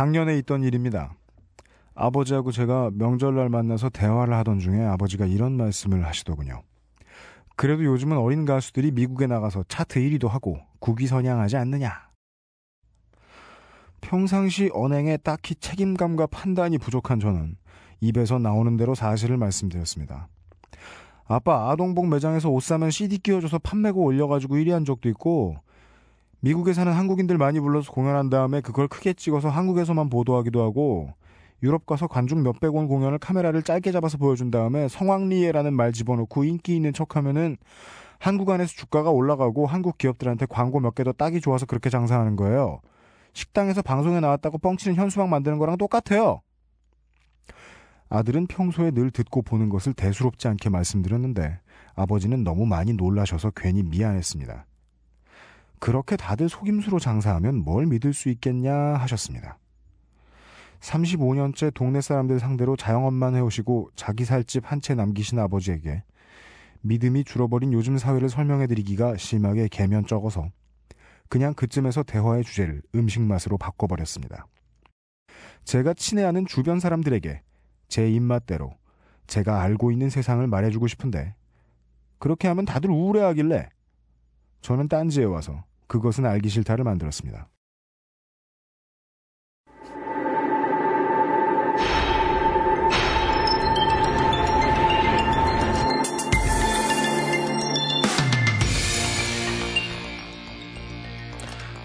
작년에 있던 일입니다. 아버지하고 제가 명절날 만나서 대화를 하던 중에 아버지가 이런 말씀을 하시더군요. 그래도 요즘은 어린 가수들이 미국에 나가서 차트 1위도 하고 국위 선양하지 않느냐. 평상시 언행에 딱히 책임감과 판단이 부족한 저는 입에서 나오는 대로 사실을 말씀드렸습니다. 아빠 아동복 매장에서 옷 사면 CD 끼워줘서 판매고 올려가지고 1위 한 적도 있고 미국에 사는 한국인들 많이 불러서 공연한 다음에 그걸 크게 찍어서 한국에서만 보도하기도 하고 유럽 가서 관중 몇백 원 공연을 카메라를 짧게 잡아서 보여준 다음에 성황리에라는 말 집어넣고 인기 있는 척 하면은 한국 안에서 주가가 올라가고 한국 기업들한테 광고 몇 개 더 따기 좋아서 그렇게 장사하는 거예요. 식당에서 방송에 나왔다고 뻥치는 현수막 만드는 거랑 똑같아요. 아들은 평소에 늘 듣고 보는 것을 대수롭지 않게 말씀드렸는데 아버지는 너무 많이 놀라셔서 괜히 미안했습니다. 그렇게 다들 속임수로 장사하면 뭘 믿을 수 있겠냐 하셨습니다. 35년째 동네 사람들 상대로 자영업만 해오시고 자기 살 집 한 채 남기신 아버지에게 믿음이 줄어버린 요즘 사회를 설명해드리기가 심하게 개면 적어서 그냥 그쯤에서 대화의 주제를 음식 맛으로 바꿔버렸습니다. 제가 친애하는 주변 사람들에게 제 입맛대로 제가 알고 있는 세상을 말해주고 싶은데 그렇게 하면 다들 우울해하길래 저는 딴지에 와서 그것은 알기 싫다를 만들었습니다.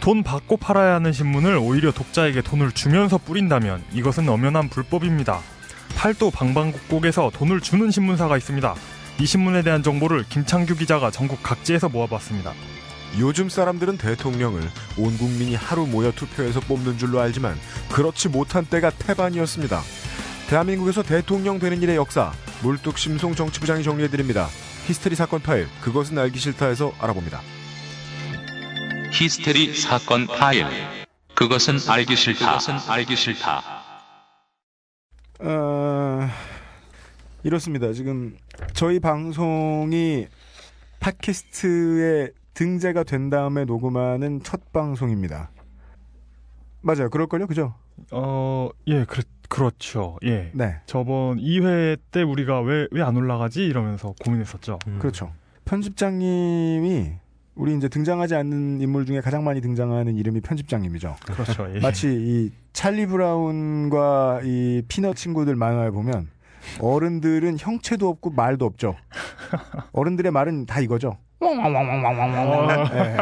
돈 받고 팔아야 하는 신문을 오히려 독자에게 돈을 주면서 뿌린다면 이것은 엄연한 불법입니다. 팔도 방방곡곡에서 돈을 주는 신문사가 있습니다. 이 신문에 대한 정보를 김창규 기자가 전국 각지에서 모아봤습니다. 요즘 사람들은 대통령을 온 국민이 하루 모여 투표해서 뽑는 줄로 알지만 그렇지 못한 때가 태반이었습니다. 대한민국에서 대통령 되는 일의 역사 물뚝심송 정치부장이 정리해드립니다. 히스테리 사건 파일 그것은 알기 싫다에서 알아봅니다. 히스테리 사건 파일. 그것은 알기 싫다. 그것은 알기 싫다. 어, 이렇습니다. 지금 저희 방송이 팟캐스트에 등재가 된 다음에 녹음하는 첫 방송입니다. 맞아요. 그럴걸요? 그죠? 어, 예, 그, 그렇죠. 예. 네. 저번 2회 때 우리가 왜, 왜 안 올라가지? 이러면서 고민했었죠. 그렇죠. 편집장님이 우리 이제 등장하지 않는 인물 중에 가장 많이 등장하는 이름이 편집장님이죠. 그렇죠. 예. 마치 이 찰리 브라운과 이 피넛 친구들 만화에 보면 어른들은 형체도 없고 말도 없죠. 어른들의 말은 다 이거죠. 예.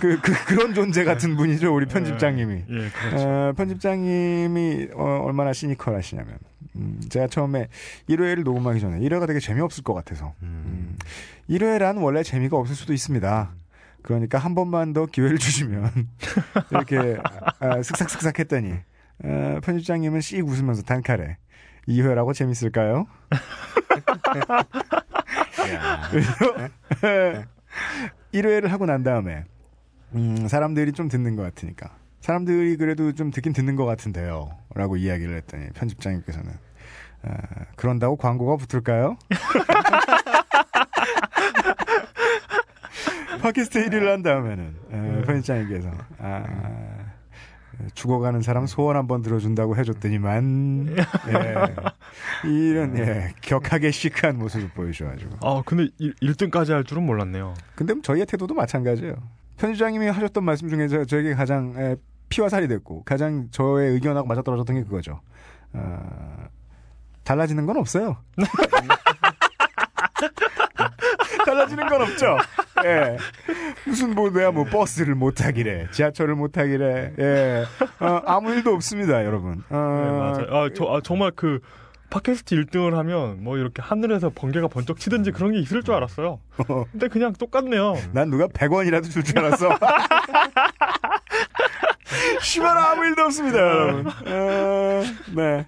그, 그, 그런 존재 같은 분이죠, 우리 편집장님이. 예, 그렇죠. 어, 편집장님이 어, 얼마나 시니컬하시냐면, 음, 제가 처음에 1회를 녹음하기 전에 1회가 되게 재미없을 것 같아서, 음, 1회란 원래 재미가 없을 수도 있습니다. 그러니까 한 번만 더 기회를 주시면, 이렇게, 아, 슥싹슥싹 했더니, 어, 편집장님은 씩 웃으면서 단칼에, 2회라고 재밌을까요? 그래서 1회를 하고 난 다음에 음, 사람들이 좀 듣는 것 같으니까. 사람들이 그래도 좀 듣긴 듣는 것 같은데요. 라고 이야기를 했더니 편집장님께서는 아, 그런다고 광고가 붙을까요? 팟캐스트 1위를 한 다음에는 에, 편집장님께서 아, 죽어가는 사람 소원 한번 들어준다고 해줬더니만 예, 이런 예, 격하게 시크한 모습을 보여줘가지고 아, 근데 1, 등까지 할 줄은 몰랐네요. 근데 뭐 저희의 태도도 마찬가지예요. 편집장님이 하셨던 말씀 중에 저, 저에게 가장 에, 피와 살이 됐고 가장 저의 의견하고 맞아떨어졌던 게 그거죠. 어, 달라지는 건 없어요. 달라지는 건 없죠. 예. 무슨 뭐 내가 뭐 버스를 못 타기래, 지하철을 못 타기래. 예. 어, 아무 일도 없습니다, 여러분. 어, 네, 맞아요. 아, 저, 아, 정말 그, 팟캐스트 1등을 하면 뭐 이렇게 하늘에서 번개가 번쩍 치든지 그런 게 있을 줄 알았어요. 근데 그냥 똑같네요. 난 누가 100원이라도 줄 줄 알았어. 시발 아무 일도 없습니다, 여러분. 어, 네.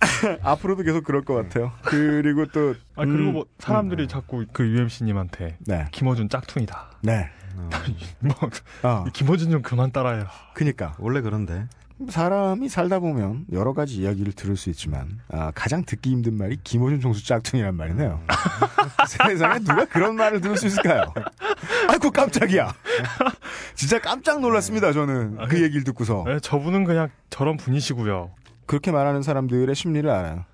앞으로도 계속 그럴 것 같아요. 그리고 또. 아, 그리고 음, 뭐 사람들이 음, 자꾸 그 UMC님한테 네. 김어준 짝퉁이다. 네. 뭐, 어, 김어준 좀 그만 따라해요. 그니까. 원래 그런데. 사람이 살다 보면 여러 가지 이야기를 들을 수 있지만 아, 가장 듣기 힘든 말이 김호준 총수 짝퉁이란 말이네요. 세상에 누가 그런 말을 들을 수 있을까요? 아이고 깜짝이야. 진짜 깜짝 놀랐습니다. 저는 그 얘기를 듣고서 네, 저분은 그냥 저런 분이시고요. 그렇게 말하는 사람들의 심리를 알아요.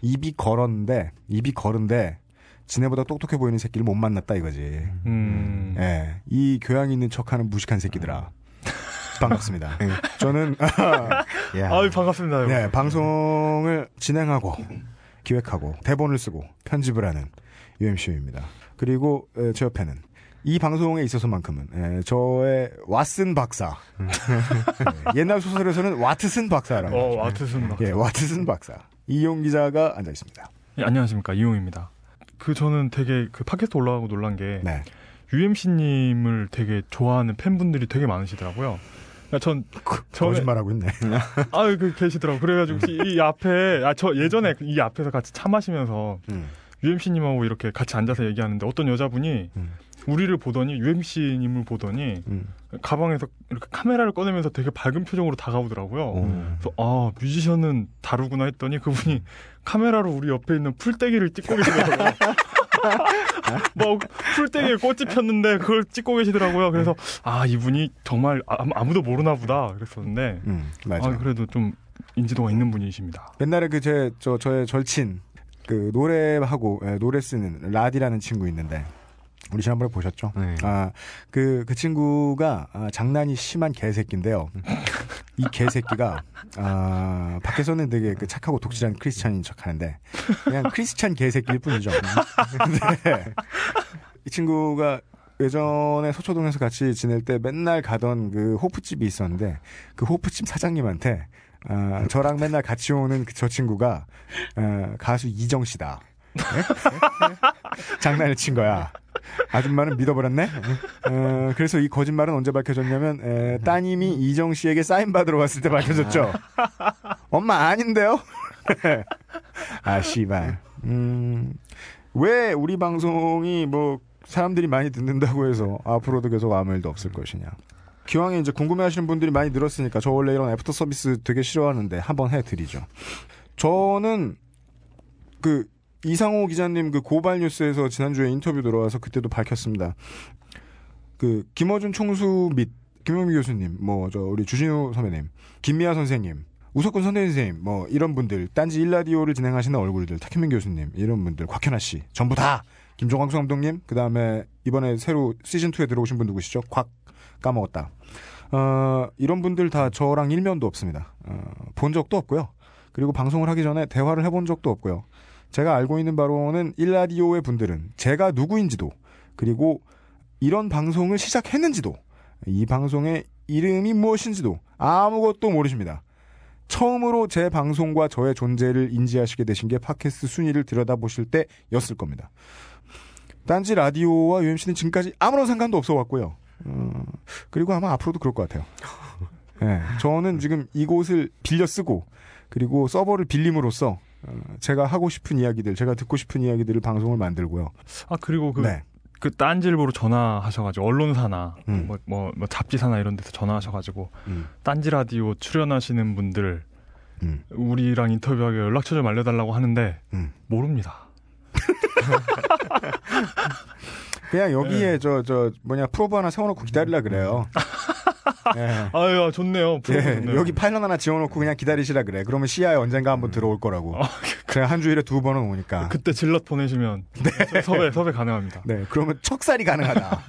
입이 걸었는데 입이 걸은데 지네보다 똑똑해 보이는 새끼를 못 만났다 이거지. 음. 예, 이 교양 있는 척하는 무식한 새끼들아. 반갑습니다. 저는 야. 아유 반갑습니다. 네, 방송을 진행하고 기획하고 대본을 쓰고 편집을 하는 UMC입니다. 그리고 에, 제 옆에는 이 방송에 있어서만큼은 에, 저의 왓슨 박사 예, 옛날 소설에서는 와트슨 박사라는 어. 와트슨 박 예, 와트슨 박사 이용 기자가 앉아 있습니다. 예, 안녕하십니까 이용입니다. 그 저는 되게 그 팟캐스트 올라가고 놀란 게 네, UMC님을 되게 좋아하는 팬분들이 되게 많으시더라고요. 그러니까 전 처음에 거짓말하고 있네. 아유 그 계시더라고. 그래가지고 이, 이 앞에 아 저 예전에 이 앞에서 같이 차 마시면서 음. UMC님하고 이렇게 같이 앉아서 얘기하는데 어떤 여자분이 음. 우리를 보더니 UMC님을 보더니 음. 가방에서 이렇게 카메라를 꺼내면서 되게 밝은 표정으로 다가오더라고요. 음. 그래서 아 뮤지션은 다루구나 했더니 그분이 카메라로 우리 옆에 있는 풀떼기를 찍고 계시더라고요. 뭐 풀떼기에 꽃이 폈는데 그걸 찍고 계시더라고요. 그래서 아 이분이 정말 아, 아무도 모르나 보다 그랬었는데 음, 맞아. 아 그래도 좀 인지도가 있는 분이십니다. 옛날에 그 제 저 저의 절친 그 노래하고 예, 노래 쓰는 라디라는 친구 있는데 우리 지난번에 보셨죠? 네. 아 그 그 친구가 아, 장난이 심한 개새끼인데요. 이 개새끼가 아 밖에서는 되게 그 착하고 독실한 크리스찬인 척 하는데 그냥 크리스찬 개새끼일 뿐이죠. 근데 이 친구가 예전에 서초동에서 같이 지낼 때 맨날 가던 그 호프집이 있었는데 그 호프집 사장님한테 아, 저랑 맨날 같이 오는 그 저 친구가 아, 가수 이정 씨다. 네? 장난을 친 거야. 아줌마는 믿어버렸네. 어, 그래서 이 거짓말은 언제 밝혀졌냐면 에, 따님이 이정 씨에게 사인 받으러 갔을 때 밝혀졌죠. 엄마 아닌데요? 아 씨발. 음, 왜 우리 방송이 뭐 사람들이 많이 듣는다고 해서 앞으로도 계속 아무 일도 없을 것이냐. 기왕에 이제 궁금해하시는 분들이 많이 늘었으니까 저 원래 이런 애프터 서비스 되게 싫어하는데 한번 해드리죠. 저는 그 이상호 기자님 그 고발 뉴스에서 지난주에 인터뷰 들어와서 그때도 밝혔습니다. 그 김어준 총수 및 김용민 교수님, 뭐 저 우리 주진우 선배님, 김미화 선생님, 우석훈 선생님, 뭐 이런 분들, 딴지 라디오를 진행하시는 얼굴들, 탁현민 교수님, 이런 분들, 곽현화 씨, 전부 다 김조광수 감독님, 그 다음에 이번에 새로 시즌 2에 들어오신 분 누구시죠? 곽 까먹었다. 어, 이런 분들 다 저랑 일면도 없습니다. 어, 본 적도 없고요. 그리고 방송을 하기 전에 대화를 해본 적도 없고요. 제가 알고 있는 바로는 일라디오의 분들은 제가 누구인지도 그리고 이런 방송을 시작했는지도 이 방송의 이름이 무엇인지도 아무것도 모르십니다. 처음으로 제 방송과 저의 존재를 인지하시게 되신 게 팟캐스트 순위를 들여다보실 때였을 겁니다. 딴지 라디오와 UMC는 지금까지 아무런 상관도 없어 왔고요. 어, 그리고 아마 앞으로도 그럴 것 같아요. 예, 저는 지금 이곳을 빌려 쓰고 그리고 서버를 빌림으로써 어, 제가 하고 싶은 이야기들, 제가 듣고 싶은 이야기들을 방송을 만들고요. 아 그리고 그 네. 그 딴지일보로 전화하셔가지고 언론사나 음. 뭐, 뭐, 뭐 잡지사나 이런 데서 전화하셔가지고 음, 딴지 라디오 출연하시는 분들 음, 우리랑 인터뷰하게 연락처 좀 알려달라고 하는데 음. 모릅니다. 그냥 여기에 네. 저, 저, 뭐냐, 프로브 하나 세워놓고 기다리라 그래요. 예. 아유 좋네요. 예, 좋네요. 여기 파일럿 하나 지워놓고 그냥 기다리시라 그래. 그러면 시야에 언젠가 한번 들어올 거라고. 아, 그냥 한 주일에 두 번은 오니까. 그때 질럿 보내시면 섭외 섭외 가능합니다. 네, 그러면 척살이 가능하다.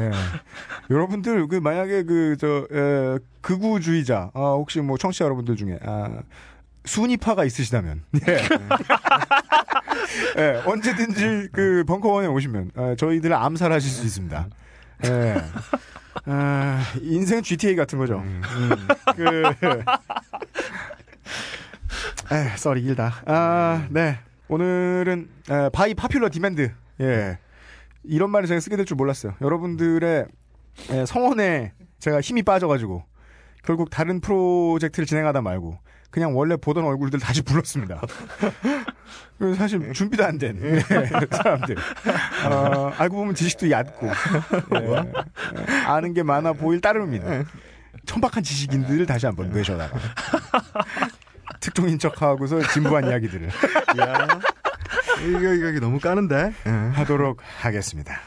예. 여러분들, 그, 만약에 그, 저, 에, 극우주의자, 아, 혹시 뭐 청취자 여러분들 중에, 아, 수니파가 있으시다면, 예. 예, 언제든지 그 벙커원에 오시면, 아, 저희들을 암살하실 수 있습니다. 예. 아, 인생 GTA 같은 거죠. 음, 그, 에, 썰이 길다. 아, 네. 오늘은, 에, by popular demand. 예. 이런 말을 제가 쓰게 될 줄 몰랐어요. 여러분들의 에, 성원에 제가 힘이 빠져가지고, 결국 다른 프로젝트를 진행하다 말고, 그냥 원래 보던 얼굴들 다시 불렀습니다. 사실 준비도 안 된 사람들. 어, 알고 보면 지식도 얕고, 예, 예, 아는 게 많아 보일 따름입니다. 천박한 지식인들을 다시 한번 모셔다가 특종인 척하고서 진부한 이야기들을 야. 이거, 이거, 너무 까는데? 예. 하도록 하겠습니다.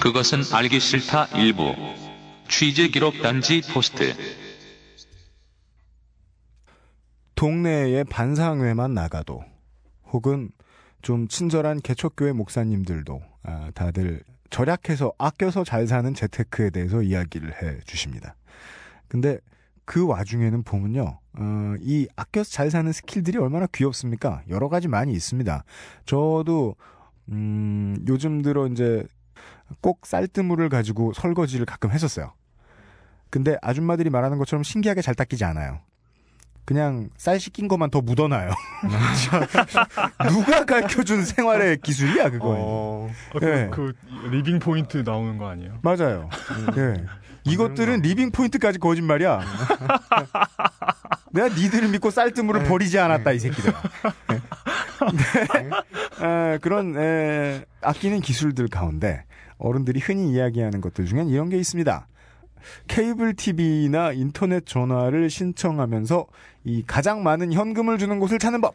그것은 알기 싫다 일부. 취재 기록 단지 포스트. 동네에 반상회만 나가도 혹은 좀 친절한 개척교회 목사님들도 아, 다들 절약해서 아껴서 잘 사는 재테크에 대해서 이야기를 해 주십니다. 근데 그 와중에는 보면요, 어, 이 아껴서 잘 사는 스킬들이 얼마나 귀엽습니까? 여러 가지 많이 있습니다. 저도 음, 요즘 들어 이제 꼭 쌀뜨물을 가지고 설거지를 가끔 했었어요. 근데 아줌마들이 말하는 것처럼 신기하게 잘 닦이지 않아요. 그냥 쌀 씻긴 것만 더 묻어놔요. 누가 가르쳐준 생활의 기술이야 그거. 어, 그, 예. 그 리빙 포인트 나오는 거 아니에요? 맞아요. 예. 이것들은 리빙 포인트까지 거짓말이야. 내가 니들을 믿고 쌀뜨물을 버리지 않았다 이 새끼들. 네. 에, 그런 에, 아끼는 기술들 가운데 어른들이 흔히 이야기하는 것들 중엔 이런 게 있습니다. 케이블 TV나 인터넷 전화를 신청하면서 이 가장 많은 현금을 주는 곳을 찾는 법.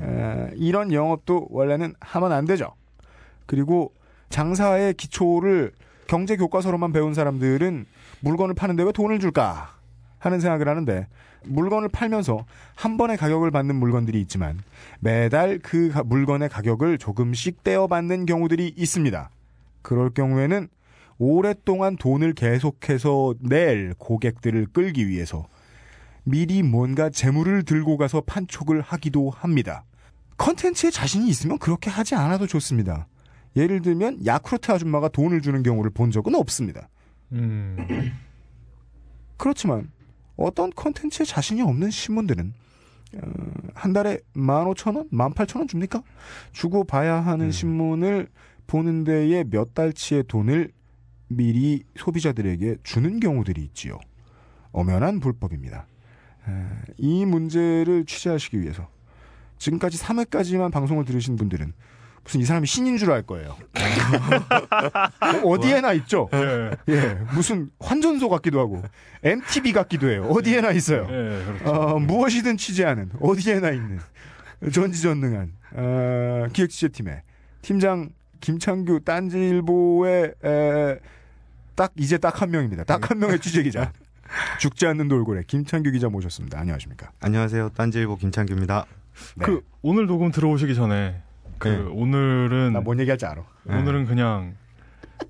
에, 이런 영업도 원래는 하면 안 되죠. 그리고 장사의 기초를 경제 교과서로만 배운 사람들은 물건을 파는데 왜 돈을 줄까 하는 생각을 하는데 물건을 팔면서 한 번에 가격을 받는 물건들이 있지만 매달 그 가- 물건의 가격을 조금씩 떼어받는 경우들이 있습니다. 그럴 경우에는 오랫동안 돈을 계속해서 낼 고객들을 끌기 위해서 미리 뭔가 재물을 들고 가서 판촉을 하기도 합니다. 컨텐츠에 자신이 있으면 그렇게 하지 않아도 좋습니다. 예를 들면 야쿠르트 아줌마가 돈을 주는 경우를 본 적은 없습니다. 음, 그렇지만 어떤 컨텐츠에 자신이 없는 신문들은 어, 한 달에 15,000원, 18,000원 줍니까? 주고 봐야 하는 신문을 보는 데에 몇 달치의 돈을 미리 소비자들에게 주는 경우들이 있지요. 엄연한 불법입니다. 에, 이 문제를 취재하시기 위해서 지금까지 3회까지만 방송을 들으신 분들은 무슨 이 사람이 신인 줄 알 거예요. 어디에나 있죠. 예, 예, 무슨 환전소 같기도 하고 MTV 같기도 해요. 어디에나 있어요. 예, 그렇죠. 어, 무엇이든 취재하는 어디에나 있는 전지전능한 어, 기획 취재팀의 팀장 김창규 딴지일보의 에, 딱 이제 딱 한 명입니다. 딱 한 명의 취재 기자. 죽지 않는 돌고래 김창규 기자 모셨습니다. 안녕하십니까? 안녕하세요. 딴지일보 김창규입니다. 네. 그 오늘 녹음 들어오시기 전에 그 네. 오늘은 나 뭔 얘기할지 알아. 오늘은 그냥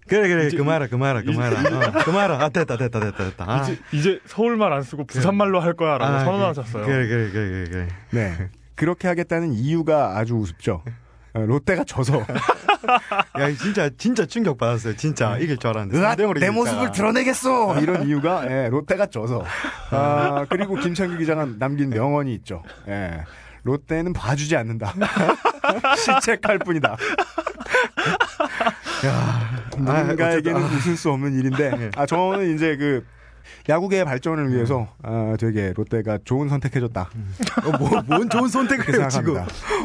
그래 그래 이제 그만라 그만라 그만라 어, 그만라 아 됐다 됐다 됐다 됐다 아, 이제, 이제 서울말 안 쓰고 부산말로 할 거야라고 아, 선언하셨어요. 그래 그래 그래 그래 그래 네. 그렇게 하겠다는 이유가 아주 우습죠. 어, 롯데가 져서 야 진짜 진짜 충격 받았어요 진짜. 이길 줄 알았는데. 으악, 3대0으로 내. 모습을 드러내겠어 이런 이유가 예, 롯데가 져서. 아, 그리고 김창규 기자가 남긴 명언이 있죠. 예, 롯데는 봐주지 않는다. 시책할 뿐이다. 야, 누군가에게는 아. 웃을 수 없는 일인데 아 저는 이제 그 야구계의 발전을 위해서 아, 되게 롯데가 좋은 선택해줬다 어, 뭐, 뭔 좋은 선택을 지금.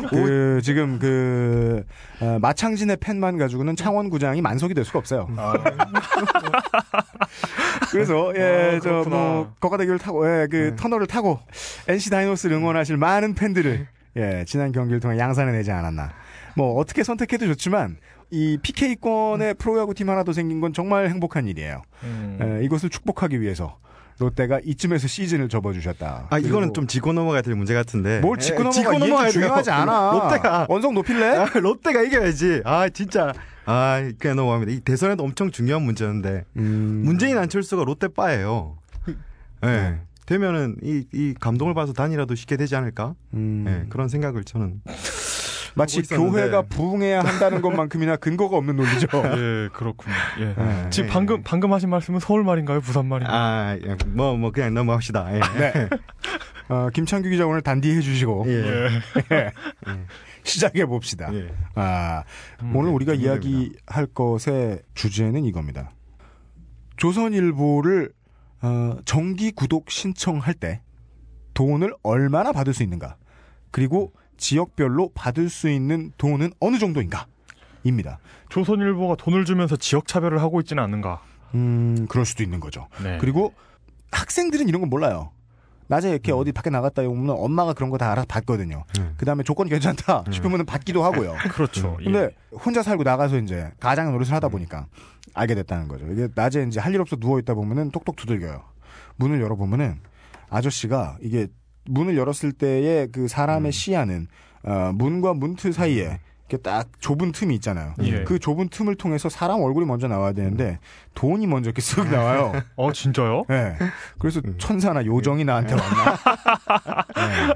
그 지금 그 어, 마창진의 팬만 가지고는 창원구장이 만석이 될 수가 없어요. 아, 그래서 예, 아, 저. 뭐 거가대교를 타고 예, 그 터널을 타고 NC 다이노스를 응원하실 많은 팬들을 예, 지난 경기를 통해 양산해 내지 않았나. 뭐 어떻게 선택해도 좋지만 이 PK권의 프로야구 팀 하나 더 생긴 건 정말 행복한 일이에요. 음. 예, 이것을 축복하기 위해서 롯데가 이쯤에서 시즌을 접어주셨다. 아 이거는 좀 짚고 넘어가야 될 문제 같은데 뭘 짚고 예, 넘어가 넘어가야 중요하지. 않아. 롯데가 원성 높일래? 아, 롯데가 이겨야지 아 진짜 아 그냥 넘어갑니다 이 대선에도 엄청 중요한 문제였는데 음. 문재인 안철수가 롯데 빠예요 예 네. 되면은 이, 이 감동을 봐서 단이라도 쉽게 되지 않을까 음. 예, 그런 생각을 저는 마치. 교회가 부흥해야 한다는 것만큼이나 근거가 없는 논리죠. 예, 그렇군요. 예. 네. 지금 방금 방금 하신 말씀은 서울 말인가요, 부산 말인가요? 아, 뭐, 뭐, 그냥 넘어갑시다. 예. 네. 어, 김창규 기자 오늘 단디해 주시고 예. 예. 시작해 봅시다. 예. 아, 음, 오늘 우리가 좋은 이야기할 것의 주제는 이겁니다. 조선일보를 어, 정기 구독 신청할 때 돈을 얼마나 받을 수 있는가? 그리고 지역별로 받을 수 있는 돈은 어느 정도인가? 입니다. 조선일보가 돈을 주면서 지역 차별을 하고 있지는 않는가? 음, 그럴 수도 있는 거죠. 네. 그리고 학생들은 이런 건 몰라요. 낮에 이렇게 어디 밖에 나갔다 오면 엄마가 그런 거 다 알아서 받거든요. 음. 그 다음에 조건이 괜찮다 싶으면 받기도 하고요. 그렇죠. 예. 근데 혼자 살고 나가서 이제 가장 노릇을 하다 보니까 알게 됐다는 거죠. 이게 낮에 이제 할 일 없어 누워 있다 보면은 똑똑 두들겨요. 문을 열어보면은 아저씨가 이게 문을 열었을 때의 그 사람의 시야는 어, 문과 문틀 사이에 이렇게 딱 좁은 틈이 있잖아요. 예. 그 좁은 틈을 통해서 사람 얼굴이 먼저 나와야 되는데 돈이 먼저 이렇게 쓱 나와요. 어 진짜요? 네. 그래서 천사나 요정이 나한테 왔나? 네.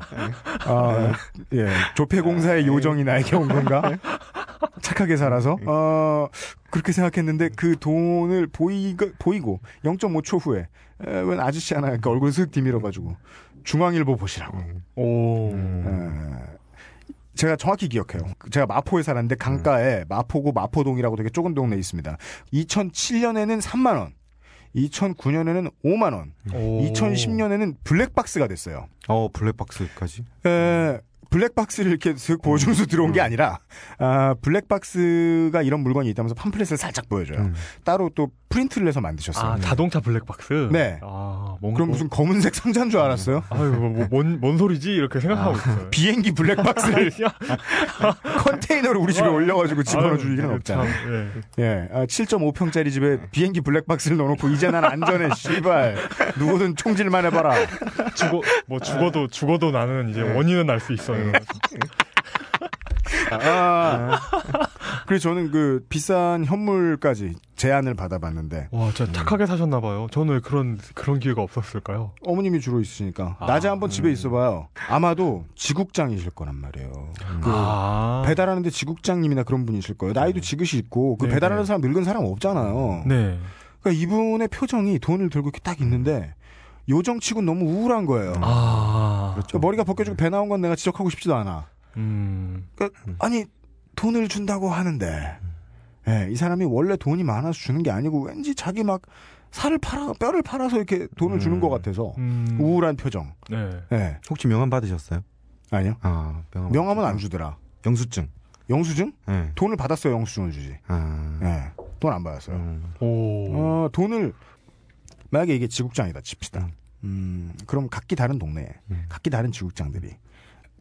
아, 예. 조폐공사의 요정이 나에게 온 건가? 착하게 살아서? 어, 그렇게 생각했는데 그 돈을 보이고, 보이고 0.5초 후에 에, 웬 아저씨 하나 이렇게 얼굴 쓱 뒤밀어가지고 중앙일보 보시라고. 오. 에, 제가 정확히 기억해요. 제가 마포에 살았는데 강가에 마포구 마포동이라고 되게 좁은 동네에 있습니다. 2007년에는 3만 원, 2009년에는 5만 원, 오. 2010년에는 블랙박스가 됐어요. 어 블랙박스까지. 에, 블랙박스를 이렇게 슥 보여주면서 들어온 게 아니라 아, 블랙박스가 이런 물건이 있다면서 팜플렛을 살짝 보여줘요. 음. 따로 또 프린트를 해서 만드셨어요. 아 자동차 블랙박스. 네. 아 뭔가 그럼 무슨 검은색 상자인 줄 알았어요? 아유 뭐 뭔 뭔 소리지 이렇게 생각하고 있어요. 비행기 블랙박스를 컨테이너로 우리 집에 올려가지고 집어넣어 줄 일은 없잖아요. 참, 예. 예, 아, 7.5평짜리 집에 비행기 블랙박스를 넣어놓고 이제 난 안전해, 씨발. 누구든 총질만 해봐라. 죽어 뭐 죽어도 죽어도 나는 이제 원인은 알 수 있어요. 아, 그래서 저는 그 비싼 현물까지 제안을 받아봤는데 와, 진짜 착하게 사셨나 봐요. 저는 왜 그런 그런 기회가 없었을까요? 어머님이 주로 있으니까 아, 낮에 한번 집에 있어봐요. 아마도 지국장이실 거란 말이에요. 그 아. 배달하는데 지국장님이나 그런 분이실 거예요. 나이도 지긋이 있고 그 네, 배달하는 네. 사람 늙은 사람 없잖아요. 네. 그러니까 이분의 표정이 돈을 들고 이렇게 딱 있는데 요정치고 너무 우울한 거예요. 아. 그러니까 머리가 벗겨지고 배 나온 건 내가 지적하고 싶지도 않아. 음. 그러니까 아니 돈을 준다고 하는데 예, 이 사람이 원래 돈이 많아서 주는 게 아니고 왠지 자기 막 살을 팔아 뼈를 팔아서 이렇게 돈을 주는 것 같아서 음. 우울한 표정. 네. 예. 혹시 명함 받으셨어요? 아니요. 아 명함. 명함은 안 주더라. 영수증. 영수증? 예. 돈을 받았어요. 영수증을 주지. 아. 예. 돈 안 받았어요. 음. 오. 어, 돈을 만약에 이게 지국장이다 칩시다. 음, 그럼 각기 다른 동네에 음. 각기 다른 지국장들이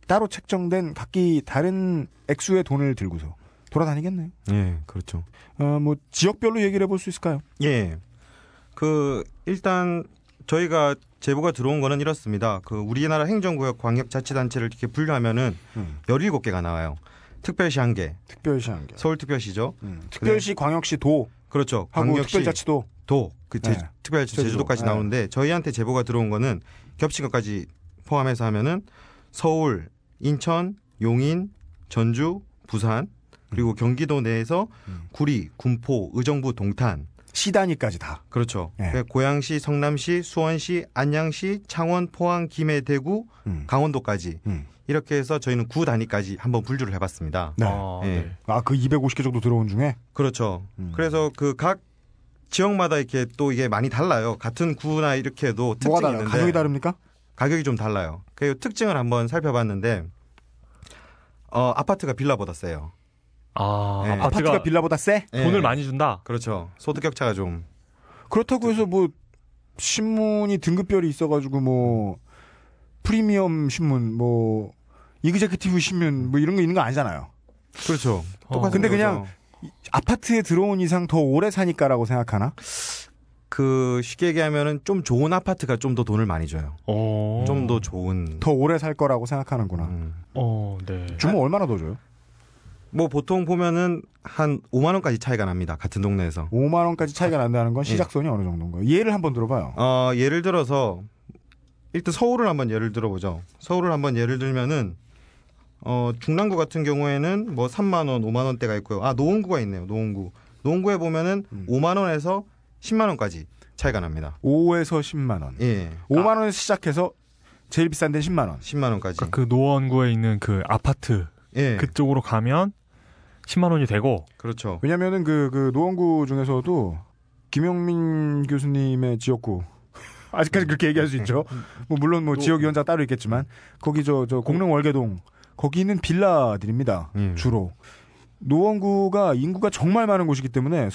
따로 책정된 각기 다른 액수의 돈을 들고서 돌아다니겠네요. 예, 그렇죠. 어, 뭐 지역별로 얘기를 해볼 수 있을까요? 예. 그 일단 저희가 제보가 들어온 거는 이렇습니다. 그 우리나라 행정구역 광역자치단체를 이렇게 분류하면은 음. 17개가 나와요. 특별시 한 개, 특별시 한 개. 서울특별시죠. 음, 특별시, 광역시, 도 그렇죠. 광역시, 특별자치도. 도, 그 제, 네. 특별시 제주도. 제주도까지 네. 나오는데 저희한테 제보가 들어온 거는 겹친 것까지 포함해서 하면은 서울, 인천, 용인, 전주, 부산 그리고 경기도 내에서 음. 구리, 군포, 의정부, 동탄 시 단위까지 다. 그렇죠. 네. 그러니까 고양시, 성남시, 수원시, 안양시, 창원, 포항, 김해, 대구, 음. 강원도까지 음. 이렇게 해서 저희는 구 단위까지 한번 분류를 해봤습니다. 네. 아, 예. 네. 아, 그 250개 정도 들어온 중에 그렇죠. 음. 그래서 그 각 지역마다 이렇게 또 이게 많이 달라요. 같은 구나 이렇게 해도 특징이 뭐가 달라요? 있는데 가격이 다릅니까? 가격이 좀 달라요. 그 특징을 한번 살펴봤는데 어, 아파트가 빌라보다 세요. 아, 네. 아파트가, 아파트가 빌라보다 세? 돈을 예. 많이 준다. 그렇죠. 소득 격차가 좀 그렇다고 해서 뭐 신문이 등급별이 있어가지고 뭐 프리미엄 신문 뭐 이그제큐티브 신문 뭐 이런 거 있는 거 아니잖아요. 그렇죠. 똑같은 근데 거죠. 그냥 아파트에 들어온 이상 더 오래 사니까라고 생각하나? 그 쉽게 얘기하면은 좀 좋은 아파트가 좀 더 돈을 많이 줘요. 어. 좀더 좋은. 더 오래 살 거라고 생각하는구나. 음. 어, 네. 주면 얼마나 더 줘요? 뭐 보통 보면은 한 5만 원까지 차이가 납니다. 같은 동네에서. 5만 원까지 차이가 난다는 건 시작선이 어느 정도인가요? 예를 한번 들어봐요. 어, 예를 들어서 일단 서울을 한번 예를 들어보죠. 서울을 한번 예를 들면은 어, 중랑구 같은 경우에는 뭐 3만 원, 5만 원대가 있고요. 아, 노원구가 있네요. 노원구. 노원구에 보면은 음. 5만 원에서 10만 원까지 차이가 납니다. 5에서 10만 원. 예. 5만 원에서 시작해서 제일 비싼 데는 10만 원. 10만 원까지. 그러니까 그 노원구에 있는 그 아파트 예. 그쪽으로 가면 10만 원이 되고 그렇죠. 왜냐면은 그, 그 노원구 중에서도 김영민 교수님의 지역구 아직까지 그렇게 얘기할 수 있죠. 뭐 물론 뭐 지역위원장 따로 있겠지만 거기 저 저 공릉 월계동 거기는 빌라들입니다. 예. 주로 노원구가 인구가 정말 많은 곳이기 때문에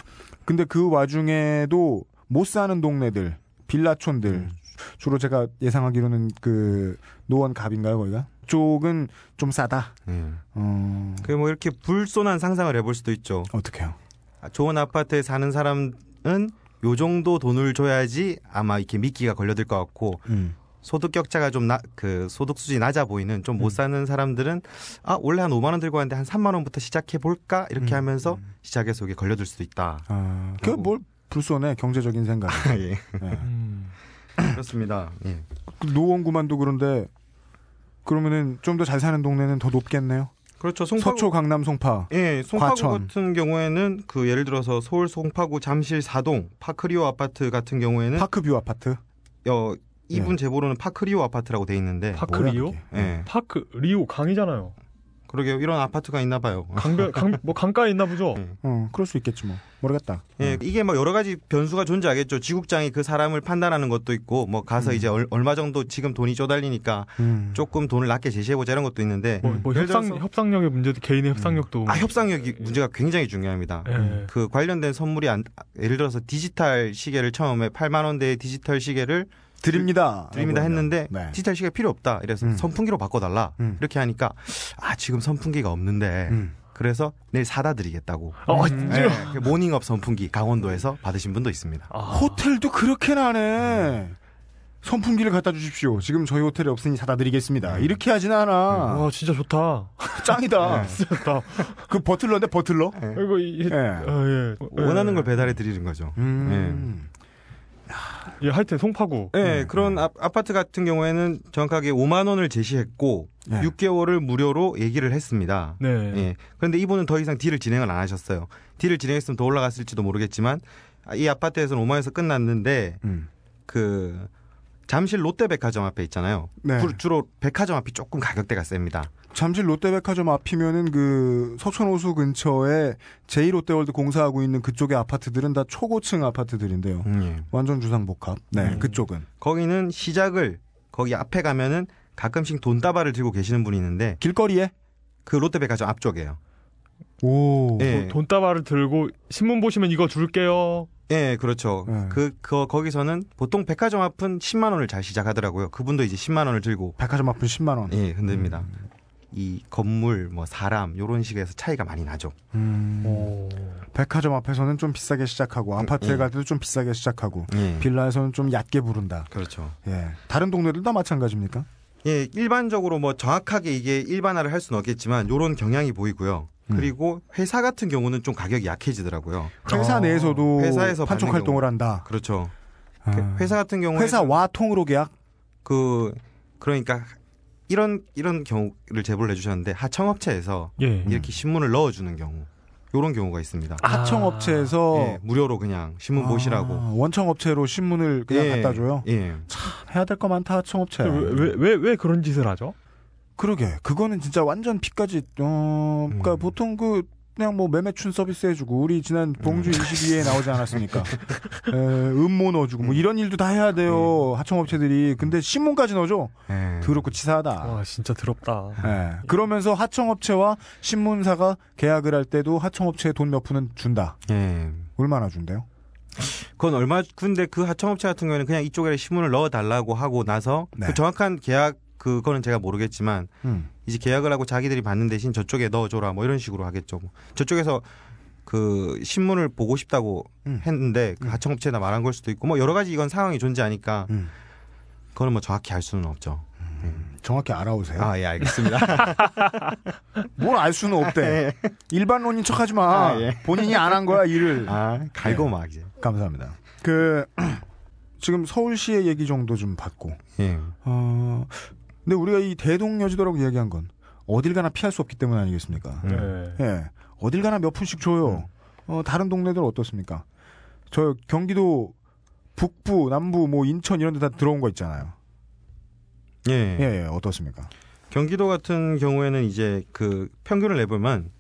근데 그 와중에도 못 사는 동네들 빌라촌들 주로 제가 예상하기로는 그 노원 갑인가요 거기가? 쪽은 좀 싸다. 예. 어 그뭐 이렇게 불손한 상상을 해볼 수도 있죠. 어떻게요? 아, 좋은 아파트에 사는 사람은 요 정도 돈을 줘야지 아마 이렇게 미끼가 걸려들 것 같고 음. 소득 격차가 좀나그 소득 수준이 낮아 보이는 좀 못 사는 사람들은 아 원래 한 5만 원 들고 왔는데 한 3만 원부터 시작해 볼까 이렇게 음. 하면서 시작해서 이게 걸려들 수도 있다. 아, 그뭘 불손해 경제적인 생각. 예. 예. 음. 그렇습니다. 예. 그 노원구만도 그런데 그러면은 좀 더 잘 사는 동네는 더 높겠네요. 그렇죠. 송파구 서초, 강남, 송파. 예, 송파구 과천. 같은 경우에는 그 예를 들어서 서울 송파구 잠실 사동 파크리오 아파트 같은 경우에는 파크뷰 아파트. 어, 이분 예. 제보로는 파크리오 아파트라고 돼 있는데 파크 뭐야, 리오? 그게? 예. 파크 리오 강이잖아요. 그러게요. 이런 아파트가 있나 봐요. 강변 강뭐 강가에 있나 보죠. 예. 어, 그럴 수 있겠지 뭐. 모르겠다. 예, 이게 뭐 여러 가지 변수가 존재하겠죠. 지국장이 그 사람을 판단하는 것도 있고, 뭐 가서 이제 얼, 얼마 정도 지금 돈이 쪼달리니까 음. 조금 돈을 낮게 제시해 보자 이런 것도 있는데, 뭐, 뭐 협상 협상력의 문제도 개인의 협상력도 아 협상력이 문제가 굉장히 중요합니다. 예. 그 관련된 선물이 안, 예를 들어서 디지털 시계를 처음에 8만 원대의 디지털 시계를 드립니다. 드립니다. 했는데 네. 디지털 시계 필요 없다. 이래서 음. 선풍기로 바꿔달라. 음. 이렇게 하니까 아 지금 선풍기가 없는데 음. 그래서 내일 사다 드리겠다고. 아, 음. 네, 그 모닝업 선풍기 강원도에서 받으신 분도 있습니다. 아, 호텔도 그렇게 나네. 선풍기를 갖다 주십시오. 지금 저희 호텔에 없으니 사다 드리겠습니다. 이렇게 하진 않아. 와 진짜 좋다. 짱이다. 진짜 좋다. 그 butler인데 butler? 이거 이, 예. 아, 예. 원하는 예. 걸 배달해 드리는 거죠. 음. 예, 하여튼 송파구. 네, 네, 그런 아, 아파트 같은 경우에는 정확하게 5만 원을 제시했고 네. 6개월을 무료로 얘기를 했습니다. 네. 예. 그런데 이분은 더 이상 딜을 진행을 안 하셨어요. 딜을 진행했으면 더 올라갔을지도 모르겠지만 아, 이 아파트에서는 5만 원에서 끝났는데 음. 그 잠실 롯데백화점 앞에 있잖아요. 네. 주- 주로 백화점 앞이 조금 가격대가 셉니다. 잠실 롯데백화점 앞이면은 그 서천호수 근처에 제2롯데월드 공사하고 있는 그쪽의 아파트들은 다 초고층 아파트들인데요. 예. 완전 주상복합. 네, 음. 그쪽은 거기는 시작을 거기 앞에 가면은 가끔씩 돈다발을 들고 계시는 분이 있는데 길거리에. 그 롯데백화점 앞쪽이에요. 오. 예. 돈다발을 들고 신문 보시면 이거 줄게요. 예, 그렇죠. 네. 그, 그, 거기서는 보통 백화점 앞은 10만 원을 잘 시작하더라고요. 그분도 이제 10만 원을 들고, 백화점 앞은 10만 원. 예, 흔듭니다. 이 건물, 뭐, 사람, 요런 식에서 차이가 많이 나죠. 음. 오. 백화점 앞에서는 좀 비싸게 시작하고 아파트에 예. 갈 때도 좀 비싸게 시작하고 예. 빌라에서는 좀 얕게 부른다. 그렇죠. 예. 다른 동네들도 다 마찬가지입니까? 예, 일반적으로 뭐 정확하게 이게 일반화를 할 수는 없겠지만, 요런 경향이 보이고요. 음. 그리고 회사 같은 경우는 좀 가격이 약해지더라고요. 회사 아. 내에서도 회사에서 판촉 활동을 한다. 그렇죠. 아. 그 회사 같은 경우에 회사와 통으로 계약? 그 그러니까 이런 이런 경우를 제보를 해주셨는데 하청업체에서 예. 이렇게 신문을 넣어주는 경우 요런 경우가 있습니다. 하청업체에서 예, 무료로 그냥 신문 아, 보시라고 원청업체로 신문을 그냥 예, 갖다 줘요. 예. 해야 될 거 많다 하청업체. 왜왜왜 그런 짓을 하죠? 그러게 그거는 진짜 완전 피까지 어 그러니까 음. 보통 그 그냥 뭐 매매춘 서비스 해주고 우리 지난 봉주 22에 나오지 않았습니까? 에, 음모 넣어주고 뭐 이런 일도 다 해야 돼요 하청업체들이 근데 신문까지 넣어줘 예. 더럽고 치사하다. 와 진짜 더럽다. 예. 그러면서 하청업체와 신문사가 계약을 할 때도 하청업체에 돈 몇 푼은 준다. 예. 얼마나 준대요? 그건 얼마 근데 그 하청업체 같은 경우에는 그냥 이쪽에 신문을 넣어달라고 하고 나서 네. 그 정확한 계약 그거는 제가 모르겠지만 음. 이제 계약을 하고 자기들이 받는 대신 저쪽에 넣어줘라 뭐 이런 식으로 하겠죠. 뭐. 저쪽에서 그 신문을 보고 싶다고 음. 했는데 그 하청업체에다 말한 걸 수도 있고 뭐 여러 가지 이건 상황이 존재하니까 음. 그거는 뭐 정확히 알 수는 없죠. 정확히 알아오세요. 아 예 알겠습니다. 뭘 알 수는 없대. 일반론인 척 하지 마. 아, 예. 본인이 안 한 거야 일을. 아 갈고 네. 막 이제. 감사합니다. 그 지금 서울시의 얘기 정도 좀 받고. 예. 어 근데 우리가 이 대동여지도라고 이야기한 건 어딜 가나 피할 수 없기 때문 아니겠습니까? 네. 예. 어딜 가나 몇 푼씩 줘요. 어 다른 동네들 어떻습니까? 저 경기도 북부, 남부, 뭐 인천 이런 데 다 들어온 거 있잖아요. 예. 예, 예. 어떻습니까? 경기도 같은 경우에는 이제 그 평균을 내보면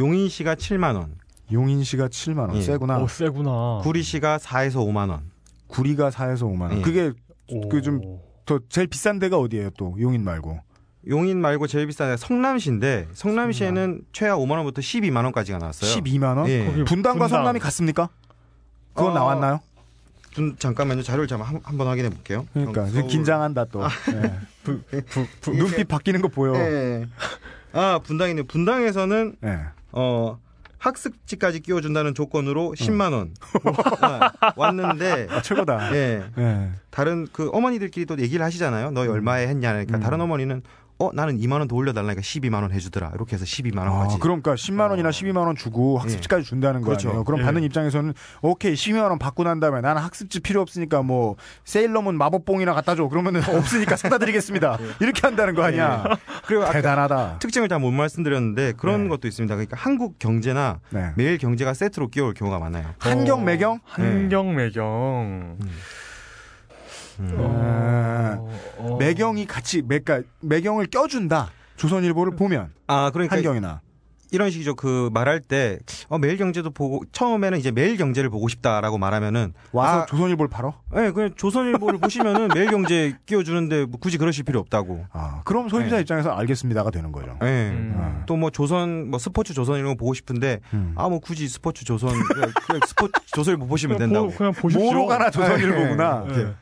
용인시가 7만 원, 용인시가 7만 원. 예. 세구나. 오 세구나. 구리시가 4에서 5만 원. 구리가 4에서 5만 원. 예. 그게 오. 그 좀- 더 제일 비싼 데가 어디예요? 또 용인 말고. 용인 말고 제일 비싼 데가 성남시인데 성남시에는 최하 5만 원부터 12만 원까지가 나왔어요. 12만 원? 예. 분당과 분당. 성남이 같습니까? 그건 어, 나왔나요? 좀 잠깐만요. 자료를 잠깐 한- 한번 확인해 볼게요. 그러니까 경- 지금 서울- 긴장한다 또. 예. 부- 부- 부- 눈빛 바뀌는 거 보여. 예. 아 분당이네. 분당에서는 예. 어 학습지까지 끼워준다는 조건으로 10만 원 아, 왔는데 아, 최고다. 예 예. 다른 그 어머니들끼리 또 얘기를 하시잖아요. 너 얼마에 했냐 그러니까 음. 다른 어머니는 어 나는 2만 원 더 올려달라니까 12만 원 해주더라. 이렇게 해서 12만 아, 원까지. 그러니까 10만 원이나 12만 원 주고 학습지까지 준다는 거 그렇죠. 아니에요. 그럼 예. 받는 입장에서는 오케이 12만 원 받고 난 다음에 나는 학습지 필요 없으니까 뭐 세일러문 마법봉이나 갖다 줘. 그러면은 없으니까 사다 드리겠습니다. 이렇게 한다는 거 아니야. 그리고 대단하다. 특징을 잘못 말씀드렸는데 그런 네. 것도 있습니다. 그러니까 한국 경제나 네. 매일 경제가 세트로 끼워올 경우가 많아요. 한경 매경 한경 매경. 어, 어, 매경이 같이 그러니까 매경을 껴준다. 조선일보를 보면 아 그러니까 한경이나 이런 식이죠. 그 말할 때 어, 매일 경제도 보고 처음에는 이제 매일 경제를 보고 싶다라고 말하면은 와서 아, 조선일보를 팔어. 네, 그냥 조선일보를 보시면은 매일 경제 끼워주는데 뭐 굳이 그러실 필요 없다고. 아 그럼 소비자 네. 입장에서 알겠습니다가 되는 거죠. 네. 음. 아. 또뭐 조선 뭐 스포츠 조선 이런 거 보고 싶은데 음. 아뭐 굳이 스포츠 조선 그냥, 그냥 스포츠 조선일보 보시면 그냥, 된다고. 보, 그냥 보십시오. 뭐로 가나 조선일보구나. 네. 네.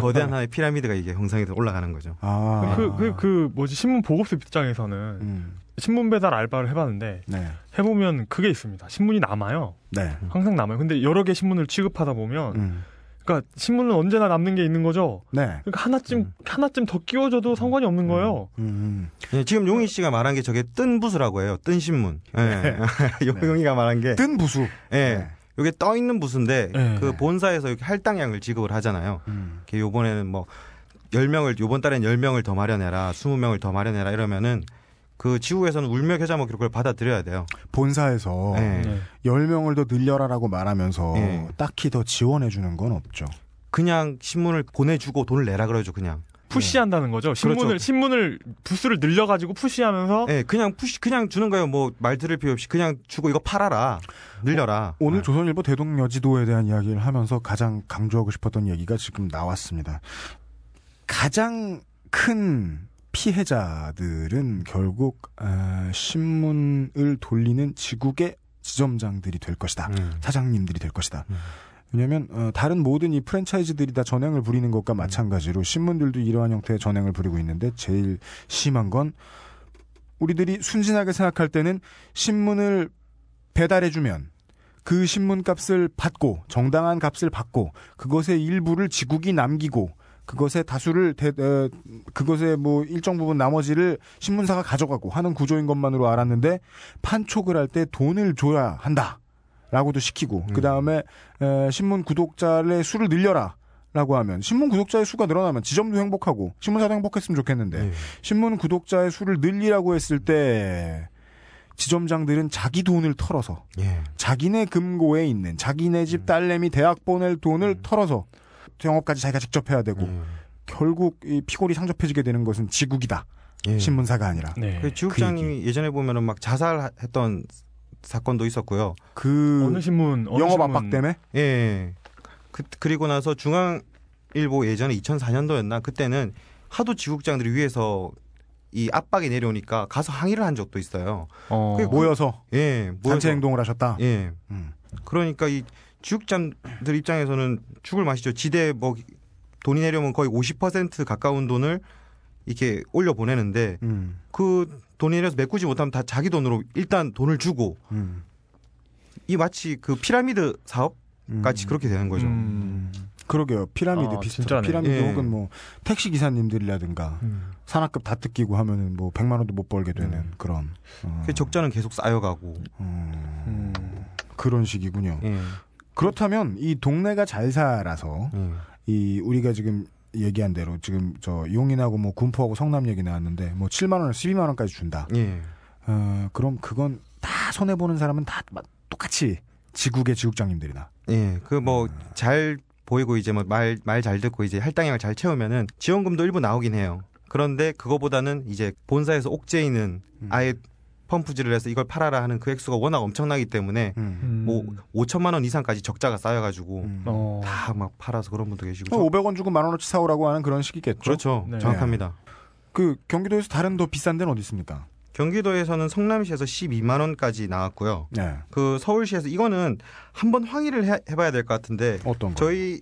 거대한 하나의 피라미드가 이게 형성이 돼 올라가는 거죠. 아. 그, 그, 그, 뭐지, 신문 보급소 입장에서는 음. 신문 배달 알바를 해봤는데 네. 해보면 그게 있습니다. 신문이 남아요. 네. 항상 남아요. 근데 여러 개 신문을 취급하다 보면, 음. 그러니까 신문은 언제나 남는 게 있는 거죠. 네. 그러니까 하나쯤 하나쯤 더 끼워줘도 상관이 없는 거예요. 음. 예, 지금 용희 씨가 말한 게 저게 뜬 부수라고 해요. 뜬 신문. 예. 용희가 말한 게 뜬 부수. 예. 네. 요게 떠 있는 부수인데 네. 그 본사에서 이렇게 할당량을 지급을 하잖아요. 음. 요번에는 뭐 10명을 요번 달엔 10명을 더 마련해라. 20명을 더 마련해라 이러면은 그 지구에서는 울며 겨자 먹기로 그걸 받아들여야 돼요. 본사에서 네. 네. 10명을 더 늘려라라고 말하면서 네. 딱히 더 지원해 주는 건 없죠. 그냥 신문을 보내주고 돈을 내라 그러죠. 그냥. 푸시한다는 거죠. 신문을 그렇죠. 신문을 부스를 늘려가지고 푸시하면서 예, 그냥 푸시 그냥 주는 거예요. 뭐 말 들을 필요 없이 그냥 주고 이거 팔아라. 늘려라. 오늘 네. 조선일보 대동여지도에 대한 이야기를 하면서 가장 강조하고 싶었던 얘기가 지금 나왔습니다. 가장 큰 피해자들은 결국 어, 신문을 돌리는 지국의 지점장들이 될 것이다. 음. 사장님들이 될 것이다. 음. 왜냐하면 어, 다른 모든 이 프랜차이즈들이 다 전횡을 부리는 것과 마찬가지로 신문들도 이러한 형태의 전횡을 부리고 있는데 제일 심한 건 우리들이 순진하게 생각할 때는 신문을 배달해주면 그 신문 값을 받고 정당한 값을 받고 그것의 일부를 지국이 남기고 그것의 다수를 대, 어, 그것의 뭐 일정 부분 나머지를 신문사가 가져가고 하는 구조인 것만으로 알았는데 판촉을 할 때 돈을 줘야 한다 라고도 시키고 그 다음에 신문 구독자의 수를 늘려라. 라고 하면 신문 구독자의 수가 늘어나면 지점도 행복하고 신문사도 행복했으면 좋겠는데 네. 신문 구독자의 수를 늘리라고 했을 때 지점장들은 자기 돈을 털어서 예. 자기네 금고에 있는 자기네 집 딸내미 대학 보낼 돈을 털어서 영업까지 자기가 직접 해야 되고 예. 결국 이 피골이 상접해지게 되는 것은 지국이다 예. 신문사가 아니라 네. 그 지국장님이 예전에 보면은 막 자살했던 사건도 있었고요. 그 어느 신문 어느 영업 신문 압박 때문에 예. 그, 그리고 나서 중앙일보 예전에 2004년도였나 그때는 하도 지국장들이 위에서 이 압박이 내려오니까 가서 항의를 한 적도 있어요. 어, 그- 모여서 예. 모여서- 단체 행동을 하셨다. 예. 음. 그러니까 이 지국장들 입장에서는 죽을 맛이죠. 지대 뭐 돈이 내려오면 거의 50% 가까운 돈을 이렇게 올려 보내는데 음. 그 돈이 내려서 메꾸지 못하면 다 자기 돈으로 일단 돈을 주고 음. 이 마치 그 피라미드 사업 음. 같이 그렇게 되는 거죠. 음, 그러게요. 피라미드 아, 비슷한 진짜네. 피라미드 예. 혹은 뭐 택시 기사님들이라든가 음. 산악급 다 뜯기고 하면은 뭐 100만 원도 못 벌게 되는 음. 그런 어, 그 적자는 계속 쌓여가고. 음, 음. 그런 식이군요. 예. 그렇다면 이 동네가 잘 살아서 예. 이 우리가 지금 얘기한 대로 지금 저 용인하고 뭐 군포하고 성남 얘기 나왔는데 뭐 7만 원에서 12만 원까지 준다. 예. 어, 그럼 그건 다 손해 보는 사람은 다 똑같이 지국의 지국장님들이나. 예. 그 뭐 잘 보이고 이제 뭐 말 말 잘 듣고 이제 할당량을 잘 채우면은 지원금도 일부 나오긴 해요. 그런데 그거보다는 이제 본사에서 옥죄이는 음. 아예 펌프질을 해서 이걸 팔아라 하는 그 액수가 워낙 엄청나기 때문에 음. 음. 뭐 5천만 원 이상까지 적자가 쌓여가지고 음. 어. 다막 팔아서 그런 분도 계시고. 어, 500원 주고 만 원어치 사오라고 하는 그런 식이겠죠. 그렇죠. 네. 정확합니다. 그 경기도에서 다른 더 비싼 데는 어디 있습니까? 경기도에서는 성남시에서 12만 원까지 나왔고요. 네. 그 서울시에서 이거는 한번 확인을 해, 봐야 될 것 같은데 어떤 거? 저희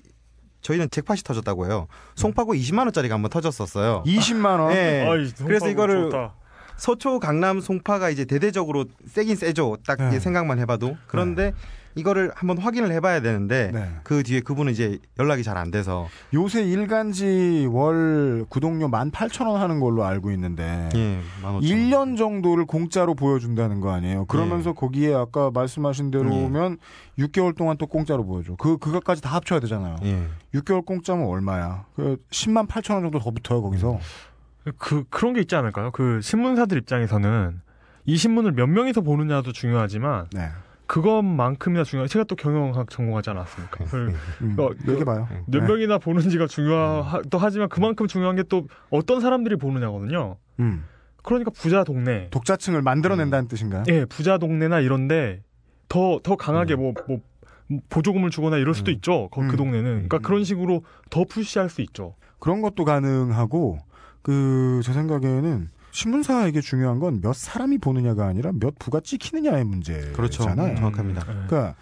저희는 잭팟이 터졌다고 해요. 송파구 20만 원짜리가 한번 터졌었어요. 20만 원. 네. 아이, 그래서 이거를 좋다. 서초, 강남, 송파가 이제 대대적으로 세긴 세죠. 딱 네. 생각만 해봐도. 그런데 이거를 한번 확인을 해봐야 되는데 네. 그 뒤에 그분은 이제 연락이 잘 안 돼서 요새 일간지 월 구독료 18,000원 하는 걸로 알고 있는데 예, 15,000원. 1년 정도를 공짜로 보여준다는 거 아니에요. 그러면서 거기에 아까 말씀하신 대로면 6개월 동안 또 공짜로 보여줘. 그 그것까지 다 합쳐야 되잖아요. 예. 6개월 공짜면 얼마야? 그 10만 8천 원 정도 더 붙어요 거기서. 그 그런 게 있지 않을까요? 그 신문사들 입장에서는 이 신문을 몇 명이서 보느냐도 중요하지만 네. 그것만큼이나 중요한 제가 또 경영학 전공하지 않았습니까? 그 음, 어, 얘기해봐요. 몇 네. 명이나 보는지가 중요하도 하지만 그만큼 중요한 게 또 어떤 사람들이 보느냐거든요. 음, 그러니까 부자 동네, 독자층을 만들어낸다는 뜻인가요? 예, 부자 동네나 이런데 더 더 강하게 뭐뭐 보조금을 주거나 이럴 수도 음. 있죠. 거- 그 음. 동네는 그러니까 그런 식으로 더 푸시할 수 있죠. 그런 것도 가능하고 그 제 생각에는 신문사에게 중요한 건 몇 사람이 보느냐가 아니라 몇 부가 찍히느냐의 문제잖아요. 그렇죠. 정확합니다. 예. 그러니까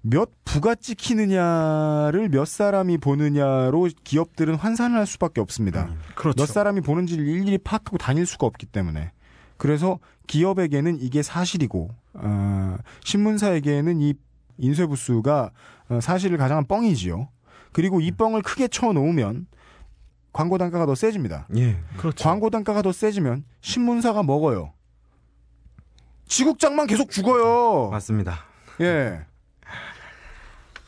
몇 부가 찍히느냐를 몇 사람이 보느냐로 기업들은 환산을 할 수밖에 없습니다. 그렇죠. 몇 사람이 보는지를 일일이 파악하고 다닐 수가 없기 때문에 그래서 기업에게는 이게 사실이고 어, 신문사에게는 이 인쇄부수가 어, 사실을 가장한 뻥이지요. 그리고 이 뻥을 크게 쳐놓으면 광고 단가가 더 세집니다. 예. 그렇죠. 광고 단가가 더 세지면 신문사가 먹어요. 지국장만 계속 죽어요. 맞습니다. 예.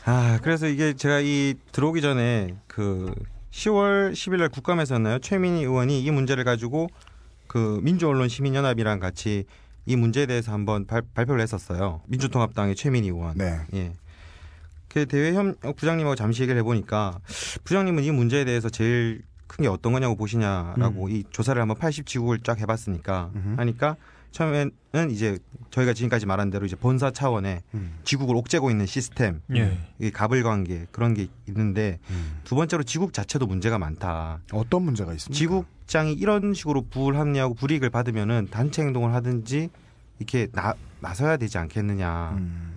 아, 그래서 이게 제가 이 들어오기 전에 그 10월 10일 날 국감에서였나요? 최민희 의원이 이 문제를 가지고 그 민주언론 시민연합이랑 같이 이 문제에 대해서 한번 발, 발표를 했었어요. 민주통합당의 최민희 의원. 네. 예. 그 대외 현 부장님하고 잠시 얘기를 해보니까 부장님은 이 문제에 대해서 제일 큰 게 어떤 거냐고 보시냐라고 이 조사를 한번 80 지국을 쫙 해봤으니까 음흠. 하니까 처음에는 이제 저희가 지금까지 말한 대로 이제 본사 차원의 음. 지국을 옥죄고 있는 시스템, 예. 이 가불 관계 그런 게 있는데 음. 두 번째로 지국 자체도 문제가 많다. 어떤 문제가 있습니까? 지국장이 이런 식으로 불합리하고 불이익을 받으면은 단체 행동을 하든지 이렇게 나, 나서야 되지 않겠느냐. 음.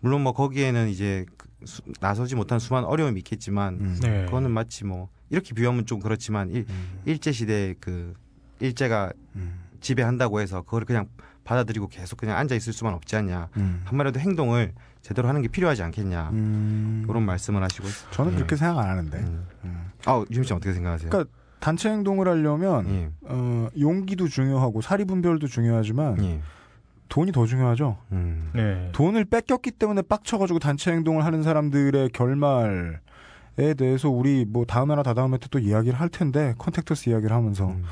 물론 뭐 거기에는 이제 그 수- 나서지 못한 수많은 어려움이 있겠지만 음. 네. 그거는 마치 뭐 이렇게 비하면 좀 그렇지만 일, 음. 일제 시대 그 일제가 음. 지배한다고 해서 그걸 그냥 받아들이고 계속 그냥 앉아 있을 수만 없지 않냐. 음. 한마디도 행동을 제대로 하는 게 필요하지 않겠냐. 음. 그런 말씀을 하시고 저는 예. 그렇게 생각 안 하는데. 음. 음. 아, 유임 씨 어떻게 생각하세요? 그러니까 단체 행동을 하려면 예. 어, 용기도 중요하고 사리 분별도 중요하지만 예. 돈이 더 중요하죠. 음. 네. 돈을 뺏겼기 때문에 빡쳐가지고 단체 행동을 하는 사람들의 결말에 대해서 우리 뭐 다음에나 다다음에 또 이야기를 할 텐데 컨택터스 이야기를 하면서 음.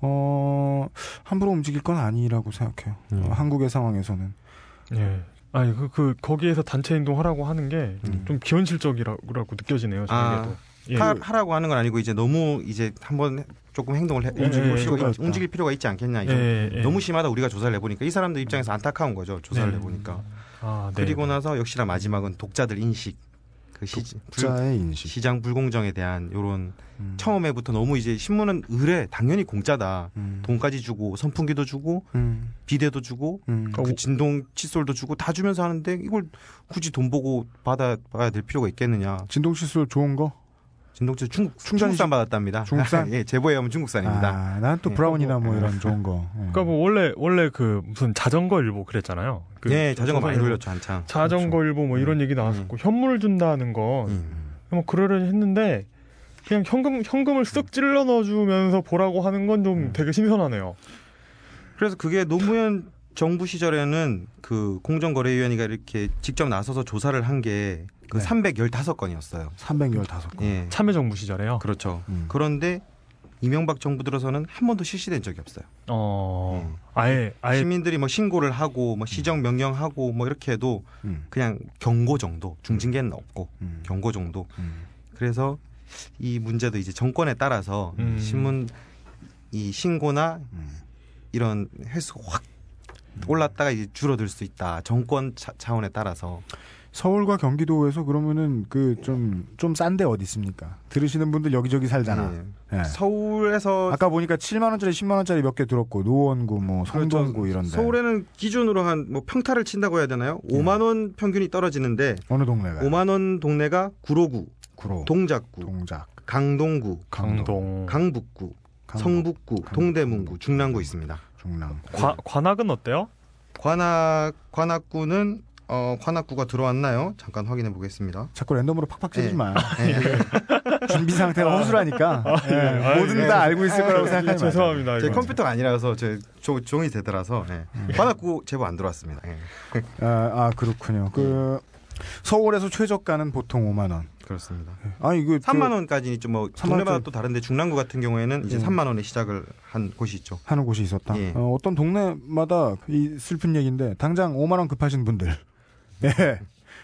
어 함부로 움직일 건 아니라고 생각해요. 음. 어, 한국의 상황에서는 예. 아니 그, 그 거기에서 단체 행동하라고 하는 게좀 음. 비현실적이라고 느껴지네요. 저에게도. 아, 예. 하, 하라고 하는 건 아니고 이제 너무 이제 한번 조금 행동을 해, 예, 움직일, 예, 필요가, 그러니까. 움직일 필요가 있지 않겠냐. 이제 예, 예. 너무 심하다 우리가 조사를 해보니까 이 사람들 입장에서 안타까운 거죠. 조사를 네. 해보니까. 아, 네. 그리고 나서 역시나 마지막은 독자들 인식. 그 시, 불, 자의 인식. 시장 불공정에 대한 요런 음. 처음에부터 너무 이제 신문은 으레 당연히 공짜다. 음. 돈까지 주고 선풍기도 주고 음. 비데도 주고 음. 어, 그 진동 칫솔도 주고 다 주면서 하는데 이걸 굳이 돈 주고 받아 봐야 될 필요가 있겠느냐. 진동 칫솔 좋은 거? 진동 칫솔 중국 중국산 받았답니다. 중국산? 예, 제보에 하면 중국산입니다. 아, 난또 예. 브라운이나 뭐 이런 좋은 거. 예. 그러니까 뭐 원래 원래 그 무슨 자전거 일보 그랬잖아요. 그 예, 자전거 많이. 돌렸죠 한창. 자전거 일보 뭐 이런 얘기 나왔었고 현물을 준다는 건 음. 뭐 그러려니 했는데 그냥 현금 현금을 쓱 찔러 넣어주면서 보라고 하는 건좀 음. 되게 신선하네요. 그래서 그게 노무현 정부 시절에는 그 공정거래위원회가 이렇게 직접 나서서 조사를 한 게 그 네. 315건이었어요. 315건. 예. 참여정부 시절에요. 그렇죠. 음. 그런데 이명박 정부 들어서는 한 번도 실시된 적이 없어요. 어 음. 아예 아예 시민들이 뭐 신고를 하고 뭐 시정 명령하고 뭐 이렇게 해도 음. 그냥 경고 정도, 중징계는 없고 음. 경고 정도. 음. 그래서 이 문제도 이제 정권에 따라서 음. 신문 이 신고나 음. 이런 횟수가 확 올랐다가 이제 줄어들 수 있다. 정권 차, 차원에 따라서 서울과 경기도에서 그러면은 그 좀 좀 싼 데 어디 있습니까? 들으시는 분들 여기저기 살잖아. 예. 예. 서울에서 아까 보니까 7만 원짜리, 10만 원짜리 몇 개 들었고 노원구, 뭐 성동구 그렇죠. 이런데 서울에는 기준으로 한 뭐 평타를 친다고 해야 되나요? 예. 5만 원 평균이 떨어지는데 어느 동네가? 5만 원 동네가 구로구, 구로, 동작구, 동작, 강동구, 강동. 강북구, 강북, 성북구, 강북구. 동대문구, 중랑구 있습니다. 중랑. 과, 관악은 어때요? 관악 관악구는 어 관악구가 들어왔나요? 잠깐 확인해 보겠습니다. 자꾸 랜덤으로 팍팍 찌르지 예. 마. 예. 준비 상태가 허술하니까 예, 아, 뭐든 예. 다 알고 있을 거라고 예, 생각하지 마. 죄송합니다. 제. 컴퓨터가 아니라서 제 조- 종이 되더라서 예. 음. 관악구 제보 안 들어왔습니다. 예. 아, 아, 그렇군요. 그 서울에서 최저가는 보통 5만 원. 그렇습니다. 아 이거 3만 원까지 있죠. 뭐 3만 동네마다. 또 다른데 중랑구 같은 경우에는 이제 예. 3만 원에 시작을 한 곳이 있죠. 하는 곳이 있었다. 예. 어, 떤 동네마다 이 슬픈 얘기인데 당장 5만 원 급하신 분들. 예.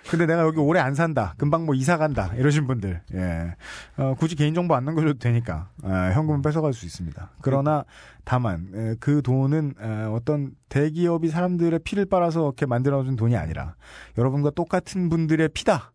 근데 내가 여기 오래 안 산다. 금방 뭐 이사 간다. 이러신 분들. 예. 어, 굳이 개인정보 안 남겨줘도 되니까. 예, 현금은 뺏어갈 수 있습니다. 그러나 다만 예, 그 돈은 예, 어떤 대기업이 사람들의 피를 빨아서 이렇게 만들어준 돈이 아니라 여러분과 똑같은 분들의 피다.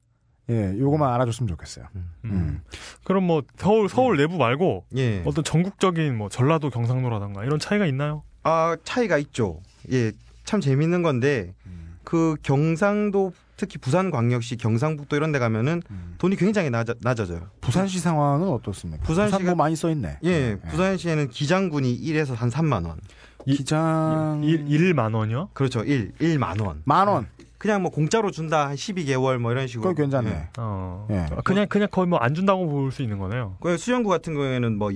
예, 요거만 알아줬으면 좋겠어요. 음. 음. 그럼 뭐 서울 서울 내부 말고 예. 어떤 전국적인 뭐 전라도 경상도라던가 이런 차이가 있나요? 아 차이가 있죠. 예, 참 재밌는 건데 음. 그 경상도 특히 부산 광역시, 경상북도 이런 데 가면은 음. 돈이 굉장히 낮아, 낮아져요. 부산시 상황은 어떻습니까? 부산시가- 부산 뭐 많이 써 있네. 예, 부산시에는 기장군이 1에서 한 3만 원. 기장 1, 1만 원이요? 그렇죠. 1, 1만 원. 만 원. 그냥 뭐 공짜로 준다 한 12개월 뭐 이런 식으로. 그거 괜찮네. 예. 어. 예. 그냥 그냥 거의 뭐 안 준다고 볼 수 있는 거네요. 그 수영구 같은 경우에는 뭐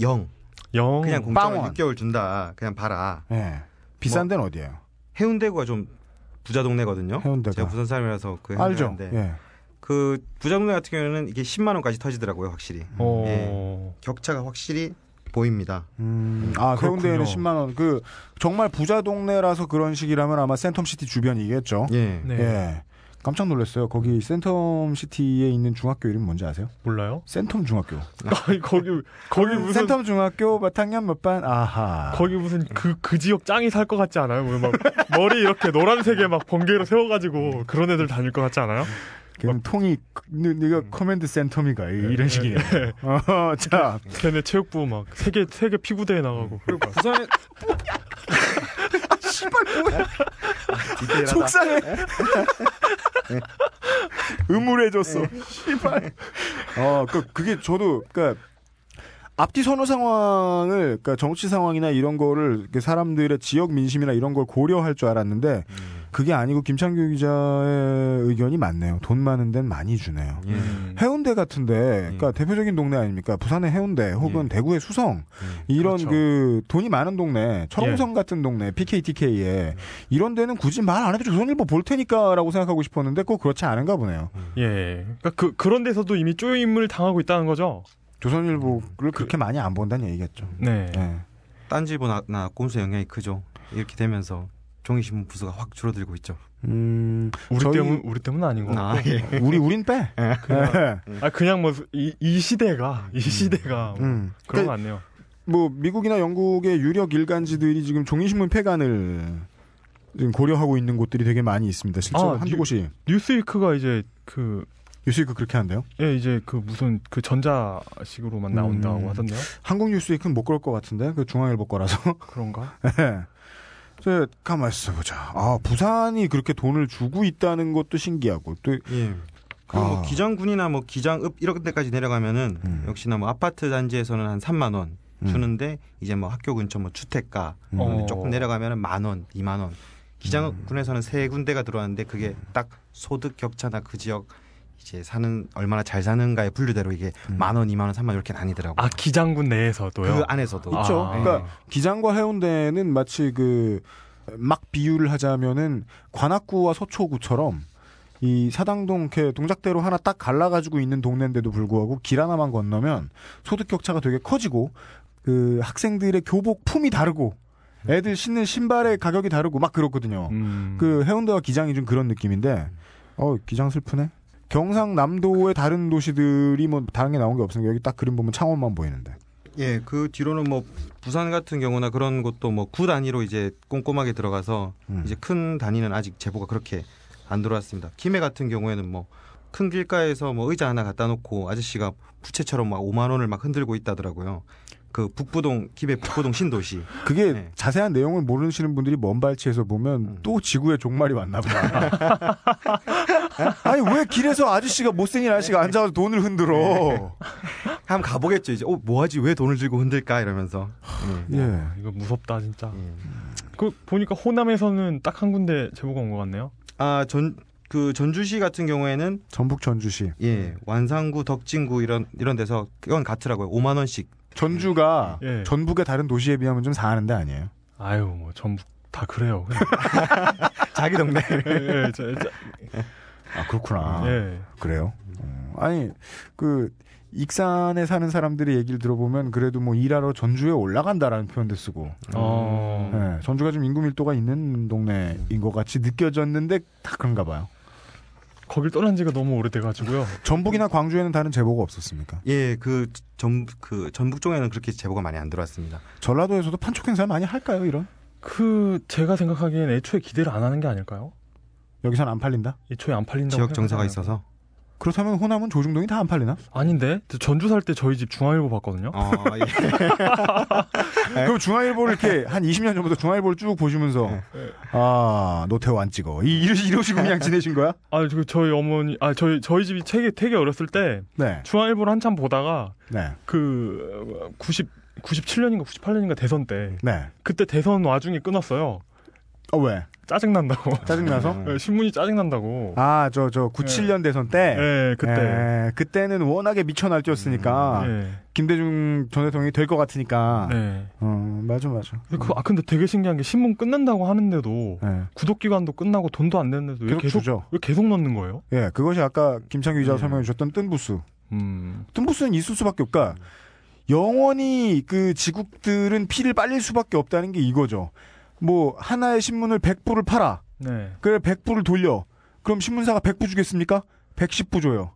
0, 영 그냥 공짜로 빵원. 6개월 준다. 그냥 봐라. 예. 비싼 데는 어디예요? 해운대구가 좀 부자 동네거든요. 해운대가. 제가 부산 사람이라서 그 알죠. 예. 그 부자 동네 같은 경우에는 이게 10만 원까지 터지더라고요, 확실히. 어. 격차가 확실히 보입니다. 음, 아. 해운대에는 10만 원. 그 정말 부자 동네라서 그런 식이라면 아마 센텀시티 주변이겠죠. 예. 네. 예. 깜짝 놀랐어요. 거기 센텀 시티에 있는 중학교 이름 뭔지 아세요? 몰라요? 센텀 중학교. 거기 거기 무슨 센텀 중학교 몇 학년 몇 반? 아하. 거기 무슨 그그 지역 짱이 살 것 같지 않아요? 뭐막 머리 이렇게 노란색에 막 번개로 세워가지고 그런 애들 다닐 것 같지 않아요? 그럼 통이 네- 네가 command 센텀이가 이런 식이네요. 어, 자, 걔네 체육부 막 세계 세계 피구 대회 나가고. 부산에 디테일하다. 속상해. 음울해졌어. 씨발. 어, 그 그게 저도 그러니까 앞뒤 선호 상황을 그러니까 정치 상황이나 이런 거를 사람들의 지역 민심이나 이런 걸 고려할 줄 알았는데 그게 아니고 김창규 기자의 의견이 맞네요. 돈 많은 데는 많이 주네요. 예. 음. 해운대 같은데, 그러니까 대표적인 동네 아닙니까? 부산의 해운대 혹은 대구의 수성 이런 그렇죠. 그 돈이 많은 동네, 철옹성 같은 동네, PKTK에 이런 데는 굳이 말 안 해도 조선일보 볼 테니까라고 생각하고 싶었는데 꼭 그렇지 않은가 보네요. 예. 그러니까 그 그런 데서도 이미 쪼임을 당하고 있다는 거죠. 조선일보를 그렇게 많이 안 본다는 얘기겠죠. 네. 네. 딴지보나 꼼수 영향이 크죠. 이렇게 되면서 종이신문 부수가 확 줄어들고 있죠. 음, 우리 저희- 때문 우리 때문 아닌 거. 아, 예. 우리 우린 빼. 네. 아 그냥 뭐이 이 시대가 이 시대가 뭐 음. 그런 그러니까 거 같네요. 뭐 미국이나 영국의 유력 일간지들이 지금 종이신문 폐간을 지금 고려하고 있는 곳들이 되게 많이 있습니다. 실제로 아, 한두 뉴- 곳이 뉴스위크가 이제 그 뉴스위크 그렇게 한대요. 예, 이제 그 무슨 그 전자식으로만 나온다고 음. 하던데요. 한국 뉴스위크는 못 그럴 것 같은데 그 중앙일보 거라서. 그런가? 저 가만 있어 보자. 아 부산이 그렇게 돈을 주고 있다는 것도 신기하고 또 예. 그리고 뭐 아. 기장군이나 뭐 기장읍 이런 데까지 내려가면은 음. 역시나 뭐 아파트 단지에서는 한 3만 원 음. 주는데 이제 뭐 학교 근처 뭐 주택가 음. 어. 조금 내려가면은 만 원, 2만 원. 기장군에서는 세 군데가 들어왔는데 그게 딱 소득 격차나 그 지역 이제 사는 얼마나 잘 사는가의 분류대로 이게 음. 만 원, 2만 원, 3만 원 이렇게 나뉘더라고요. 아 기장군 내에서도요. 그 안에서도 있죠. 아. 그러니까 기장과 해운대는 마치 그 막 비유를 하자면은 관악구와 서초구처럼 이 사당동 이렇게 동작대로 하나 딱 갈라가지고 있는 동네인데도 불구하고 길 하나만 건너면 소득 격차가 되게 커지고 그 학생들의 교복 품이 다르고 애들 신는 신발의 가격이 다르고 막 그렇거든요. 음. 그 해운대와 기장이 좀 그런 느낌인데 어 기장 슬프네. 경상남도의 다른 도시들이 뭐 다른 게 나온 게 없으니까 여기 딱 그림 보면 창원만 보이는데. 예, 그 뒤로는 뭐 부산 같은 경우나 그런 곳도 뭐 구 단위로 이제 꼼꼼하게 들어가서 음. 이제 큰 단위는 아직 제보가 그렇게 안 들어왔습니다. 김해 같은 경우에는 뭐 큰 길가에서 뭐 의자 하나 갖다 놓고 아저씨가 부채처럼 막 5만 원을 막 흔들고 있다더라고요. 그 북부동 김해 북부동 신도시. 그게 네. 자세한 내용을 모르시는 분들이 먼 발치에서 보면 음. 또 지구의 종말이 왔나 봐. 아니 왜 길에서 아저씨가 못생긴 아저씨가 앉아서 돈을 흔들어? 한번 가보겠죠 이제. 어 뭐하지 왜 돈을 들고 흔들까 이러면서. 예. 예. 이거 무섭다 진짜. 예. 그 보니까 호남에서는 딱 한 군데 제보가 온 것 같네요. 아전 그 전주시 같은 경우에는 전북 전주시. 예 완산구 덕진구 이런 이런 데서 그건 같더라고요. 5만 원씩. 전주가 예. 전북의 다른 도시에 비하면 좀 사하는데 아니에요? 아유 뭐 전북 다 그래요. 자기 동네. 예, 예, 저- 저- 아 그렇구나. 예. 그래요? 어, 아니 그 익산에 사는 사람들의 얘기를 들어보면 그래도 뭐 일하러 전주에 올라간다라는 표현도 쓰고 어. 예, 전주가 좀 인구 밀도가 있는 동네인 것 같이 느껴졌는데 다 그런가 봐요. 거길 떠난 지가 너무 오래돼가지고요. 전북이나 광주에는 다른 제보가 없었습니까? 예, 그 전 그 전북 쪽에는 그렇게 제보가 많이 안 들어왔습니다. 전라도에서도 판촉 행사를 많이 할까요? 이런 그 제가 생각하기엔 애초에 기대를 안 하는 게 아닐까요? 여기선 안 팔린다? 애초에 안 팔린다고 지역 정서가. 있어서. 그렇다면 호남은 조중동이 다 안 팔리나? 아닌데 저 전주 살 때 저희 집 중앙일보 봤거든요. 어, 예. 그럼 중앙일보를 이렇게 한 20년 전부터 중앙일보를 쭉 보시면서 네. 아 노태우 안 찍어 이 이러, 이러시고 그냥 지내신 거야? 아, 저 저희 어머니, 아 저희 저희 집이 되게 되게 어렸을 때 네, 중앙일보를 한참 보다가 네, 그 90, 97년인가 98년인가 대선 때 네. 그때 대선 와중에 끊었어요. 어 왜? 짜증 난다고. 짜증나서? 음. 네, 신문이 짜증 난다고. 아 저 저 97년 대선 때. 네, 그때. 예, 그때는 워낙에 미쳐 날뛰었으니까 네. 김대중 전 대통령이 될 것 같으니까. 네. 어 맞아 맞아. 그, 아 근데 되게 신기한 게 신문 끝난다고 하는데도 예. 구독 기간도 끝나고 돈도 안 냈는데도 왜 계속 계속 주죠. 왜 계속 넣는 거예요? 예, 그것이 아까 김창규 기자가 음. 설명해 주셨던 뜬부스. 음. 뜬부스는 있을 수밖에 없까. 영원히 그 지국들은 피를 빨릴 수밖에 없다는 게 이거죠. 뭐 하나의 신문을 100부를 팔아. 네. 그래 100부를 돌려. 그럼 신문사가 100부 주겠습니까? 110부 줘요.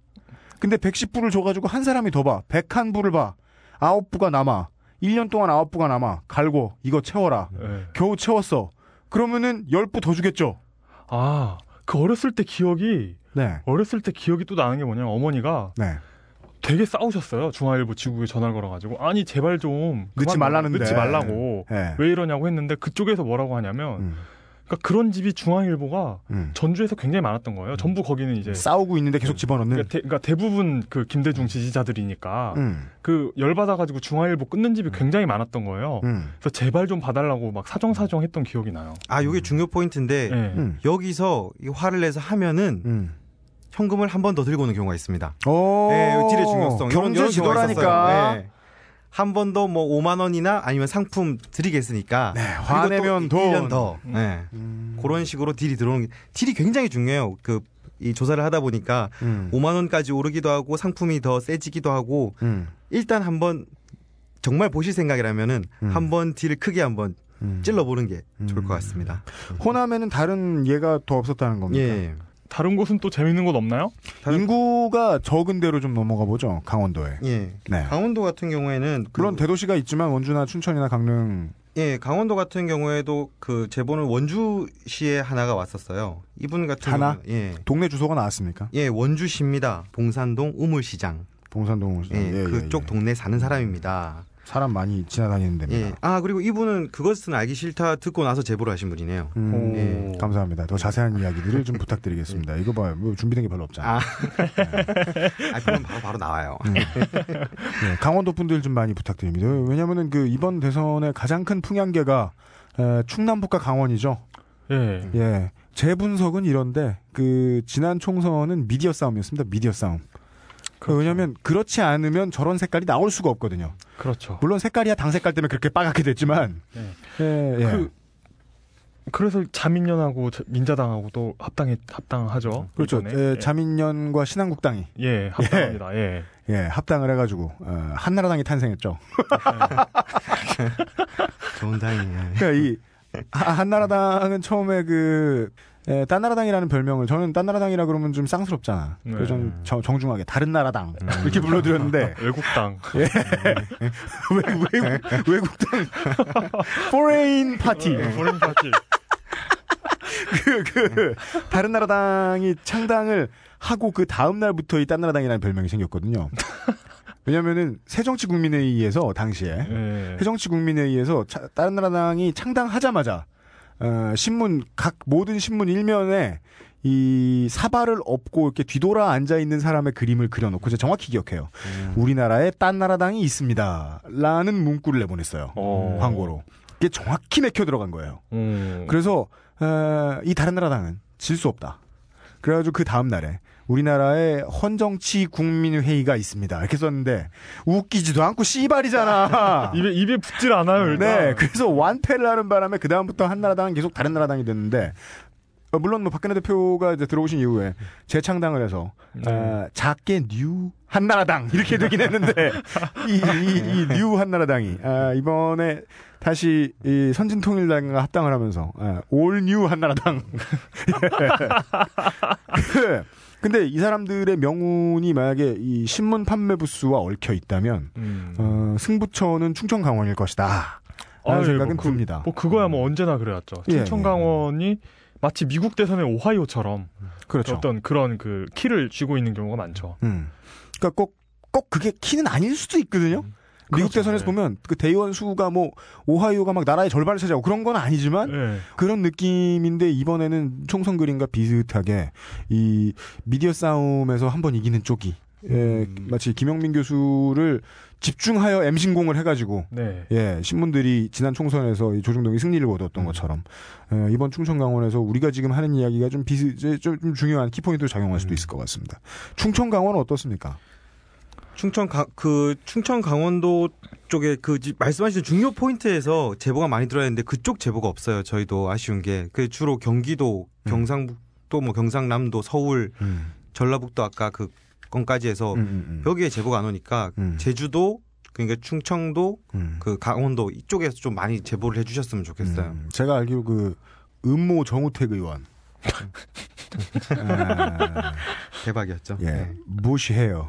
근데 110부를 줘가지고 한 사람이 더 봐. 101부를 봐. 9부가 남아. 1년 동안 9부가 남아. 갈고 이거 채워라. 네. 겨우 채웠어. 그러면은 10부 더 주겠죠. 아, 그 어렸을 때 기억이 네. 어렸을 때 기억이 또 나는 게 뭐냐면 어머니가 네. 되게 싸우셨어요. 중앙일보 지국에 전화를 걸어가지고 아니 제발 좀 그만 말라는데. 넣지 말라고 네. 왜 이러냐고 했는데 그쪽에서 뭐라고 하냐면 음, 그러니까 그런 집이 중앙일보가 음. 전주에서 굉장히 많았던 거예요. 전부 거기는 이제 싸우고 있는데 계속 집어넣는. 그러니까, 대, 그러니까 대부분 그 김대중 지지자들이니까 음, 그 열받아가지고 중앙일보 끊는 집이 굉장히 많았던 거예요. 음, 그래서 제발 좀 봐달라고 막 사정사정 했던 기억이 나요. 아, 요게 중요 포인트인데 네. 음, 여기서 이 화를 내서 하면은 음. 현금을 한 번 더 들고 오는 경우가 있습니다. 오, 네, 딜의 중요성. 경제 지도라니까. 네. 한번 더 뭐 5만 원이나 아니면 상품 드리겠으니까 네, 화내면 돈. 1년 더. 네. 음, 그런 식으로 딜이 들어오는 게 딜이 굉장히 중요해요. 그이 조사를 하다 보니까 음, 5만 원까지 오르기도 하고 상품이 더 세지기도 하고 음, 일단 한번 정말 보실 생각이라면은 음. 한번 딜을 크게 한번 음. 찔러보는 게 좋을 음. 것 같습니다. 호남에는 다른 예가 더 없었다는 겁니까? 예. 다른 곳은 또 재밌는 곳 없나요? 인구가 적은 데로 좀 넘어가 보죠. 강원도에. 예. 네. 강원도 같은 경우에는 그- 물론 대도시가 있지만 원주나 춘천이나 강릉 예, 강원도 같은 경우에도 그 제보는 원주시에 하나가 왔었어요. 이분 같은 하나? 예. 동네 주소가 나왔습니까? 예, 원주시입니다. 봉산동 우물시장. 동산동 예, 예, 예, 그쪽 예. 동네 사는 사람입니다. 사람 많이 지나다니는 데입니다. 예. 아, 그리고 이분은 그것은 알기 싫다 듣고 나서 제보를 하신 분이네요. 음, 오. 예. 감사합니다. 더 자세한 이야기들을 좀 부탁드리겠습니다. 이거 봐요. 뭐 준비된 게 별로 없잖아요. 아. 아, 그럼 바로 바로 나와요. 예, 강원도 분들 좀 많이 부탁드립니다. 왜냐면은 그 이번 대선의 가장 큰 풍향계가 에, 충남북과 강원이죠. 예. 예. 제 분석은 이런데 그 지난 총선은 미디어 싸움이었습니다. 미디어 싸움. 그 왜냐하면 그렇지 않으면 저런 색깔이 나올 수가 없거든요. 그렇죠. 물론 색깔이야 당 색깔 때문에 그렇게 빨갛게 됐지만 네. 예, 예. 그 그래서 자민련하고 저- 민자당하고 또 합당해 합당하죠. 그렇죠. 예, 예. 자민련과 신한국당이 예, 합당합니다. 예. 예, 합당을 해가지고 어, 한나라당이 탄생했죠. 좋은 다행이에요. 그러니까 이 하- 한나라당은 처음에 그 예, 딴나라당이라는 별명을 저는 딴나라당이라 그러면 좀 쌍스럽잖아. 네. 그래서 정- 정중하게 다른 나라당 이렇게 불러드렸는데 외국당. 외, 외, 외국당 foreign party 포렌 파티. 그, 그, 다른 나라당이 창당을 하고 그 다음 날부터 이 딴 나라당이라는 별명이 생겼거든요. 왜냐면은 새정치국민회의에서 당시에 예. 새정치국민회의에서 차- 다른 나라당이 창당하자마자 어, 신문 각 모든 신문 일면에 이 사발을 업고 이렇게 뒤돌아 앉아 있는 사람의 그림을 그려놓고 제가 정확히 기억해요. 우리나라에 딴 나라당이 있습니다.라는 문구를 내보냈어요. 어. 광고로. 이게 정확히 맥혀 들어간 거예요. 음. 그래서 어, 이 다른 나라당은 질 수 없다. 그래가지고 그 다음 날에 우리나라에 헌정치 국민회의가 있습니다. 이렇게 썼는데 웃기지도 않고 씨발이잖아. 입에 입에 붙질 않아요. 일단. 네, 그래서 완패를 하는 바람에 그 다음부터 한 나라당은 계속 다른 나라당이 됐는데 어, 물론 뭐 박근혜 대표가 이제 들어오신 이후에 재창당을 해서 네. 어, 작게 New 한나라당 이렇게 되긴 했는데 이 이 New 한나라당이 아, 이번에 다시 이 선진통일당과 합당을 하면서 아, All New 한나라당. 그, 근데 이 사람들의 명운이 만약에 이 신문 판매 부수와 얽혀 있다면 음. 어, 승부처는 충청 강원일 것이다. 라는 아유, 생각은 뭐 그- 듭니다. 뭐 그거야 뭐 언제나 그래왔죠. 예, 충청 강원이 마치 미국 대선의 오하이오처럼 그렇죠. 어떤 그런 그 키를 쥐고 있는 경우가 많죠. 음. 그러니까 꼭, 꼭 그게 키는 아닐 수도 있거든요. 미국 그렇죠, 대선에서 네. 보면 그 대의원 수가 뭐 오하이오가 막 나라의 절반을 차지하고 그런 건 아니지만 예. 그런 느낌인데 이번에는 총선 그림과 비슷하게 이 미디어 싸움에서 한 번 이기는 쪽이 예, 마치 김영민 교수를 집중하여 엠신공을 해가지고 네. 예, 신문들이 지난 총선에서 이 조중동이 승리를 거뒀던 것처럼 예, 이번 충청 강원에서 우리가 지금 하는 이야기가 좀 비슷, 좀, 좀 중요한 키포인트로 작용할 수도 있을 것 같습니다. 충청 강원은 어떻습니까? 충청 가, 그 충청 강원도 쪽에 그 지- 말씀하신 중요 포인트에서 제보가 많이 들어야 되는데 그쪽 제보가 없어요. 저희도 아쉬운 게 그 주로 경기도, 경상북도, 뭐 경상남도, 서울, 전라북도 아까 그 건까지 해서 음, 음, 음. 여기에 제보가 안 오니까 음. 제주도 그러니까 충청도 음. 그 강원도 이쪽에서 좀 많이 제보를 해주셨으면 좋겠어요. 음, 제가 알기로 그 음모 정우택 의원 아, 대박이었죠. 예, 네. 무시해요.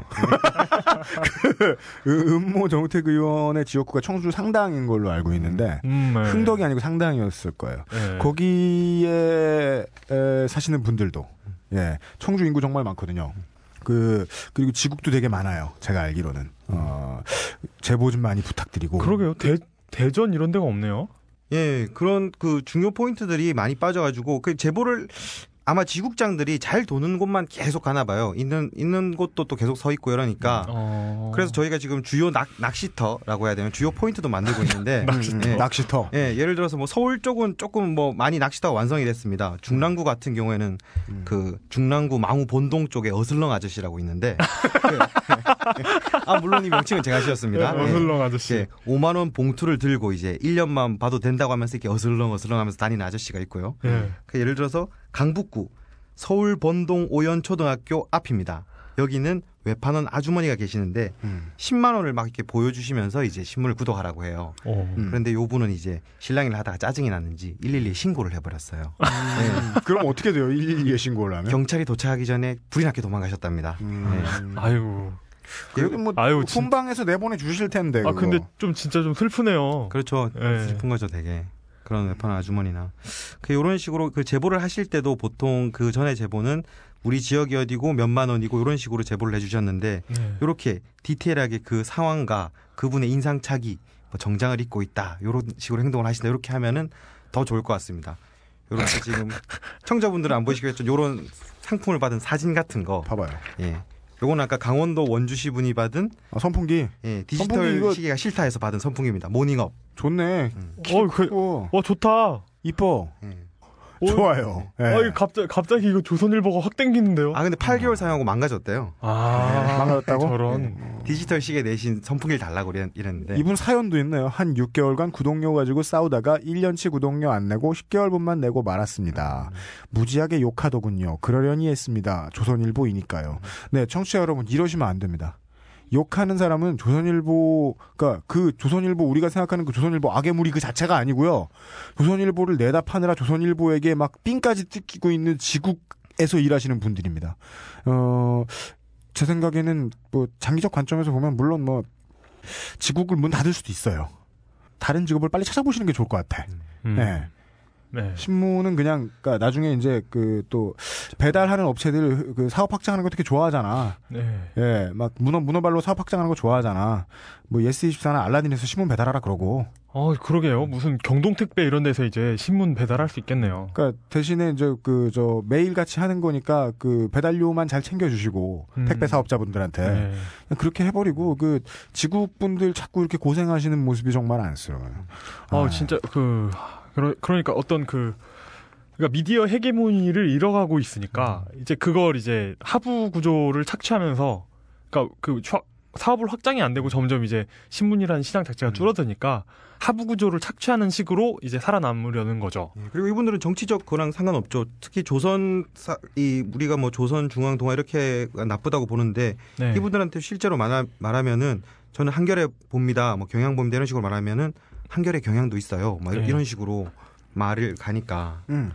그 음모 정우택 의원의 지역구가 청주 상당인 걸로 알고 있는데 음, 네. 흥덕이 아니고 상당이었을 거예요. 예. 거기에 에, 사시는 분들도 예 청주 인구 정말 많거든요. 그 그리고 지국도 되게 많아요. 제가 알기로는 어, 제보 좀 많이 부탁드리고. 그러게요. 대 대전 이런 데가 없네요. 예, 그런 그 중요 포인트들이 많이 빠져가지고 그 제보를 아마 지국장들이 잘 도는 곳만 계속 가나 봐요. 있는 있는 곳도 또 계속 서 있고 이러니까. 어. 그래서 저희가 지금 주요 낙, 낚시터라고 해야 되나 주요 포인트도 만들고 있는데 낚시터. 예. 낚시터. 예, 예를 들어서 뭐 서울 쪽은 조금 뭐 많이 낚시터가 완성이 됐습니다. 중랑구 같은 경우에는 음. 그 중랑구 망우 본동 쪽에 어슬렁 아저씨라고 있는데 그, 아 물론 이 명칭은 제가 지었습니다. 예, 어슬렁 아저씨. 예, 5만 원 봉투를 들고 이제 1년만 봐도 된다고 하면서 이렇게 어슬렁 어슬렁 하면서 다니는 아저씨가 있고요. 예. 그 예를 들어서 강북구 서울 본동 오연 초등학교 앞입니다. 여기는 외판원 아주머니가 계시는데 음. 10만 원을 막 이렇게 보여주시면서 이제 신문을 구독하라고 해요. 어. 음. 그런데 요 분은 이제 신랑이를 하다가 짜증이 났는지 112에 신고를 해버렸어요. 네. 그럼 어떻게 돼요? 112에 신고를 하면? 경찰이 도착하기 전에 불이 나게 도망가셨답니다. 음. 아이고. 그래도 뭐 아유, 진- 본방에서 내보내 주실 텐데. 아 그거. 근데 좀 진짜 좀 슬프네요. 그렇죠. 예. 슬픈 거죠, 되게. 그런 외판원 아주머니나. 그, 요런 식으로 그 제보를 하실 때도 보통 그 전에 제보는 우리 지역이 어디고 몇만 원이고 이런 식으로 제보를 해주셨는데 네. 이렇게 디테일하게 그 상황과 그분의 인상착의, 뭐 정장을 입고 있다 이런 식으로 행동을 하신다 이렇게 하면은 더 좋을 것 같습니다. 이렇게 지금 청자분들은 안 보시겠죠. 이런 상품을 받은 사진 같은 거, 봐봐요. 예, 요건 아까 강원도 원주시 분이 받은 아, 선풍기 예, 디지털 선풍기 이거- 시계가 싫다 해서 받은 선풍기입니다. 모닝업. 좋네. 어, 그, 크고 와 좋다. 이뻐. 예. 어, 좋아요. 예. 아, 이거 갑자기 갑자기 이거 조선일보가 확 땡기는데요. 아 근데 8개월 사용하고 망가졌대요. 아, 망가졌다고? 저런. 디지털 시계 대신 선풍기를 달라고 이랬- 이랬는데 이분 사연도 있네요. 한 6개월간 구독료 가지고 싸우다가 1년치 구독료 안 내고 10개월분만 내고 말았습니다. 무지하게 욕하더군요. 그러려니 했습니다. 조선일보이니까요. 네, 청취자 여러분 이러시면 안 됩니다. 욕하는 사람은 조선일보, 그니까 그 조선일보 우리가 생각하는 그 조선일보 악의 무리 그 자체가 아니고요. 조선일보를 내다 파느라 조선일보에게 막 삥까지 뜯기고 있는 지국에서 일하시는 분들입니다. 어, 제 생각에는 뭐 장기적 관점에서 보면 물론 뭐 지국을 문 닫을 수도 있어요. 다른 직업을 빨리 찾아보시는 게 좋을 것 같아. 음. 네. 네. 신문은 그냥 그러니까 나중에 이제 그 또 배달하는 업체들 그 사업 확장하는 거 되게 좋아하잖아. 네. 예, 막 문어 문어발로 사업 확장하는 거 좋아하잖아. 뭐 예스 24나 알라딘에서 신문 배달하라 그러고. 어, 그러게요. 무슨 경동택배 이런 데서 이제 신문 배달할 수 있겠네요. 그러니까 대신에 이제 그 저 매일 같이 하는 거니까 그 배달료만 잘 챙겨주시고 음. 택배 사업자분들한테 네. 그렇게 해버리고 그 지국분들 자꾸 이렇게 고생하시는 모습이 정말 안쓰러워요. 어, 아, 진짜 그 그러, 그러니까 어떤 그 그러니까 미디어 헤게모니를 잃어가고 있으니까 이제 그걸 이제 하부 구조를 착취하면서 그러니까 그 차- 사업을 확장이 안 되고 점점 이제 신문이라는 시장 자체가 줄어드니까 하부 구조를 착취하는 식으로 이제 살아남으려는 거죠. 예, 그리고 이분들은 정치적 거랑 상관없죠. 특히 조선 사, 이 우리가 뭐 조선 중앙 동아 이렇게 나쁘다고 보는데 네. 이분들한테 실제로 말하, 말하면은 저는 한결에 봅니다. 뭐 경향 봅니다 이런 식으로 말하면은 한결의 경향도 있어요. 막 네. 이런 식으로 말을 가니까 음.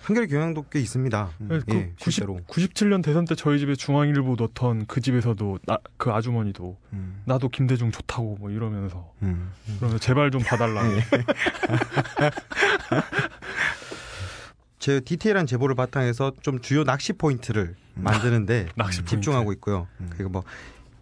한결의 경향도 꽤 있습니다. 그 예, 실제로. 97년 대선 때 저희 집에 중앙일보 넣던 그 집에서도 나, 그 아주머니도 음. 나도 김대중 좋다고 뭐 이러면서 음. 그러면서 제발 좀 봐달라. 예. 제 디테일한 제보를 바탕해서 좀 주요 낚시 포인트를 만드는데 낚시 포인트. 집중하고 있고요. 그리고 뭐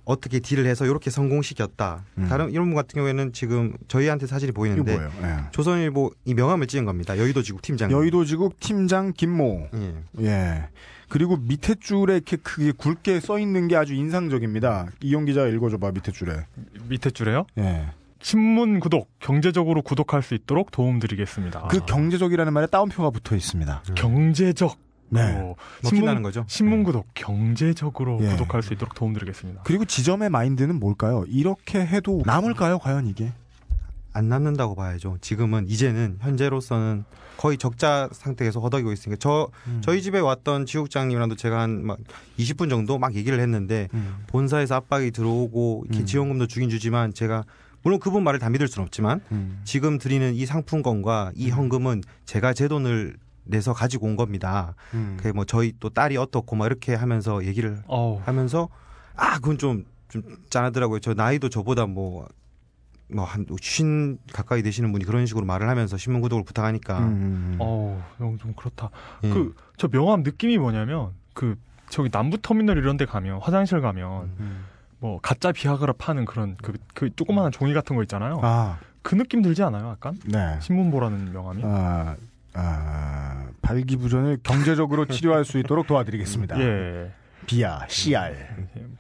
어떻게 딜을 해서 이렇게 성공시켰다. 음. 다른 이런 분 같은 경우에는 지금 저희한테 사진이 보이는데? 예. 조선일보 이 명함을 찍은 겁니다. 여의도 지국 팀장. 여의도 지국 팀장 김모. 예. 예. 그리고 밑에 줄에 이렇게 크게 굵게 써 있는 게 아주 인상적입니다. 이용 기자 읽어줘봐 밑에 줄에. 밑에 줄에요. 예. 신문 구독, 경제적으로 구독할 수 있도록 도움드리겠습니다. 그 경제적이라는 말에 따옴표가 붙어 있습니다. 경제적. 네. 어, 먹힌다는 거죠. 신문 구독, 경제적으로 예. 구독할 수 있도록 도움드리겠습니다. 그리고 지점의 마인드는 뭘까요? 이렇게 해도 남을까요? 과연 이게? 안 남는다고 봐야죠. 지금은 이제는 현재로서는 거의 적자 상태에서 허덕이고 있으니까 저 음. 저희 집에 왔던 지국장님이랑도 제가 한 막 20분 정도 막 얘기를 했는데 음. 본사에서 압박이 들어오고 이렇게 음. 지원금도 주긴 주지만 제가 물론 그분 말을 다 믿을 수는 없지만 음. 지금 드리는 이 상품권과 이 현금은 제가 제 돈을 내서 가지고 온 겁니다. 음. 그게 뭐 저희 또 딸이 어떻고 막 이렇게 하면서 얘기를 어우, 하면서 아 그건 좀좀 짠하더라고요. 저 나이도 저보다 뭐 뭐한쉰 가까이 되시는 분이 그런 식으로 말을 하면서 신문 구독을 부탁하니까 음, 음. 어우, 좀, 좀 그렇다. 예. 그, 저 명함 느낌이 뭐냐면, 그, 저기 남부 터미널 이런 데 가면, 화장실 가면, 음. 뭐, 가짜 비아그라 파는 그런, 그, 그 조그마한 종이 같은 거 있잖아요. 아, 그 느낌 들지 않아요, 약간? 네. 신문 보라는 명함이? 아, 아, 발기부전을 경제적으로 치료할 수 있도록 도와드리겠습니다. 예. 비아, CR.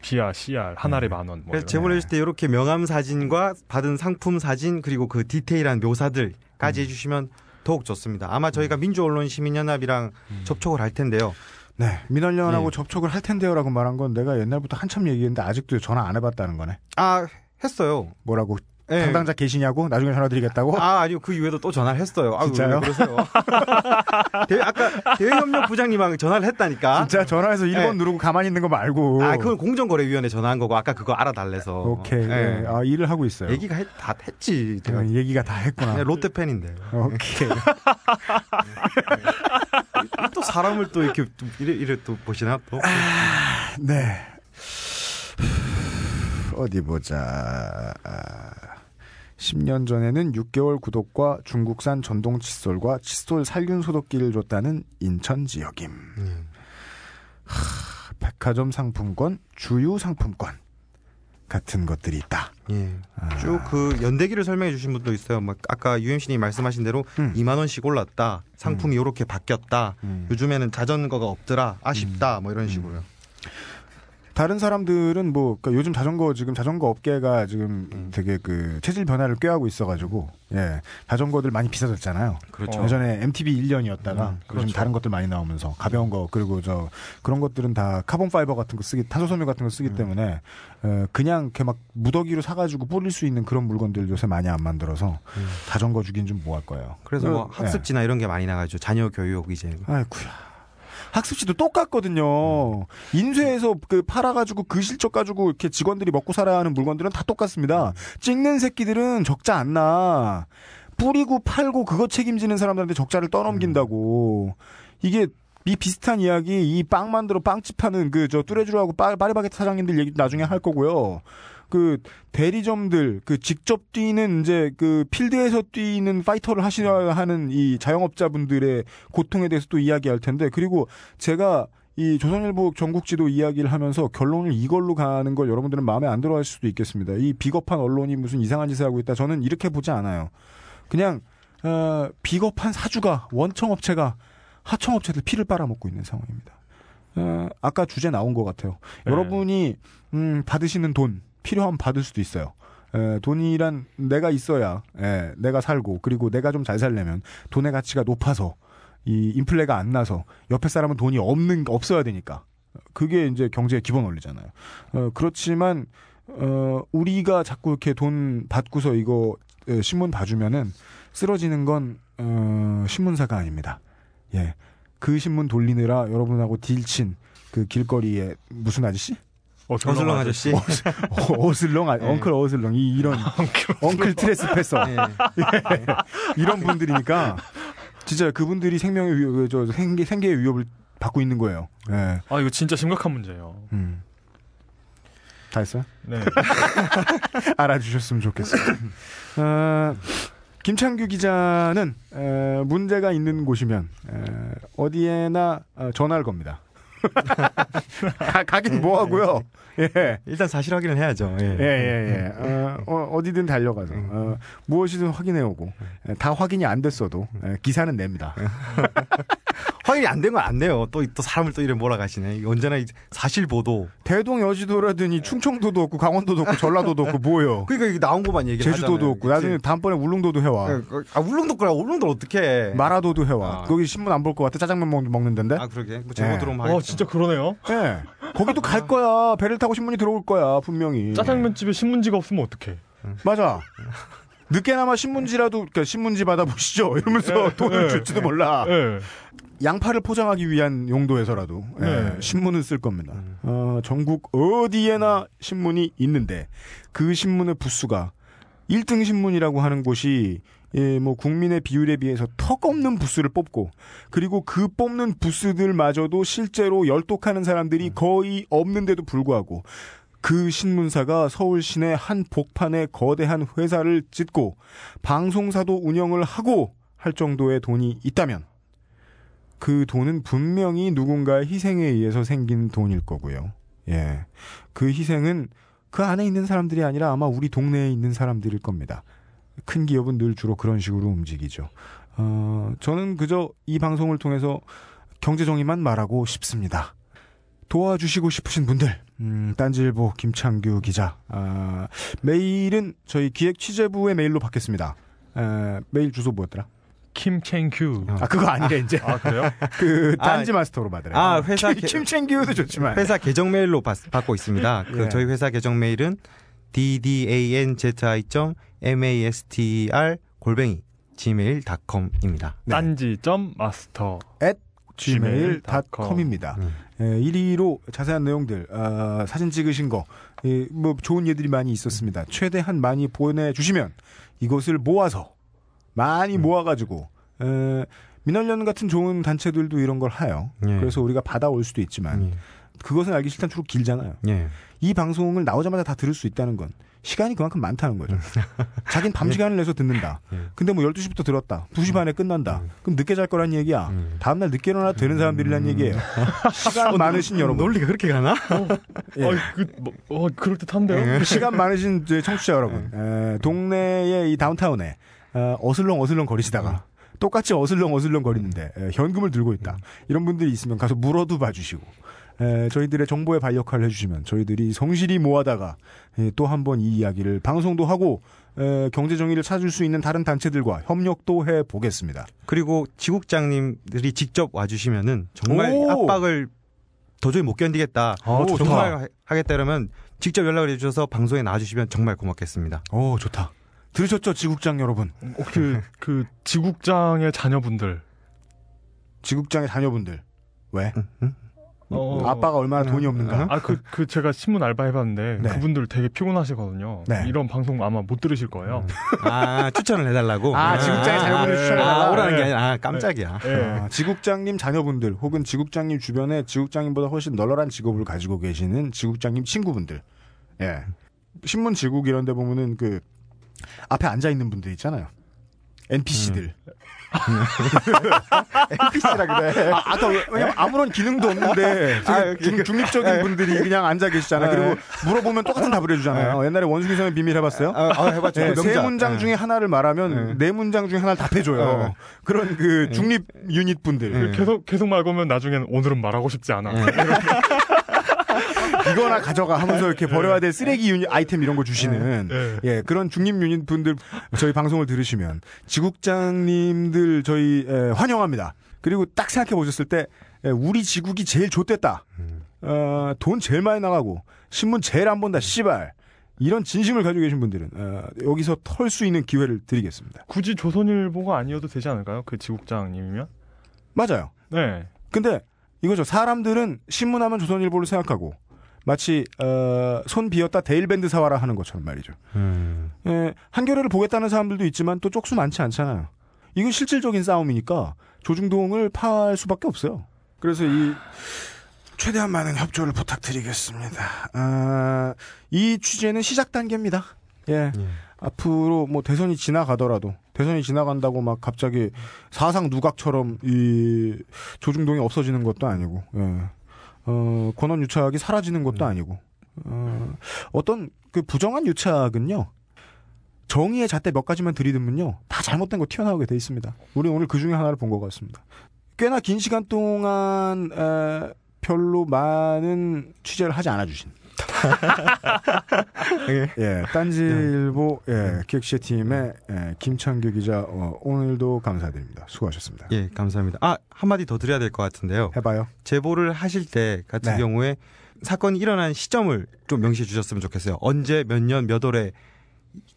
비아, CR, 한 알에 만 원. 뭐 그래서. 제보를 해줄 때 이렇게 명함 사진과 받은 상품 사진 그리고 그 디테일한 묘사들까지 해주시면 더욱 좋습니다. 아마 저희가 민주언론시민연합이랑 접촉을 할 텐데요. 네. 민원련하고 예. 접촉을 할 텐데요라고 말한 건 내가 옛날부터 한참 얘기했는데 아직도 전화 안 해봤다는 거네. 아 했어요. 뭐라고? 예. 담당자 계시냐고? 나중에 전화 드리겠다고? 아 아니요 그 이후에도 또 전화를 했어요. 아유, 진짜요? 왜 그러세요? 아까 대외협력 부장님하고 전화를 했다니까. 진짜 전화해서 1번 예. 누르고 가만히 있는 거 말고. 아 그건 공정거래위원회 전화한 거고 아까 그거 알아달래서. 오케이. 예. 네. 아, 일을 하고 있어요. 얘기가 했, 다 했지. 제가 어, 얘기가 다 했구나. 롯데 팬인데. 오케이. 또 사람을 또 이렇게 또 이래, 이래 또 보시나 또. 네. 어디 보자. 아, 10년 전에는 6개월 구독과 중국산 전동 칫솔과 칫솔 살균 소독기를 줬다는 인천 지역임. 하, 백화점 상품권, 주유 상품권 같은 것들이 있다. 예. 아. 쭉그 연대기를 설명해 주신 분도 있어요. 막 아까 UMC님이 말씀하신 대로 음. 2만 원씩 올랐다. 상품이 요렇게 바뀌었다. 음. 요즘에는 자전거가 없더라. 아쉽다. 뭐 이런 식으로요. 다른 사람들은 뭐 그러니까 요즘 자전거 지금 자전거 업계가 지금 음. 되게 그 체질 변화를 꾀하고 있어가지고 예 자전거들 많이 비싸졌잖아요. 그렇죠. 예전에 MTB 일변도였다가 음, 요즘 그렇죠. 다른 것들 많이 나오면서 가벼운 거 그리고 저 그런 것들은 다 carbon fiber 같은 거 쓰기 탄소 섬유 같은 거 쓰기 음. 때문에 어, 그냥 이렇게 막 무더기로 사가지고 뿌릴 수 있는 그런 물건들 요새 많이 안 만들어서 음. 자전거 주긴 좀 뭐 할 거예요. 그래서 뭐 어, 예. 학습지나 이런 게 많이 나가죠. 자녀 교육 이제. 아이쿠야. 학습지도 똑같거든요. 인쇄해서 그 팔아가지고 그 실적 가지고 이렇게 직원들이 먹고 살아야 하는 물건들은 다 똑같습니다. 찍는 새끼들은 적자 안 나. 뿌리고 팔고 그거 책임지는 사람들한테 적자를 떠넘긴다고. 이게 이 비슷한 이야기 이 빵 만들어 빵집 하는 그 저 뚜레쥬라고 파리바게트 사장님들 얘기 나중에 할 거고요. 그 대리점들 그 직접 뛰는 이제 그 필드에서 뛰는 파이터를 하시려 하는 이 자영업자분들의 고통에 대해서 또 이야기할 텐데 그리고 제가 이 조선일보 전국지도 이야기를 하면서 결론을 이걸로 가는 걸 여러분들은 마음에 안 들어 하실 수도 있겠습니다. 이 비겁한 언론이 무슨 이상한 짓을 하고 있다. 저는 이렇게 보지 않아요. 그냥 어, 비겁한 사주가 원청업체가 하청업체들 피를 빨아먹고 있는 상황입니다. 어, 아까 주제 나온 것 같아요. 네. 여러분이 음, 받으시는 돈 필요하면 받을 수도 있어요. 에, 돈이란 내가 있어야 에, 내가 살고 그리고 내가 좀 잘 살려면 돈의 가치가 높아서 이 인플레가 안 나서 옆에 사람은 돈이 없는 없어야 되니까 그게 이제 경제의 기본 원리잖아요. 어, 그렇지만 어, 우리가 자꾸 이렇게 돈 받고서 이거 에, 신문 봐주면은 쓰러지는 건 어, 신문사가 아닙니다. 예, 그 신문 돌리느라 여러분하고 딜친 그 길거리에 무슨 아저씨? 어슬렁 아저씨. 어, 어슬렁, 아, 네. 엉클 어슬렁 이 이런 엉클 트레스 패서 네. 이런 분들이니까 진짜 그분들이 생명의 위, 저 생계 생계의 위협을 받고 있는 거예요. 예. 아 이거 진짜 심각한 문제예요. 음. 다 했어요? 네. 알아주셨으면 좋겠어요. 어, 김창규 기자는 에, 문제가 있는 곳이면 에, 어디에나 어, 전화를 겁니다. 가, 가긴 뭐 하고요. 예. 일단 사실 확인을 해야죠. 예. 예, 예, 예. 어, 어, 디든 달려가서, 어, 무엇이든 확인해오고, 예, 다 확인이 안 됐어도, 예, 기사는 냅니다. 확인이 안 된 건 안 돼요. 또, 또 사람을 또 이래 몰아가시네. 언제나 이 사실 보도. 대동 여지도라더니 충청도도 없고, 강원도도 없고, 전라도도 없고, 뭐요? 그러니까 이게 나온 것만 얘기를 제주도도 하잖아요. 없고, 나중에 다음번에 울릉도도 해와. 예, 그- 아, 울릉도 거야. 울릉도 어떻게 마라도도 해와. 아. 거기 신문 안 볼 것 같아? 짜장면 먹, 먹는 데인데? 아, 그러게. 뭐 제보 예. 들어오면 어 하겠죠. 진짜 그러네요. 예. 거기도 갈 거야. 배를 타고 신문이 들어올 거야, 분명히. 짜장면집에 신문지가 없으면 어떡해? 맞아. 늦게나마 신문지라도, 그러니까 신문지 받아보시죠. 이러면서 예, 돈을 예, 줄지도 예. 몰라. 예. 양파를 포장하기 위한 용도에서라도 예, 네. 신문을 쓸 겁니다. 어, 전국 어디에나 신문이 있는데 그 신문의 부수가 1등 신문이라고 하는 곳이 예, 뭐 국민의 비율에 비해서 턱없는 부스를 뽑고 그리고 그 뽑는 부스들마저도 실제로 열독하는 사람들이 거의 없는데도 불구하고 그 신문사가 서울 시내 한 복판에 거대한 회사를 짓고 방송사도 운영을 하고 할 정도의 돈이 있다면 그 돈은 분명히 누군가의 희생에 의해서 생긴 돈일 거고요. 예. 그 희생은 그 안에 있는 사람들이 아니라 아마 우리 동네에 있는 사람들일 겁니다. 큰 기업은 늘 주로 그런 식으로 움직이죠. 어, 저는 그저 이 방송을 통해서 경제정의만 말하고 싶습니다. 도와주시고 싶으신 분들, 음, 딴지일보 김창규 기자, 아, 메일은 저희 기획 취재부의 메일로 받겠습니다. 에, 메일 주소 뭐였더라? 김챙큐. 아, 그거 아니래, 이제. 아 그래요? 그, 아, 딴지 마스터로 받으래. 아, 회사 김, 개- 김챙규도 좋지만. 회사 계정 메일로 받, 받고 있습니다. 그 예. 저희 회사 계정 메일은 ddanzi.master 골뱅이 gmail.com입니다. 네. 딴지점 마스터. gmail.com입니다. 음. 예, 1위로 자세한 내용들, 아, 사진 찍으신 거, 예, 뭐 좋은 예들이 많이 있었습니다. 최대한 많이 보내주시면 이것을 모아서 많이 모아가지고 에, 민원련 같은 좋은 단체들도 이런 걸 해요. 예. 그래서 우리가 받아올 수도 있지만 그것은 알기 싫다는 주로 길잖아요. 예. 이 방송을 나오자마자 다 들을 수 있다는 건 시간이 그만큼 많다는 거죠. 자긴 밤 시간을 내서 듣는다. 예. 근데 뭐 12시부터 들었다. 2시 반에 끝난다. 그럼 늦게 잘 거란 얘기야. 음. 다음날 늦게 일어나 되는 사람들이란 얘기예요. 시간 많으신 여러분. 논리가 그렇게 가나? 예. 어, 그, 뭐, 어, 그럴 듯한데요? 그 시간 많으신 청취자 여러분. 에, 동네의 이 다운타운에 어, 어슬렁 어슬렁 거리시다가 똑같이 어슬렁 어슬렁 거리는데 에, 현금을 들고 있다. 이런 분들이 있으면 가서 물어도 봐주시고 에, 저희들의 정보의 발 역할을 해주시면 저희들이 성실히 모아다가 또 한 번 이 이야기를 방송도 하고 에, 경제 정의를 찾을 수 있는 다른 단체들과 협력도 해 보겠습니다. 그리고 지국장님들이 직접 와주시면은 정말 오! 압박을 도저히 못 견디겠다. 아, 좋다. 정말 하- 하겠다 이러면 직접 연락을 해주셔서 방송에 나와주시면 정말 고맙겠습니다. 오 좋다. 들으셨죠, 지국장 여러분? 그, 그, 지국장의 자녀분들. 지국장의 자녀분들 왜? 어, 아빠가 얼마나 돈이 없는가? 아, 그, 그, 제가 신문 알바 해봤는데, 네. 그분들 되게 피곤하시거든요. 네. 이런 방송 아마 못 들으실 거예요. 아 추천을 해달라고. 아, 지국장의 자녀분을 아, 추천해달라. 아, 오라는 게 네. 아니라 아, 깜짝이야. 예. 아, 지국장님 자녀분들 혹은 지국장님 주변에 지국장님보다 훨씬 널널한 직업을 가지고 계시는 지국장님 친구분들. 예. 신문 지국 이런 데 보면은 그 앞에 앉아 있는 분들 있잖아요. NPC들. NPC라 그래. 아, 왜- 왜냐면 아무런 기능도 없는데 아, 중, 립적인 분들이 그냥 앉아 계시잖아요. 그리고 물어보면 똑같은 답을 해주잖아요. 옛날에 원숭이성의 비밀 해봤어요? 아, 아, 해봤죠. 네, 그 세. 문장 네. 중에 하나를 말하면 네 문장 중에 하나를 답해줘요. 네. 그런 그 중립 유닛 분들. 계속 계속 말 거면 나중에는 오늘은 말하고 싶지 않아. 이거나 가져가 하면서 이렇게 버려야 될 쓰레기 유닛 아이템 이런 거 주시는 네. 예 그런 중립 유닛 분들 저희 방송을 들으시면 지국장님들 저희 에, 환영합니다. 그리고 딱 생각해 보셨을 때 에, 우리 지국이 제일 좋댔다. 어, 돈 제일 많이 나가고 신문 제일 안 본다. 씨발. 이런 진심을 가지고 계신 분들은 어, 여기서 털 수 있는 기회를 드리겠습니다. 굳이 조선일보가 아니어도 되지 않을까요? 그 지국장님이면? 맞아요. 네. 근데 이거죠. 사람들은 신문하면 조선일보를 생각하고 마치 어, 손 비었다 데일밴드 사와라 하는 것처럼 말이죠. 음. 예, 한겨레를 보겠다는 사람들도 있지만 또 쪽수 많지 않잖아요. 이건 실질적인 싸움이니까 조중동을 팔 수밖에 없어요. 그래서 이 최대한 많은 협조를 부탁드리겠습니다. 아, 이 취재는 시작 단계입니다. 예. 앞으로 뭐 대선이 지나가더라도 대선이 지나간다고 막 갑자기 사상 누각처럼 이 조중동이 없어지는 것도 아니고 예. 어, 권원 유착이 사라지는 것도 아니고 어, 어떤 그 부정한 유착은요 정의의 잣대 몇 가지만 들이대면요 다 잘못된 거 튀어나오게 돼 있습니다. 우리 오늘 그 중에 하나를 본 것 같습니다. 꽤나 긴 시간 동안 에, 별로 많은 취재를 하지 않아 주신. 예, 딴지일보 예, 기획시팀의 예, 김창규 기자 어, 오늘도 감사드립니다. 수고하셨습니다. 예, 감사합니다. 아, 한마디 더 드려야 될 것 같은데요. 해봐요. 제보를 하실 때 같은 네. 경우에 사건이 일어난 시점을 좀 명시해 주셨으면 좋겠어요. 언제 몇 년 몇 월에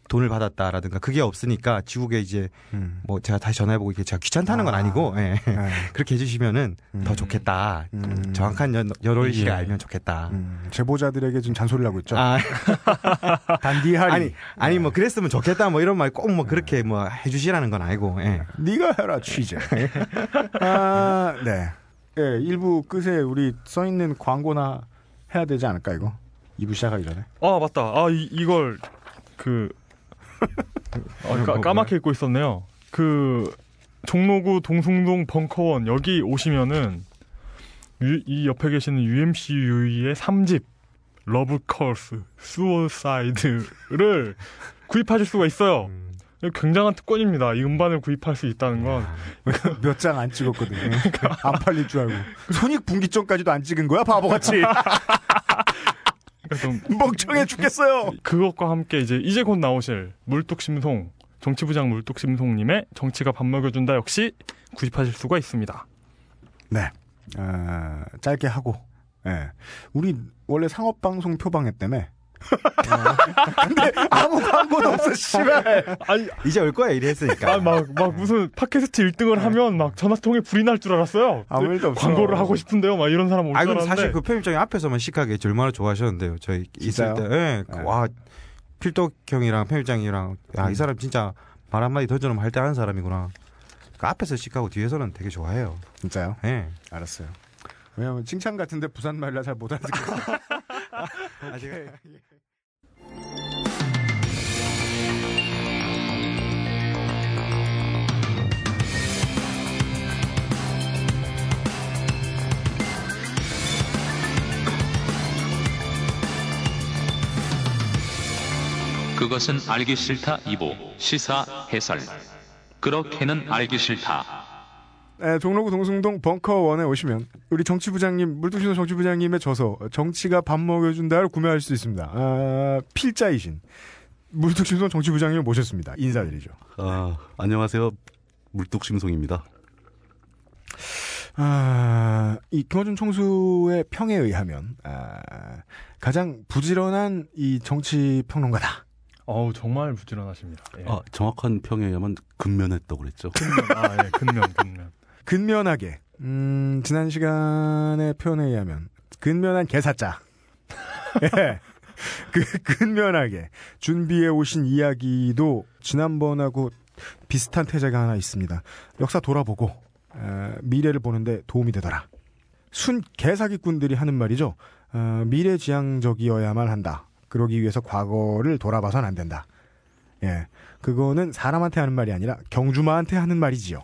돈을 받았다라든가 그게 없으니까 지국에 이제 음. 뭐 제가 다시 전화해보고 이게 제가 귀찮다는 건 아. 아니고 예. 예. 그렇게 해주시면은 음. 더 좋겠다. 음. 정확한 연, 열월시를 예. 알면 좋겠다. 음, 제보자들에게 지금 잔소리를 하고 있죠. 아, 단디하리. 아니 아니 뭐 그랬으면 좋겠다 뭐 이런 말 꼭 뭐 그렇게 뭐 해주시라는 건 아니고 예. 네가 해라 취재. 아, 네. 예, 일부 끝에 우리 써 있는 광고나 해야 되지 않을까 이거? 2부 시작하기 전에. 아 맞다. 아 이, 이걸 그 아, 까, 까맣게 잊고 있었네요. 그 종로구 동숭동 벙커원 여기 오시면은 유- 이 옆에 계시는 UMC 유이의 3집 Love Curse Suicide를 구입하실 수가 있어요. 굉장한 특권입니다. 이 음반을 구입할 수 있다는 건 몇 장 안 찍었거든요. 안 팔릴 줄 알고. 손익분기점까지도 안 찍은 거야 바보같이. 그러니까 좀 멍청해 죽겠어요. 그것과 함께 이제 이제 곧 나오실 물뚝심송 정치부장 물뚝심송님의 정치가 밥 먹여준다 역시 구입하실 수가 있습니다. 네. 아, 짧게 하고. 예. 우리 원래 상업방송 표방했다며. 근데 아무 광고도 없어, 씨발. 아니, 이제 올 거야 이래 했으니까. 아, 막, 막 무슨 팟캐스트 1등을 하면 막 전화통에 불이 날 줄 알았어요. 아무 일도 없어. 광고를 하고 싶은데요. 막 이런 사람 올줄 아, 알았는데. 사실 그 편집장이 앞에서만 시크하게 얼마나 좋아하셨는데요. 저희 있을 진짜요? 때. 예. 그 네. 와, 필독 형이랑 편집장이랑 야, 음. 이 사람 진짜 말 한마디 던져놓으면 할 때 하는 사람이구나. 그 앞에서 시크하고 뒤에서는 되게 좋아해요. 진짜요? 예. 알았어요. 왜냐면 칭찬 같은데 부산 말이라 잘 못 알아듣겠어 요. 아직 그것은 알기 싫다 2부 시사 해설. 그렇게는 알기 싫다 네, 종로구 동숭동 벙커원에 오시면 우리 정치부장님 물뚝심도 정치부장님의 저서 정치가 밥 먹여준다를 구매할 수 있습니다. 아, 필자이신 물뚝심송 정치부장님을 모셨습니다. 인사드리죠. 아, 안녕하세요. 물뚝심송입니다. 아, 이 김어준 총수의 평에 의하면 아, 가장 부지런한 이 정치 평론가다. 어우, 정말 부지런하십니다. 예. 아, 정확한 평에 의하면 근면했다고 그랬죠. 아, 예, 근면, 근면. 근면하게 음, 지난 시간의 표현에 의하면 근면한 개사자. 예. 그 근면하게 준비해 오신 이야기도 지난번하고 비슷한 태제가 하나 있습니다. 역사 돌아보고 어, 미래를 보는데 도움이 되더라. 순 개사기꾼들이 하는 말이죠. 어, 미래지향적이어야만 한다. 그러기 위해서 과거를 돌아봐선 안 된다. 예. 그거는 사람한테 하는 말이 아니라 경주마한테 하는 말이지요.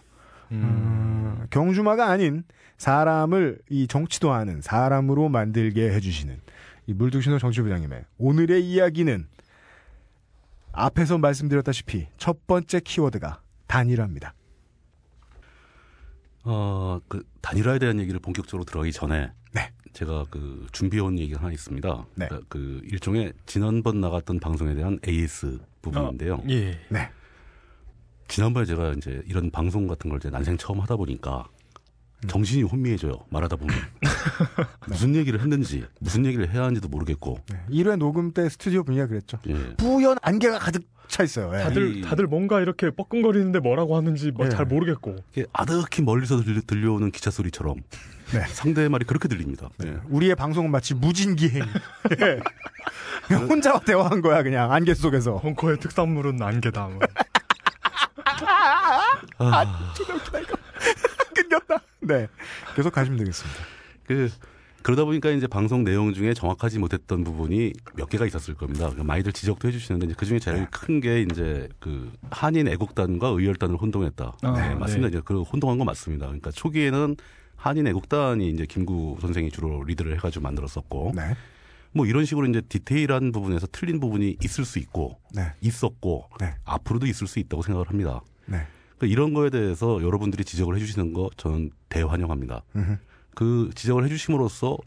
음, 경주마가 아닌 사람을 이 정치도 하는 사람으로 만들게 해주시는 이 물뚝신호 정치부장님의 오늘의 이야기는 앞에서 말씀드렸다시피 첫 번째 키워드가 단일화입니다. 어, 그 단일화에 대한 얘기를 본격적으로 들어가기 전에 네. 제가 그 준비해온 얘기가 하나 있습니다. 네. 그러니까 그 일종의 지난번 나갔던 방송에 대한 AS 부분인데요. 예. 네. 지난번에 제가 이제 이런 방송 같은 걸 이제 난생 처음 하다 보니까 음. 정신이 혼미해져요. 말하다 보면 무슨 얘기를 했는지 무슨 얘기를 해야 하는지도 모르겠고. 네. 1회 녹음 때 스튜디오 분위기가 그랬죠. 예. 뿌연 안개가 가득 차 있어요. 예. 다들 이- 다들 뭔가 이렇게 뻐끔거리는데 뭐라고 하는지 뭐 예. 잘 모르겠고. 아득히 멀리서 들려, 오는 기차 소리처럼 네. 상대의 말이 그렇게 들립니다. 예. 우리의 방송은 마치 무진기행. 예. 혼자와 대화한 거야, 그냥 안개 속에서. 벙커의 특산물은 안개다. 뭐. 아, 끊겼다. 네. 계속 가시면 되겠습니다. 그 그러다 보니까 이제 방송 내용 중에 정확하지 못했던 부분이 몇 개가 있었을 겁니다. 그러니까 많이들 지적도 해주시는데 그 중에 제일 네. 큰게 이제 그 한인 애국단과 의열단을 혼동했다. 아, 네, 맞습니다. 네. 이제 그 혼동한 건 맞습니다. 그러니까 초기에는 한인 애국단이 이제 김구 선생이 주로 리드를 해가지고 만들었었고 네. 뭐 이런 식으로 이제 디테일한 부분에서 틀린 부분이 있을 수 있고 네. 있었고 네. 앞으로도 있을 수 있다고 생각을 합니다. 네. 그러니까 이런 거에 대해서 여러분들이 지적을 해주시는 거 저는 대환영합니다. 음흠. 그 지적을 해주심으로써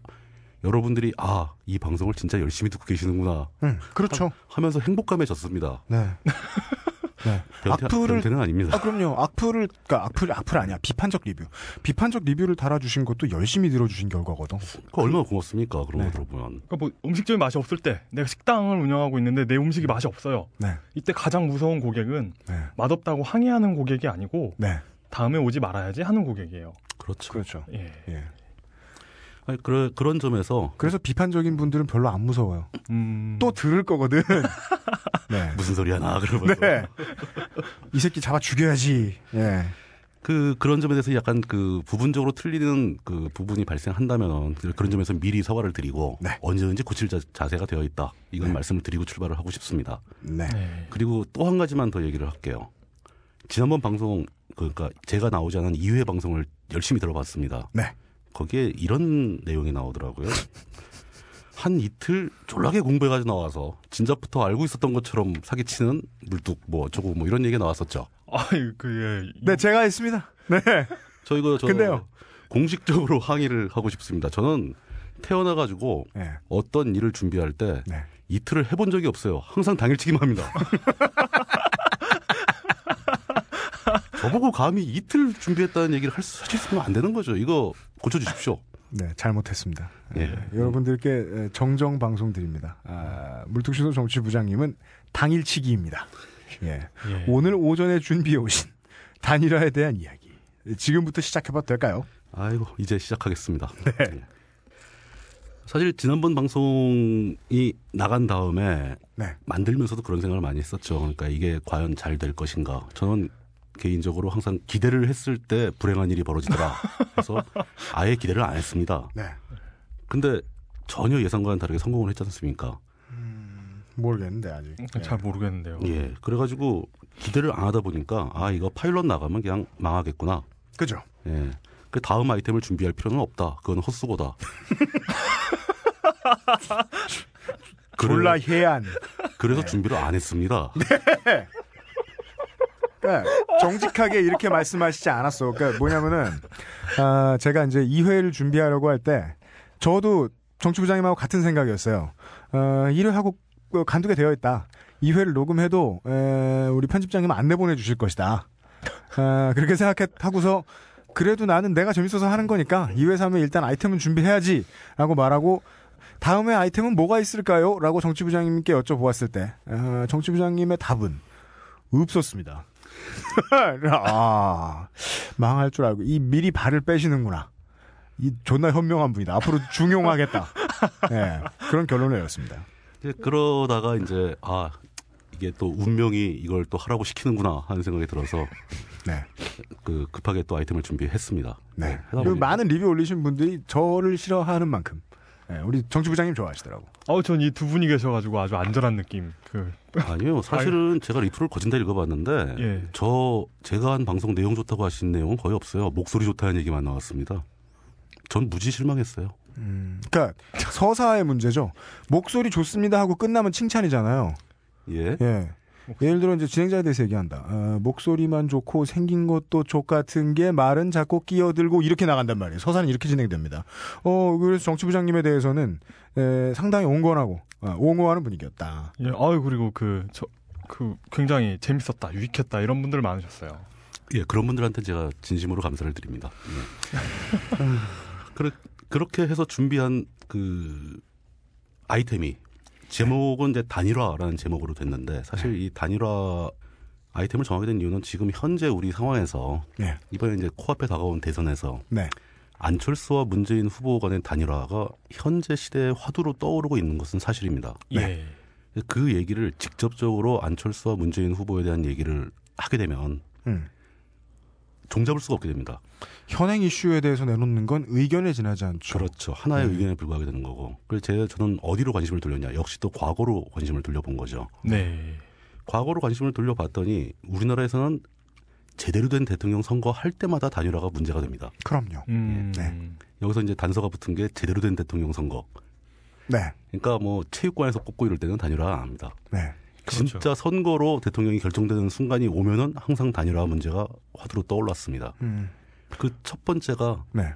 여러분들이 아 이 방송을 진짜 열심히 듣고 계시는구나 음, 그렇죠. 하 면서 행복감해졌습니다. 네. 네. 변태, 악플을 변태는 아닙니다. 아 그럼요. 악플을 그러니까 악플 악플 아니야. 비판적 리뷰. 비판적 리뷰를 달아주신 것도 열심히 들어주신 결과거든. 그 얼마나 고맙습니까? 그런 네. 거 들어보면. 그러니까 뭐 음식점에 맛이 없을 때 내가 식당을 운영하고 있는데 내 음식이 맛이 없어요. 네. 이때 가장 무서운 고객은 네. 맛없다고 항의하는 고객이 아니고 네. 다음에 오지 말아야지 하는 고객이에요. 그렇죠. 그렇죠. 예. 예. 아니, 그런 그런 점에서 그래서 비판적인 분들은 별로 안 무서워요. 음. 또 들을 거거든. 네. 무슨 소리야 나 그러면서 네. 이 새끼 잡아 죽여야지. 예. 그 그런 점에 대해서 약간 그 부분적으로 틀리는 그 부분이 발생한다면 그런 점에서 미리 사과를 드리고 네. 언제든지 고칠 자, 세가 되어 있다. 이건 말씀을 드리고 출발을 하고 싶습니다. 네. 네. 그리고 또 한 가지만 더 얘기를 할게요. 지난번 방송 그러니까 제가 나오지 않은 2회 방송을 열심히 들어봤습니다. 네. 거기에 이런 내용이 나오더라고요. 한 이틀 졸라게 공부해가지고 나와서 진작부터 알고 있었던 것처럼 사기치는 물뚝 뭐 어쩌고 뭐 이런 얘기가 나왔었죠. 아유 그 예. 네, 제가 했습니다. 네. 저 이거 저 근데요. 공식적으로 항의를 하고 싶습니다. 저는 태어나가지고 네. 어떤 일을 준비할 때 네. 이틀을 해본 적이 없어요. 항상 당일치기만 합니다. 저보고 감히 이틀 준비했다는 얘기를 할 수, 하실 수는 안 되는 거죠. 이거 고쳐주십시오. 네, 잘못했습니다. 예. 예, 여러분들께 정정 방송 드립니다. 아, 물뚝신호 정치부장님은 당일치기입니다. 예. 예. 오늘 오전에 준비해 오신 단일화에 대한 이야기. 지금부터 시작해봐도 될까요? 아이고 이제 시작하겠습니다. 예. 사실 지난번 방송이 나간 다음에 네. 만들면서도 그런 생각을 많이 했었죠. 그러니까 이게 과연 잘 될 것인가. 저는 개인적으로 항상 기대를 했을 때 불행한 일이 벌어지더라. 그래서 아예 기대를 안 했습니다. 네. 근데 전혀 예상과는 다르게 성공을 했지 않습니까? 모르겠는데 아직. 네. 잘 모르겠는데요. 예. 그래가지고 기대를 안 하다 보니까 아 이거 파일럿 나가면 그냥 망하겠구나. 그죠? 예. 그 다음 아이템을 준비할 필요는 없다. 그건 헛수고다. 졸라 해안. 그래서 준비를 안 했습니다. 그러니까 정직하게 이렇게 말씀하시지 않았어. 그러니까 뭐냐면은 아, 제가 이제 2회를 준비하려고 할 때 저도 정치부장님하고 같은 생각이었어요. 어, 1회 하고 어, 간두게 되어 있다. 2회를 녹음해도 에, 우리 편집장님은 안 내보내 주실 것이다. 아, 그렇게 생각하고서 그래도 나는 내가 재밌어서 하는 거니까 2회, 3회 일단 아이템은 준비해야지 라고 말하고 다음에 아이템은 뭐가 있을까요? 라고 정치부장님께 여쭤보았을 때 어, 정치부장님의 답은 없었습니다. 아, 망할 줄 알고 이 미리 발을 빼시는구나. 이 존나 현명한 분이다. 앞으로 중용하겠다. 예, 그런 결론을 내렸습니다. 이제 그러다가 이제 아 이게 또 운명이 이걸 또 하라고 시키는구나 하는 생각이 들어서 네. 그 급하게 또 아이템을 준비했습니다. 네. 보니까 많은 리뷰 올리신 분들이 저를 싫어하는 만큼 예, 우리 정치 부장님 좋아하시더라고. 어우, 전이 두 분이 계셔가지고 아주 안전한 느낌. 그, 아니요. 사실은 제가 리플을 거진 다 읽어봤는데 예. 저 제가 한 방송 내용 좋다고 하신 내용은 거의 없어요. 목소리 좋다는 얘기만 나왔습니다. 전 무지 실망했어요. 그러니까 서사의 문제죠. 목소리 좋습니다 하고 끝나면 칭찬이잖아요. 예. 예. 예를 들어 이제 진행자에 대해서 얘기한다. 어, 목소리만 좋고 생긴 것도 족 같은 게 말은 자꾸 끼어들고 이렇게 나간단 말이에요. 서사는 이렇게 진행됩니다. 어 그래서 정치부장님에 대해서는 에, 상당히 온건하고 어, 옹호하는 분위기였다. 예, 아유, 그리고 그, 저, 그, 굉장히 재밌었다, 유익했다, 이런 분들 많으셨어요. 예, 그런 분들한테 제가 진심으로 감사를 드립니다. 예. 그래, 그렇게 해서 준비한 그 아이템이 제목은 이제 단일화라는 제목으로 됐는데 사실 이 단일화 아이템을 정하게 된 이유는 지금 현재 우리 상황에서 네. 이번에 이제 코앞에 다가온 대선에서 네. 안철수와 문재인 후보 간의 단일화가 현재 시대의 화두로 떠오르고 있는 것은 사실입니다. 예. 그 얘기를 직접적으로 안철수와 문재인 후보에 대한 얘기를 하게 되면 음. 종잡을 수가 없게 됩니다. 현행 이슈에 대해서 내놓는 건 의견에 지나지 않죠. 그렇죠. 하나의 네. 의견에 불과하게 되는 거고. 그래서 제 저는 어디로 관심을 돌렸냐? 역시 또 과거로 관심을 돌려본 거죠. 네. 과거로 관심을 돌려봤더니 우리나라에서는 제대로 된 대통령 선거 할 때마다 단일화가 문제가 됩니다. 그럼요. 음. 네. 여기서 이제 단서가 붙은 게 제대로 된 대통령 선거. 네. 그러니까 뭐 체육관에서 뽑고 이럴 때는 단일화 안 합니다. 네. 그렇죠. 진짜 선거로 대통령이 결정되는 순간이 오면은 항상 단일화 문제가 화두로 떠올랐습니다. 음. 그첫 번째가 네.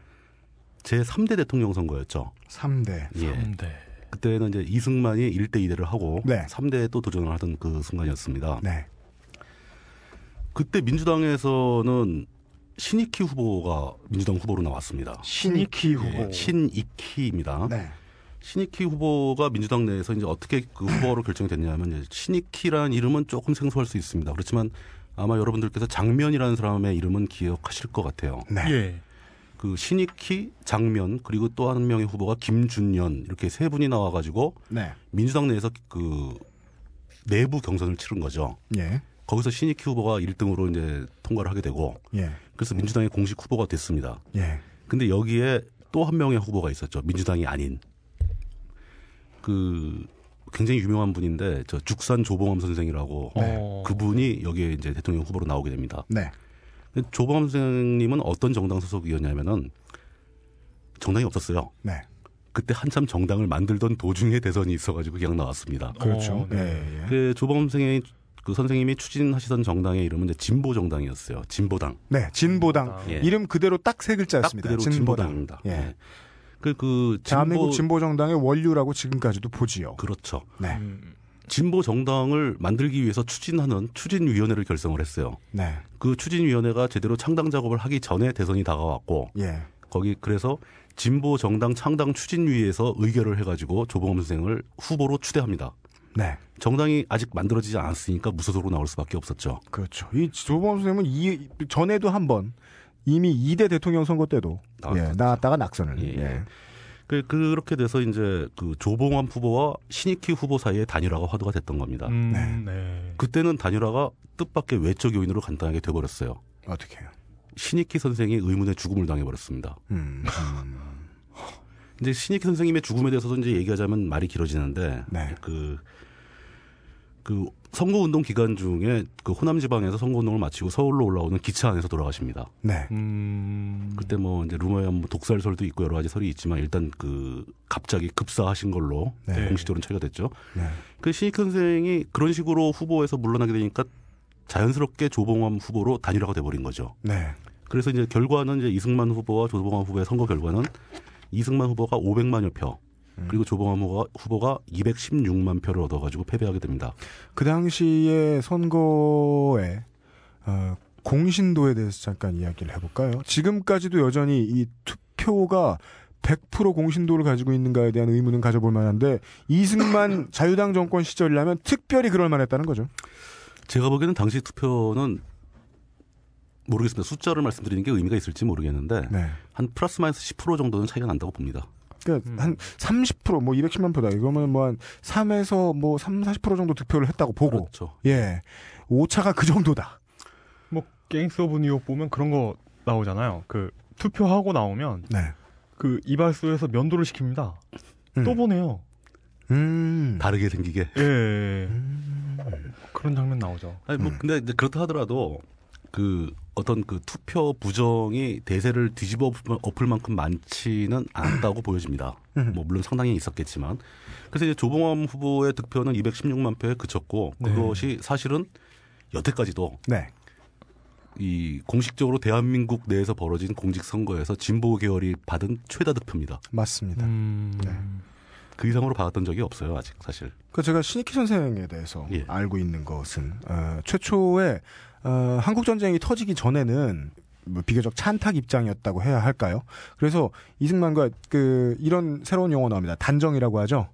제 3대 대통령 선거였죠. 3대. 예. 네. 그때는 이제 이승만이 1대 2대를 하고 네. 3대에 또 도전을 하던 그 순간이었습니다. 네. 그때 민주당에서는 신익희 후보가 민주당 후보로 나왔습니다. 신익희 후보. 예, 신익희입니다. 네. 신익희 후보가 민주당 내에서 이제 어떻게 그 후보로 결정이 됐냐면 신익희라는 이름은 조금 생소할 수 있습니다. 그렇지만 아마 여러분들께서 장면이라는 사람의 이름은 기억하실 것 같아요. 네. 예. 그 신익희, 장면 그리고 또 한 명의 후보가 김준연 이렇게 세 분이 나와가지고 네. 민주당 내에서 그 내부 경선을 치른 거죠. 예. 거기서 신익희 후보가 1등으로 이제 통과를 하게 되고 예. 그래서 민주당의 공식 후보가 됐습니다. 예. 근데 여기에 또 한 명의 후보가 있었죠. 민주당이 아닌 그 굉장히 유명한 분인데 저 죽산 조봉암 선생이라고 어. 그분이 여기에 이제 대통령 후보로 나오게 됩니다. 네. 근데 조봉암 선생님은 어떤 정당 소속이었냐면은 정당이 없었어요. 네. 그때 한참 정당을 만들던 도중에 대선이 있어가지고 그냥 나왔습니다. 그렇죠. 어, 네. 예. 예. 그 조봉암 선생이 그 선생님이 추진하시던 정당의 이름은 이제 진보 정당이었어요. 진보당. 네. 진보당. 예. 이름 그대로 딱세딱 글자였습니다. 그대로 진보당. 진보당입니다. 예. 예. 그, 그, 대한민국 진보, 진보 정당의 원류라고 지금까지도 보지요. 그렇죠. 네. 음. 진보 정당을 만들기 위해서 추진하는 추진위원회를 결성을 했어요. 네. 그 추진위원회가 제대로 창당 작업을 하기 전에 대선이 다가왔고, 예. 거기 그래서 진보 정당 창당 추진위에서 의결을 해가지고 조봉암 선생을 후보로 추대합니다. 네. 정당이 아직 만들어지지 않았으니까 무소속으로 나올 수밖에 없었죠. 그렇죠. 이 조범 선생님은 이 전에도 한번 이미 2대 대통령 선거 때도 예. 나왔다가 낙선을. 예. 예. 그, 그렇게 돼서 이제 그 조봉암 후보와 신익희 후보 사이에 단일화가 화두가 됐던 겁니다. 음, 네. 네. 그때는 단일화가 뜻밖의 외적 요인으로 간단하게 돼버렸어요. 어떻게 해요? 신익희 선생이 의문의 죽음을 당해버렸습니다. 음. 이제 신익희 선생님의 죽음에 대해서도 이제 얘기하자면 말이 길어지는데 네. 그, 그 선거운동 기간 중에 그 호남 지방에서 선거운동을 마치고 서울로 올라오는 기차 안에서 돌아가십니다. 네. 음. 그때 뭐 이제 루머에 뭐 독살설도 있고 여러 가지 설이 있지만 일단 그 갑자기 급사하신 걸로 네. 공식적으로 처리가 됐죠. 네. 그 신익희 선생이 그런 식으로 후보에서 물러나게 되니까 자연스럽게 조봉암 후보로 단일화가 돼버린 거죠. 네. 그래서 이제 결과는 이제 이승만 후보와 조봉암 후보의 선거 결과는 이승만 후보가 500만여 표, 그리고 조봉암 후보가, 후보가 216만 표를 얻어가지고 패배하게 됩니다. 그 당시에 선거에 어, 공신도에 대해서 잠깐 이야기를 해볼까요? 지금까지도 여전히 이 투표가 100% 공신도를 가지고 있는가에 대한 의문은 가져볼 만한데 이승만 자유당 정권 시절이라면 특별히 그럴 만했다는 거죠. 제가 보기에는 당시 투표는 모르겠습니다. 숫자를 말씀드리는 게 의미가 있을지 모르겠는데 네. 한 플러스 마이너스 10% 정도는 차이가 난다고 봅니다. 그러니까 음. 한 30%뭐 210만 표다. 이거면 뭐 한 3에서 뭐 3, 40% 정도 득표를 했다고 보고 그렇죠. 예. 오차가 그 정도다. 뭐 Gangs of New York 보면 그런 거 나오잖아요. 그 투표하고 나오면 네. 그 이발소에서 면도를 시킵니다. 음. 또 보내요. 음. 다르게 생기게. 예. 그런 장면 나오죠. 아니 뭐 음. 근데 이제 그렇다 하더라도 그 어떤 그 투표 부정이 대세를 뒤집어 엎을- 만큼 많지는 않았다고 보여집니다. 음. 뭐 물론 상당히 있었겠지만 그래서 이제 조봉암 후보의 득표는 216만 표에 그쳤고 네. 그것이 사실은 여태까지도 네. 이 공식적으로 대한민국 내에서 벌어진 공직 선거에서 진보 계열이 받은 최다 득표입니다. 맞습니다. 음. 네. 그 이상으로 받았던 적이 없어요 아직 사실. 그 제가 신익희 선생에 대해서 예. 알고 있는 것은 어, 최초에 어, 한국 전쟁이 터지기 전에는 뭐 비교적 찬탁 입장이었다고 해야 할까요? 그래서 이승만과 그 이런 새로운 용어 나옵니다. 단정이라고 하죠.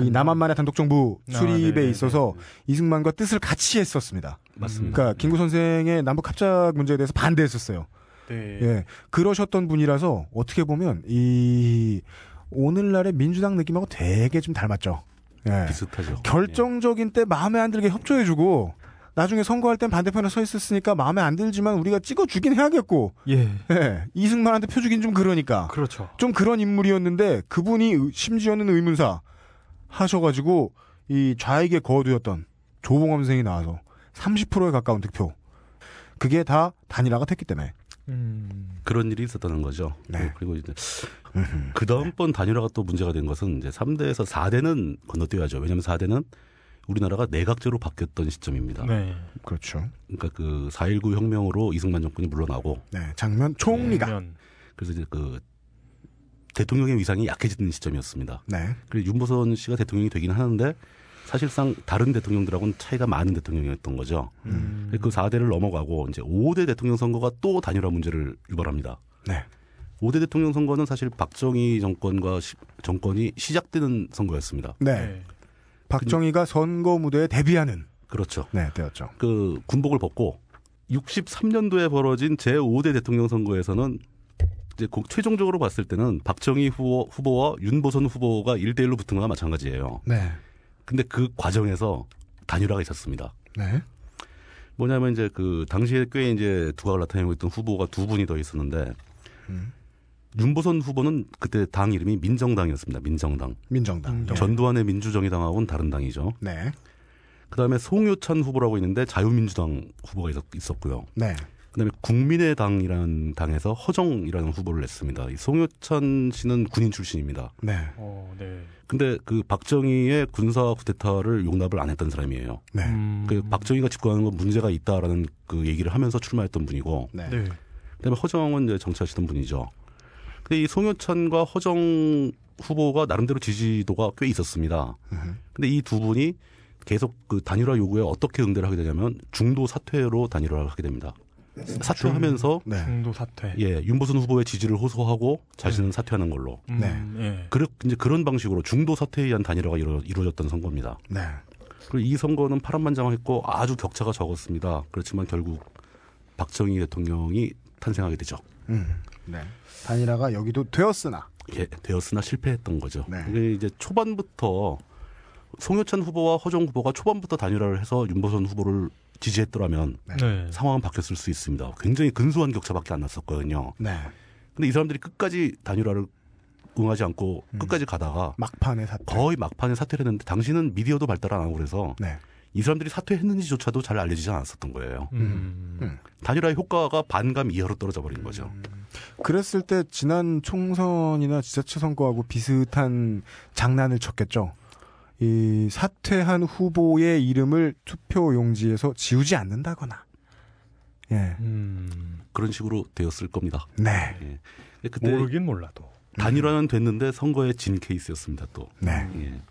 이 남한만의 단독 정부 아, 수립에 네네네. 있어서 이승만과 뜻을 같이 했었습니다. 맞습니다. 그러니까 김구 선생의 남북 합작 문제에 대해서 반대했었어요. 네. 예, 그러셨던 분이라서 어떻게 보면 이 오늘날의 민주당 느낌하고 되게 좀 닮았죠. 예. 비슷하죠. 결정적인 때 마음에 안 들게 협조해주고 나중에 선거할 땐 반대편에 서 있었으니까 마음에 안 들지만 우리가 찍어주긴 해야겠고 예. 예, 이승만한테 표 주긴 좀 그러니까 그렇죠. 좀 그런 인물이었는데 그분이 의- 심지어는 의문사 하셔가지고 이 좌익에 거두였던 조봉암 선생이 나와서 30%에 가까운 득표 그게 다 단일화가 됐기 때문에 음. 그런 일이 있었다는 거죠. 네. 그리고 이제 그 다음번 단일화가 또 문제가 된 것은 이제 3대에서 4대는 건너뛰어야죠. 왜냐하면 4대는 우리나라가 내각제로 바뀌었던 시점입니다. 네. 그렇죠. 그러니까 그 4.19 혁명으로 이승만 정권이 물러나고 네, 장면 총리가 그러면 그래서 이제 그 대통령의 위상이 약해지는 시점이었습니다. 네, 그리고 윤보선 씨가 대통령이 되긴 하는데 사실상 다른 대통령들하고는 차이가 많은 대통령이었던 거죠. 음. 그 4대를 넘어가고 이제 5대 대통령 선거가 또 단일화 문제를 유발합니다. 네, 5대 대통령 선거는 사실 박정희 정권과 시- 정권이 시작되는 선거였습니다. 네. 네. 박정희가 선거 무대에 데뷔하는 그렇죠. 네 때였죠. 그 군복을 벗고 63년도에 벌어진 제5대 대통령 선거에서는 이제 그 최종적으로 봤을 때는 박정희 후보, 후보와 윤보선 후보가 1대1로 붙은 거나 마찬가지예요. 네, 근데 그 과정에서 단일화가 있었습니다. 네, 뭐냐면 이제 그 당시에 꽤 이제 두각을 나타내고 있던 후보가 두 분이 더 있었는데 음. 윤보선 후보는 그때 당 이름이 민정당이었습니다. 민정당. 민정당. 전두환의 민주정의당하고는 다른 당이죠. 네, 그다음에 송효찬 후보라고 있는데 자유민주당 후보가 있었, 있었고요. 네, 그다음에 국민의당이라는 당에서 허정이라는 후보를 냈습니다. 이 송효찬 씨는 군인 출신입니다. 네, 어, 네. 근데 그 박정희의 군사 쿠데타를 용납을 안 했던 사람이에요. 네, 음. 그 박정희가 집권하는 건 문제가 있다라는 그 얘기를 하면서 출마했던 분이고, 네, 네. 그다음에 허정은 이제 정치하시던 분이죠. 근데 이 송효찬과 허정 후보가 나름대로 지지도가 꽤 있었습니다. 음. 근데 이 두 분이 계속 그 단일화 요구에 어떻게 응대를 하게 되냐면 중도 사퇴로 단일화를 하게 됩니다. 사퇴하면서 네, 중도 사퇴. 예 윤보선 후보의 지지를 호소하고 자신은 사퇴하는 걸로 음, 네. 예. 그렇 이제 그런 방식으로 중도 사퇴에 의한 단일화가 이루, 이루 어졌던 선거입니다. 네, 그리고 이 선거는 파란만장했고 아주 격차가 적었습니다. 그렇지만 결국 박정희 대통령이 탄생하게 되죠. 음, 네. 단일화가 여기도 되었으나 예, 되었으나 실패했던 거죠. 네. 이게 이제 초반부터 송효찬 후보와 허정 후보가 초반부터 단일화를 해서 윤보선 후보를 지지했더라면 네. 네. 상황은 바뀌었을 수 있습니다. 굉장히 근소한 격차밖에 안 났었거든요. 네, 근데 이 사람들이 끝까지 단일화를 응하지 않고 음. 끝까지 가다가 막판에 사태. 거의 막판에 사퇴를 했는데 당시는 미디어도 발달 안 하고 그래서 네, 이 사람들이 사퇴했는지조차도 잘 알려지지 않았었던 거예요. 음. 음. 단일화의 효과가 반감 이하로 떨어져 버린 거죠. 그랬을 때 지난 총선이나 지자체 선거하고 비슷한 장난을 쳤겠죠. 이 사퇴한 후보의 이름을 투표 용지에서 지우지 않는다거나. 예. 음. 그런 식으로 되었을 겁니다. 네. 예. 그때 모르긴 몰라도. 단일화는 됐는데 선거에 진 케이스였습니다. 또. 네. 예.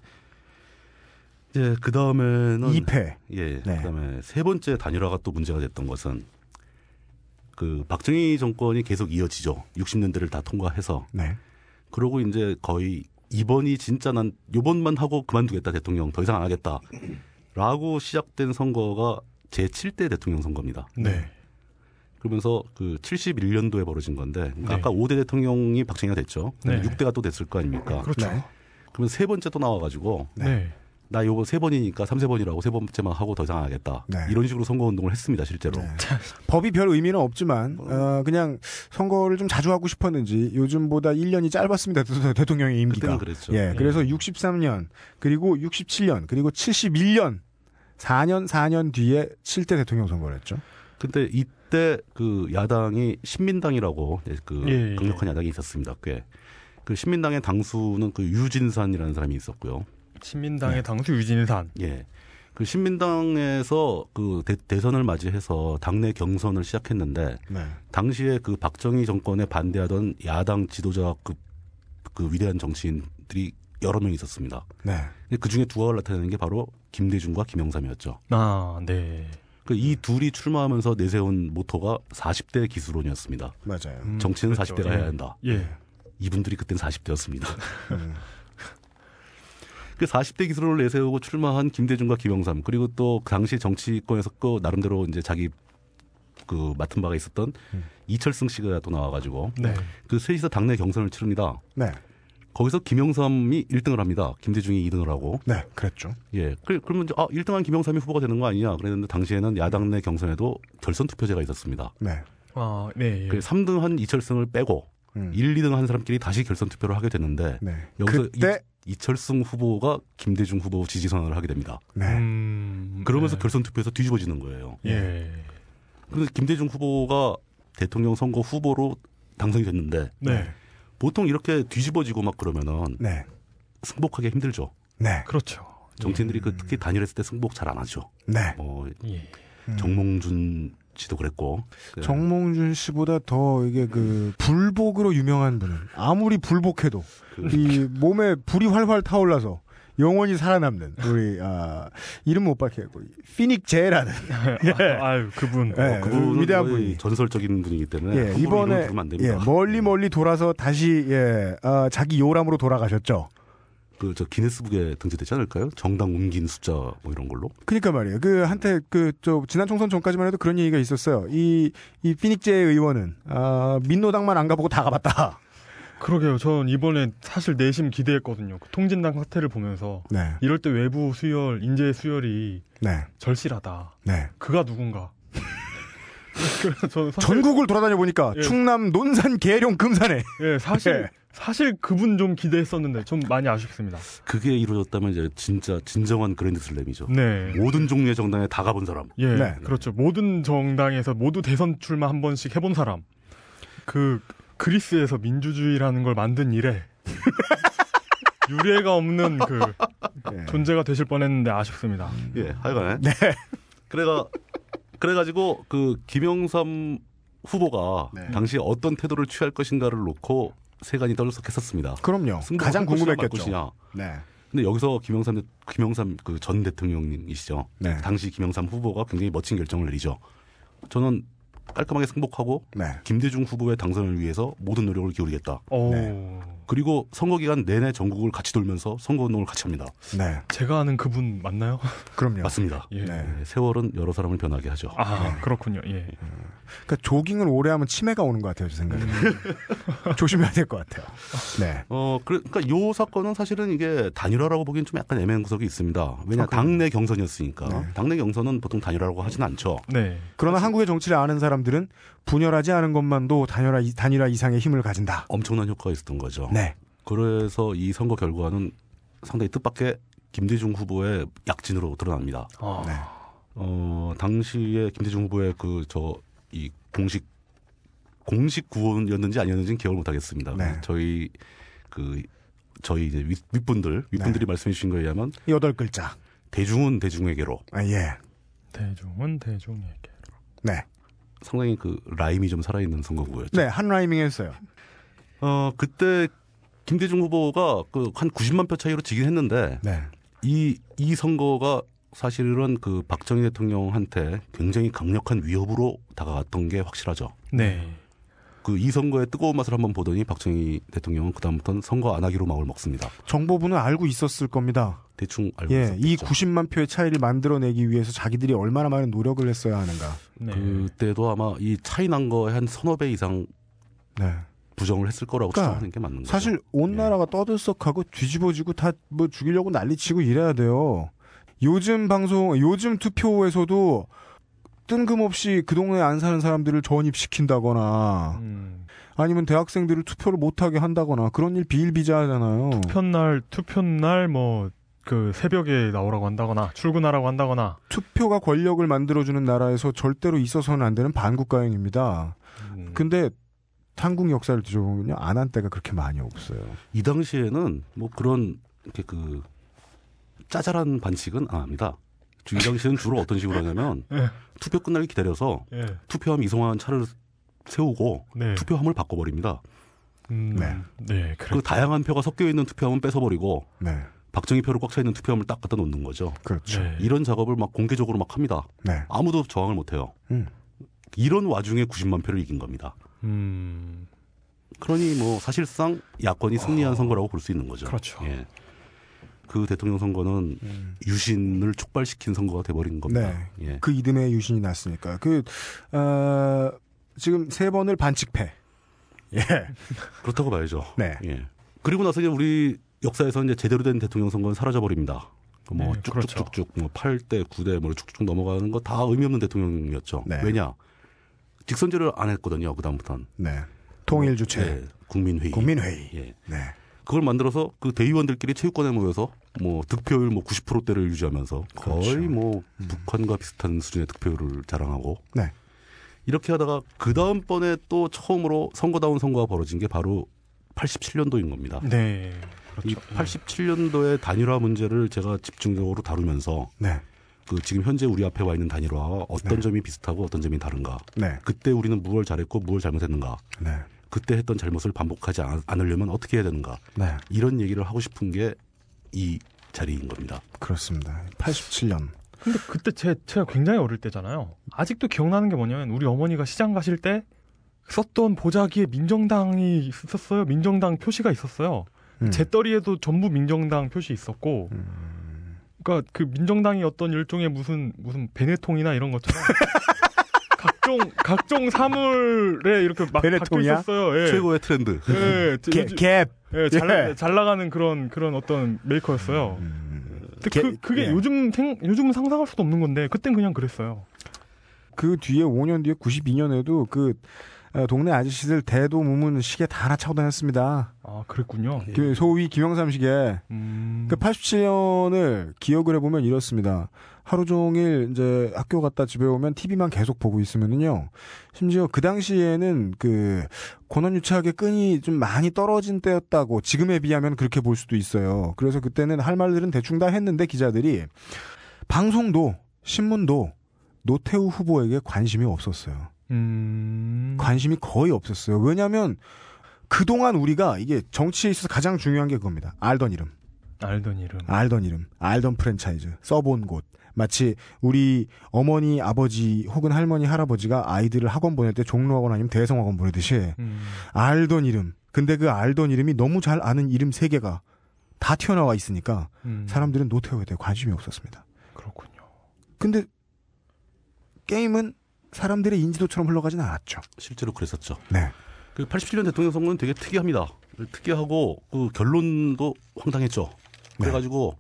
이제 그 다음에는 2패. 예. 네. 그다음에 세 번째 단일화가 또 문제가 됐던 것은 그 박정희 정권이 계속 이어지죠. 60년대를 다 통과해서 네. 그러고 이제 거의 이번이 진짜 난 요번만 하고 그만두겠다 대통령 더 이상 안 하겠다. 라고 시작된 선거가 제 7대 대통령 선거입니다. 네. 그러면서 그 71년도에 벌어진 건데 그러니까 네. 아까 5대 대통령이 박정희가 됐죠. 네. 6대가 또 됐을 거 아닙니까? 그렇죠. 네. 그러면 세 번째 또 나와가지고 네. 나 요거 세 번이니까 삼세 번이라고 세 번째만 하고 더 이상 안 하겠다. 네. 이런 식으로 선거 운동을 했습니다, 실제로. 네. 법이 별 의미는 없지만 어, 그냥 선거를 좀 자주 하고 싶었는지 요즘보다 1년이 짧았습니다. 대- 대통령의 임기가. 그랬죠. 예, 그래서 63년 그리고 67년 그리고 71년 4년 4년 뒤에 7대 대통령 선거를 했죠. 근데 이때 그 야당이 신민당이라고 그 예, 예. 강력한 야당이 있었습니다. 꽤. 그 신민당의 당수는 그 유진산이라는 사람이 있었고요. 신민당의 네. 당수 유진산. 예. 그 신민당에서 그 대, 선을 맞이해서 당내 경선을 시작했는데 네. 당시에 그 박정희 정권에 반대하던 야당 지도자급 그 위대한 정치인들이 여러 명 있었습니다. 네. 그 중에 두각을 나타내는 게 바로 김대중과 김영삼이었죠. 아, 네. 그이 둘이 출마하면서 내세운 모토가 40대 기술론이었습니다. 맞아요. 음, 정치는 그렇죠. 40대가 예. 해야 한다. 예. 이분들이 그땐 40대였습니다. 음. 그 40대 기술을 내세우고 출마한 김대중과 김영삼 그리고 또 당시 정치권에서 또 나름대로 이제 자기 그 맡은 바가 있었던 음. 이철승 씨가 또 나와가지고 네. 그 셋이서 당내 경선을 치릅니다. 네. 거기서 김영삼이 1등을 합니다. 김대중이 2등을 하고 네. 그랬죠. 예. 그, 그러면 이제 아 1등한 김영삼이 후보가 되는 거 아니냐 그랬는데 당시에는 야당 내 경선에도 결선 투표제가 있었습니다. 네. 아, 네. 예. 그 3등한 이철승을 빼고 음. 1, 2등 한 사람끼리 다시 결선 투표를 하게 됐는데 네. 여기서 그때 이, 이철승 후보가 김대중 후보 지지 선언을 하게 됩니다. 네. 음, 그러면서 네. 결선 투표에서 뒤집어지는 거예요. 예. 그런데 김대중 후보가 대통령 선거 후보로 당선이 됐는데 네. 보통 이렇게 뒤집어지고 막 그러면은 네. 승복하기 힘들죠. 네. 그렇죠. 정치인들이 그 특히 단일했을 때 승복 잘 안 하죠. 네. 뭐 예. 음. 정몽준 씨도 그랬고 그 정몽준 씨보다 더 이게 그 불복으로 유명한 분은 아무리 불복해도 그- 이 몸에 불이 활활 타올라서 영원히 살아남는 우리 아 이름 못 밝히고 피닉 제라는 아유, 그분. 예, 그분은 위대한 거의 분이 전설적인 분이기 때문에 예, 이번에 예. 멀리 멀리 돌아서 다시 예, 아, 자기 요람으로 돌아가셨죠. 그 저 기네스북에 등재되지 않을까요? 정당 옮긴 숫자 뭐 이런 걸로. 그러니까 말이에요. 그 한때 그 저 지난 총선 전까지만 해도 그런 얘기가 있었어요. 이 이 피닉제 의원은 아, 민노당만 안 가보고 다 가봤다. 그러게요. 전 이번에 사실 내심 기대했거든요. 그 통진당 사태를 보면서 네, 이럴 때 외부 수혈, 인재 수혈이 네, 절실하다. 네. 그가 누군가. 그래서 저는 사실, 전국을 돌아다녀 보니까 예. 충남 논산 계룡 금산에 예, 사실 예. 사실 그분 좀 기대했었는데 좀 많이 아쉽습니다. 그게 이루어졌다면 이제 진짜 진정한 그랜드슬램이죠. 네. 모든 종류의 정당에 다 가본 사람. 예, 네. 그렇죠. 모든 정당에서 모두 대선 출마 한 번씩 해본 사람. 그 그리스에서 민주주의라는 걸 만든 이래 유례가 없는 그 예. 존재가 되실 뻔했는데 아쉽습니다. 예, 하여간에. 네. 그래가 그래가지고 그 김영삼 후보가 네. 당시 어떤 태도를 취할 것인가를 놓고 세간이 떨썩했었습니다. 그럼요. 가장 궁금했겠죠. 것이냐. 네. 근데 여기서 김영삼 김영삼 그 전 대통령이시죠. 네. 당시 김영삼 후보가 굉장히 멋진 결정을 내리죠. 저는 깔끔하게 승복하고 네. 김대중 후보의 당선을 위해서 모든 노력을 기울이겠다. 오, 네. 그리고 선거 기간 내내 전국을 같이 돌면서 선거 운동을 같이 합니다. 네. 제가 아는 그분 맞나요? 그럼요. 맞습니다. 예. 네. 네, 세월은 여러 사람을 변하게 하죠. 아 그렇군요. 예. 그러니까 조깅을 오래 하면 치매가 오는 것 같아요, 제 생각에. 조심해야 될 것 같아요. 네. 어, 그러니까 요 사건은 사실은 이게 단일화라고 보기엔 좀 약간 애매한 구석이 있습니다. 왜냐 아? 당내 경선이었으니까 네. 당내 경선은 보통 단일화라고 하진 않죠. 네. 그러나 한국의 정치를 아는 사람들은 분열하지 않은 것만도 단일화, 이- 단일화 이상의 힘을 가진다. 엄청난 효과가 있었던 거죠. 네. 그래서 이 선거 결과는 상당히 뜻밖의 김대중 후보의 약진으로 드러납니다. 아, 네. 어, 당시에 김대중 후보의 그 저 이 공식 공식 구원이었는지 아니었는지는 기억을 못 하겠습니다. 네. 저희 그 저희 이제 윗, 윗분들 윗분들이 말씀해 주신 거에 의하면 여덟 글자. 대중은 대중에게로 아, 예. 대중은 대중에게. 네. 상당히 그 라임이 좀 살아있는 선거구였죠. 네, 한 라이밍 했어요. 어 그때 김대중 후보가 그 한 90만 표 차이로 지긴 했는데 네. 이 이 선거가 사실은 그 박정희 대통령한테 굉장히 강력한 위협으로 다가갔던 게 확실하죠. 네. 그 이 선거의 뜨거운 맛을 한번 보더니 박정희 대통령은 그다음부터는 선거 안 하기로 마음을 먹습니다. 정보부는 알고 있었을 겁니다. 대충 알고 예, 있었겠죠. 이 90만 표의 차이를 만들어내기 위해서 자기들이 얼마나 많은 노력을 했어야 하는가. 네. 그때도 아마 이 차이 난 거의 한 서너 배 이상 네. 부정을 했을 거라고 그러니까 추정하는 게 맞는 거죠. 사실 온 예. 나라가 떠들썩하고 뒤집어지고 다 뭐 죽이려고 난리치고 이래야 돼요. 요즘 방송, 요즘 투표에서도 뜬금없이 그 동네에 안 사는 사람들을 전입시킨다거나 음. 아니면 대학생들을 투표를 못하게 한다거나 그런 일 비일비재하잖아요. 투표날 투표날 뭐 그 새벽에 나오라고 한다거나 출근하라고 한다거나 투표가 권력을 만들어주는 나라에서 절대로 있어서는 안 되는 반국가행입니다. 음. 근데 한국 역사를 뒤져보면요 안 한 때가 그렇게 많이 없어요. 이 당시에는 뭐 그런 이렇게 그 짜잘한 반칙은 안 합니다. 이 당시에는 주로 어떤 식으로 하냐면 예. 투표 끝나기 기다려서 예. 투표함 이송한 차를 세우고 네. 투표함을 바꿔버립니다. 음, 네. 네. 그 그래. 다양한 표가 섞여 있는 투표함은 뺏어버리고 네, 박정희 표로 꽉 차 있는 투표함을 딱 갖다 놓는 거죠. 그렇죠. 네. 이런 작업을 막 공개적으로 막 합니다. 네, 아무도 저항을 못 해요. 음. 이런 와중에 90만 표를 이긴 겁니다. 음. 그러니 뭐 사실상 야권이 승리한 선거라고 볼 수 있는 거죠. 그렇죠. 예. 그 대통령 선거는 음. 유신을 촉발시킨 선거가 돼버린 겁니다. 네. 예. 그 이듬해 유신이 났으니까 그 어, 지금 세 번을 반칙패. 예, 그렇다고 봐야죠. 네, 예. 그리고 나서 이제 우리 역사에서 이제 제대로 된 대통령 선거는 사라져 버립니다. 뭐 네, 그렇죠. 쭉쭉쭉쭉 뭐 8대 9대 뭐 쭉쭉 넘어가는 거 다 의미 없는 대통령이었죠. 네. 왜냐? 직선제를 안 했거든요. 그다음부터는. 네. 통일 주체, 예, 국민회의. 국민회의. 예. 네, 그걸 만들어서 그 대의원들끼리 체육관에 모여서 뭐 득표율 뭐 90%대를 유지하면서 거의 그렇죠. 뭐 북한과 비슷한 수준의 득표율을 자랑하고 네, 이렇게 하다가 그 다음번에 또 처음으로 선거다운 선거가 벌어진 게 바로 87년도인 겁니다. 네. 이 그렇죠. 87년도의 단일화 문제를 제가 집중적으로 다루면서 네, 그 지금 현재 우리 앞에 와 있는 단일화와 어떤 네. 점이 비슷하고 어떤 점이 다른가. 네, 그때 우리는 무엇을 잘했고 무엇을 잘못했는가. 네, 그때 했던 잘못을 반복하지 않- 않으려면 어떻게 해야 되는가. 네, 이런 얘기를 하고 싶은 게 이 자리인 겁니다. 그렇습니다. 87년. 근데 그때 제, 제가 굉장히 어릴 때잖아요. 아직도 기억나는 게 뭐냐면 우리 어머니가 시장 가실 때 썼던 보자기에 민정당이 있었어요. 민정당 표시가 있었어요. 음. 제 떨이에도 전부 민정당 표시 있었고, 그러니까 그 민정당이 어떤 일종의 무슨 무슨 베네통이나 이런 것처럼 각종 각종 사물에 이렇게 막 박혀 베네통이야? 있었어요. 예. 최고의 트렌드. 예, 저- 갭, 요즘- 갭. 예, 잘, 예. 잘 나가는 그런 그런 어떤 메이커였어요. 게- 그, 그게 예. 요즘 생, 요즘은 상상할 수도 없는 건데 그땐 그냥 그랬어요. 그 뒤에 5년 뒤에 92년에도 그 어, 동네 아저씨들 대도 무문 시계 다 하나 차고 다녔습니다. 아 그랬군요. 그 소위 김영삼 시계. 음, 그 87년을 기억을 해보면 이렇습니다. 하루 종일 이제 학교 갔다 집에 오면 TV만 계속 보고 있으면은요. 심지어 그 당시에는 그 고난유착의 끈이 좀 많이 떨어진 때였다고 지금에 비하면 그렇게 볼 수도 있어요. 그래서 그때는 할 말들은 대충 다 했는데 기자들이 방송도 신문도 노태우 후보에게 관심이 없었어요. 음, 관심이 거의 없었어요. 왜냐하면 그동안 우리가 이게 정치에 있어서 가장 중요한 게 그겁니다. 알던 이름. 알던 이름. 알던 이름, 알던 프랜차이즈, 써본 곳. 마치 우리 어머니, 아버지 혹은 할머니, 할아버지가 아이들을 학원 보낼 때 종로학원 아니면 대성학원 보내듯이 음, 알던 이름. 근데 그 알던 이름이 너무 잘 아는 이름 세 개가 다 튀어나와 있으니까 음, 사람들은 노태우에 대해 관심이 없었습니다. 그렇군요. 근데 게임은 사람들의 인지도처럼 흘러가진 않았죠. 실제로 그랬었죠. 네. 그 87년 대통령 선거는 되게 특이합니다. 특이하고 그 결론도 황당했죠. 그래가지고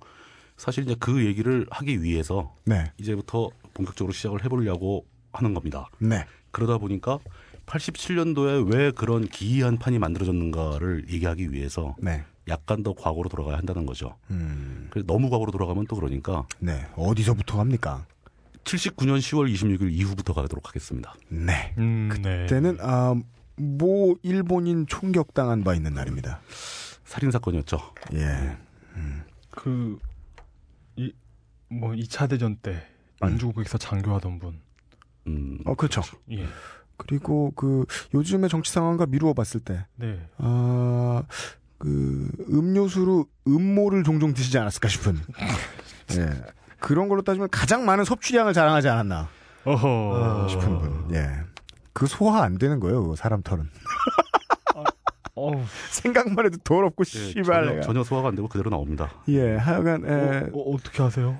사실 이제 그 얘기를 하기 위해서 네. 이제부터 본격적으로 시작을 해보려고 하는 겁니다. 네. 그러다 보니까 87년도에 왜 그런 기이한 판이 만들어졌는가를 얘기하기 위해서 네. 약간 더 과거로 돌아가야 한다는 거죠. 음. 그래서 너무 과거로 돌아가면 또 그러니까 네. 어디서부터 갑니까? 79년 10월 26일 이후부터 가도록 하겠습니다. 네. 음, 네. 그때는 아, 모 일본인 총격당한 바 있는 날입니다. 살인 사건이었죠. 예. 그, 이, 뭐, 2차 대전 때 만주국에서 장교하던 분. 음, 어, 그렇죠. 예. 그리고 그 요즘의 정치 상황과 미루어 봤을 때, 네. 아, 그 음료수로 음모를 종종 드시지 않았을까 싶은. 예. 그런 걸로 따지면 가장 많은 섭취량을 자랑하지 않았나 어허. 싶은 분. 예. 그 소화 안 되는 거예요, 그거 사람 털은. 어우, 생각만 해도 더럽고 예, 씨발 전혀, 내가. 전혀 소화가 안 되고 그대로 나옵니다. 예, 하여간 에, 어, 어, 어 떻게 하세요?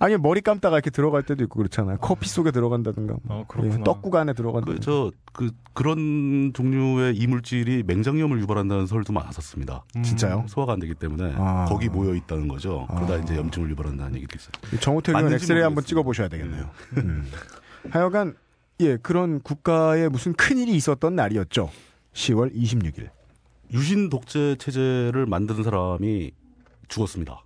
아니 머리 감다가 이렇게 들어갈 때도 있고 그렇잖아요. 커피 속에 들어간다든가. 어, 그렇구나. 예, 떡국 안에 들어간다. 그, 저, 그, 그런 종류의 이물질이 맹장염을 유발한다는 설도 많았었습니다. 음. 진짜요? 소화가 안 되기 때문에 아. 거기 모여 있다는 거죠. 그러다 아. 이제 염증을 유발한다는 얘기도 있어요. 정호택 의원 엑스레이 한번. 찍어보셔야 되겠네요. 음. 하여간 예 그런 국가에 무슨 큰 일이 있었던 날이었죠. 10월 26일. 유신 독재 체제를 만든 사람이 죽었습니다.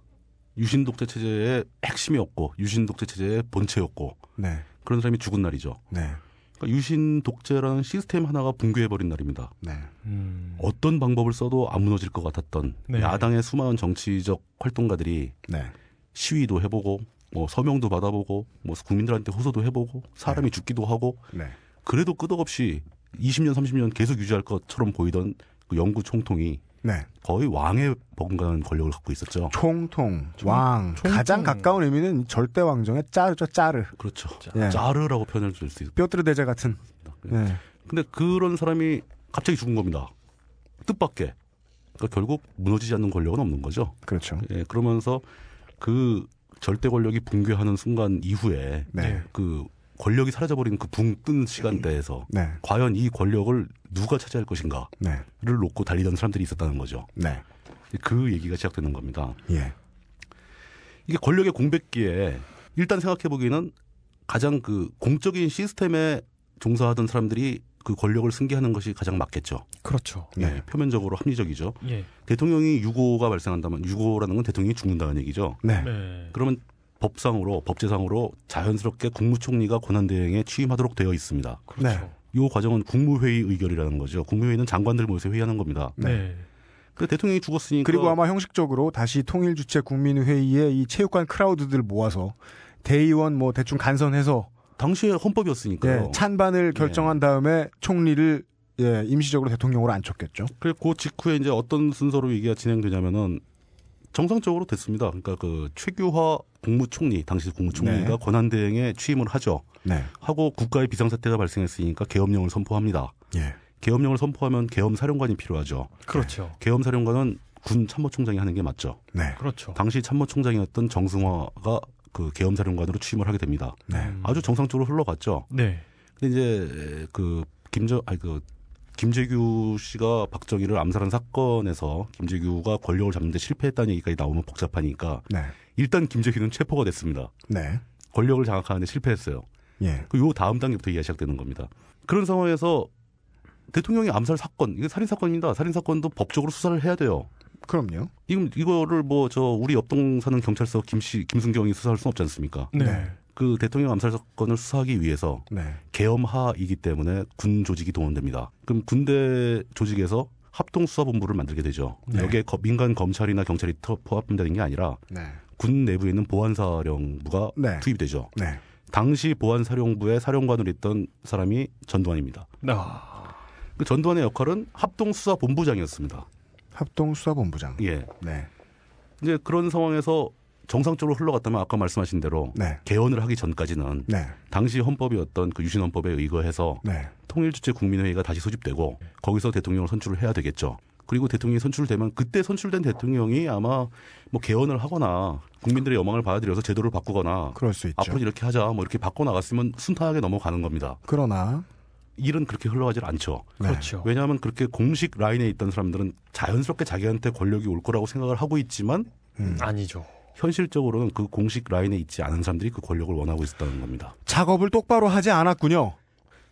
유신 독재 체제의 핵심이었고 유신 독재 체제의 본체였고 네, 그런 사람이 죽은 날이죠. 네, 그러니까 유신 독재라는 시스템 하나가 붕괴해버린 날입니다. 네. 음. 어떤 방법을 써도 안 무너질 것 같았던 네. 야당의 수많은 정치적 활동가들이 네. 시위도 해보고 뭐 서명도 받아보고 뭐 국민들한테 호소도 해보고 사람이 죽기도 하고 네. 그래도 끄덕없이 20년 30년 계속 유지할 것처럼 보이던 그 영구 총통이 네. 거의 왕에 버금가는 권력을 갖고 있었죠. 총통, 왕. 총통. 가장 가까운 의미는 절대 왕정의 짜르죠, 짜르. 그렇죠. 예. 짜르라고 표현할 수 있습니다. 뼈트르 대제 같은. 네. 근데 그런 사람이 갑자기 죽은 겁니다. 뜻밖의. 그러니까 결국 무너지지 않는 권력은 없는 거죠. 그렇죠. 예, 그러면서 그 절대 권력이 붕괴하는 순간 이후에 네. 그 권력이 사라져버린 그붕 뜬 시간대에서 네. 과연 이 권력을 누가 차지할 것인가를 네. 놓고 달리던 사람들이 있었다는 거죠. 네. 그 얘기가 시작되는 겁니다. 예. 이게 권력의 공백기에 일단 생각해 보기에는 가장 그 공적인 시스템에 종사하던 사람들이 그 권력을 승계하는 것이 가장 맞겠죠. 그렇죠. 네. 예, 표면적으로 합리적이죠. 예. 대통령이 유고가 발생한다면 유고라는 건 대통령이 죽는다는 얘기죠. 네. 네. 그러면 법상으로 법제상으로 자연스럽게 국무총리가 권한대행에 취임하도록 되어 있습니다. 그렇죠. 네. 이 과정은 국무회의 의결이라는 거죠. 국무회의는 장관들 모여서 회의하는 겁니다. 네. 그 대통령이 죽었으니까 그리고 아마 형식적으로 다시 통일 주체 국민회의에 이 체육관 크라우드들 모아서 대의원 뭐 대충 간선해서 당시에 헌법이었으니까요. 예, 찬반을 결정한 다음에 총리를 예, 임시적으로 대통령으로 앉혔겠죠. 그리고 그 직후에 이제 어떤 순서로 얘기가 진행되냐면은 정상적으로 됐습니다. 그러니까 그 최규화 국무총리 당시 국무총리가 네. 권한 대행에 취임을 하죠. 네. 하고 국가의 비상사태가 발생했으니까 계엄령을 선포합니다. 예. 계엄령을 선포하면 계엄 사령관이 필요하죠. 그렇죠. 계엄 사령관은 군 참모총장이 하는 게 맞죠. 네. 그렇죠. 당시 참모총장이었던 정승화가 그 계엄 사령관으로 취임을 하게 됩니다. 네. 음. 아주 정상적으로 흘러갔죠. 네. 근데 이제 그 김저 아니 그 김재규 씨가 박정희를 암살한 사건에서 김재규가 권력을 잡는데 실패했다는 얘기까지 나오면 복잡하니까 네. 일단 김재규는 체포가 됐습니다. 네. 권력을 장악하는데 실패했어요. 예. 그요 다음 단계부터 얘기가 시작되는 겁니다. 그런 상황에서 대통령이 암살 사건, 이게 살인 사건입니다. 살인 사건도 법적으로 수사를 해야 돼요. 그럼요. 이건 이거를 뭐 저 우리 옆동 사는 경찰서 김씨 김순경이 수사할 수는 없지 않습니까? 네. 네. 그 대통령 암살 사건을 수사하기 위해서 네. 계엄하이기 때문에 군 조직이 동원됩니다. 그럼 군대 조직에서 합동수사본부를 만들게 되죠. 네. 여기에 거- 민간 검찰이나 경찰이 터- 포함되는 게 아니라 네. 군 내부에 있는 보안사령부가 네. 투입이 되죠. 네. 당시 보안사령부의 사령관으로 있던 사람이 전두환입니다. 아. 그 전두환의 역할은 합동수사본부장이었습니다. 합동수사본부장. 예. 네. 이제 그런 상황에서 정상적으로 흘러갔다면 아까 말씀하신 대로 네. 개헌을 하기 전까지는 네. 당시 헌법이었던 그 유신 헌법에 의거해서 네. 통일 주체 국민회의가 다시 소집되고 거기서 대통령을 선출을 해야 되겠죠. 그리고 대통령이 선출되면 그때 선출된 대통령이 아마 뭐 개헌을 하거나 국민들의 여망을 받아들여서 제도를 바꾸거나 그럴 수 있죠. 앞으로 이렇게 하자 뭐 이렇게 바꿔 나갔으면 순탄하게 넘어가는 겁니다. 그러나 일은 그렇게 흘러가질 않죠. 네. 그렇죠. 왜냐하면 그렇게 공식 라인에 있던 사람들은 자연스럽게 자기한테 권력이 올 거라고 생각을 하고 있지만 음. 아니죠. 현실적으로는 그 공식 라인에 있지 않은 사람들이 그 권력을 원하고 있었다는 겁니다. 작업을 똑바로 하지 않았군요.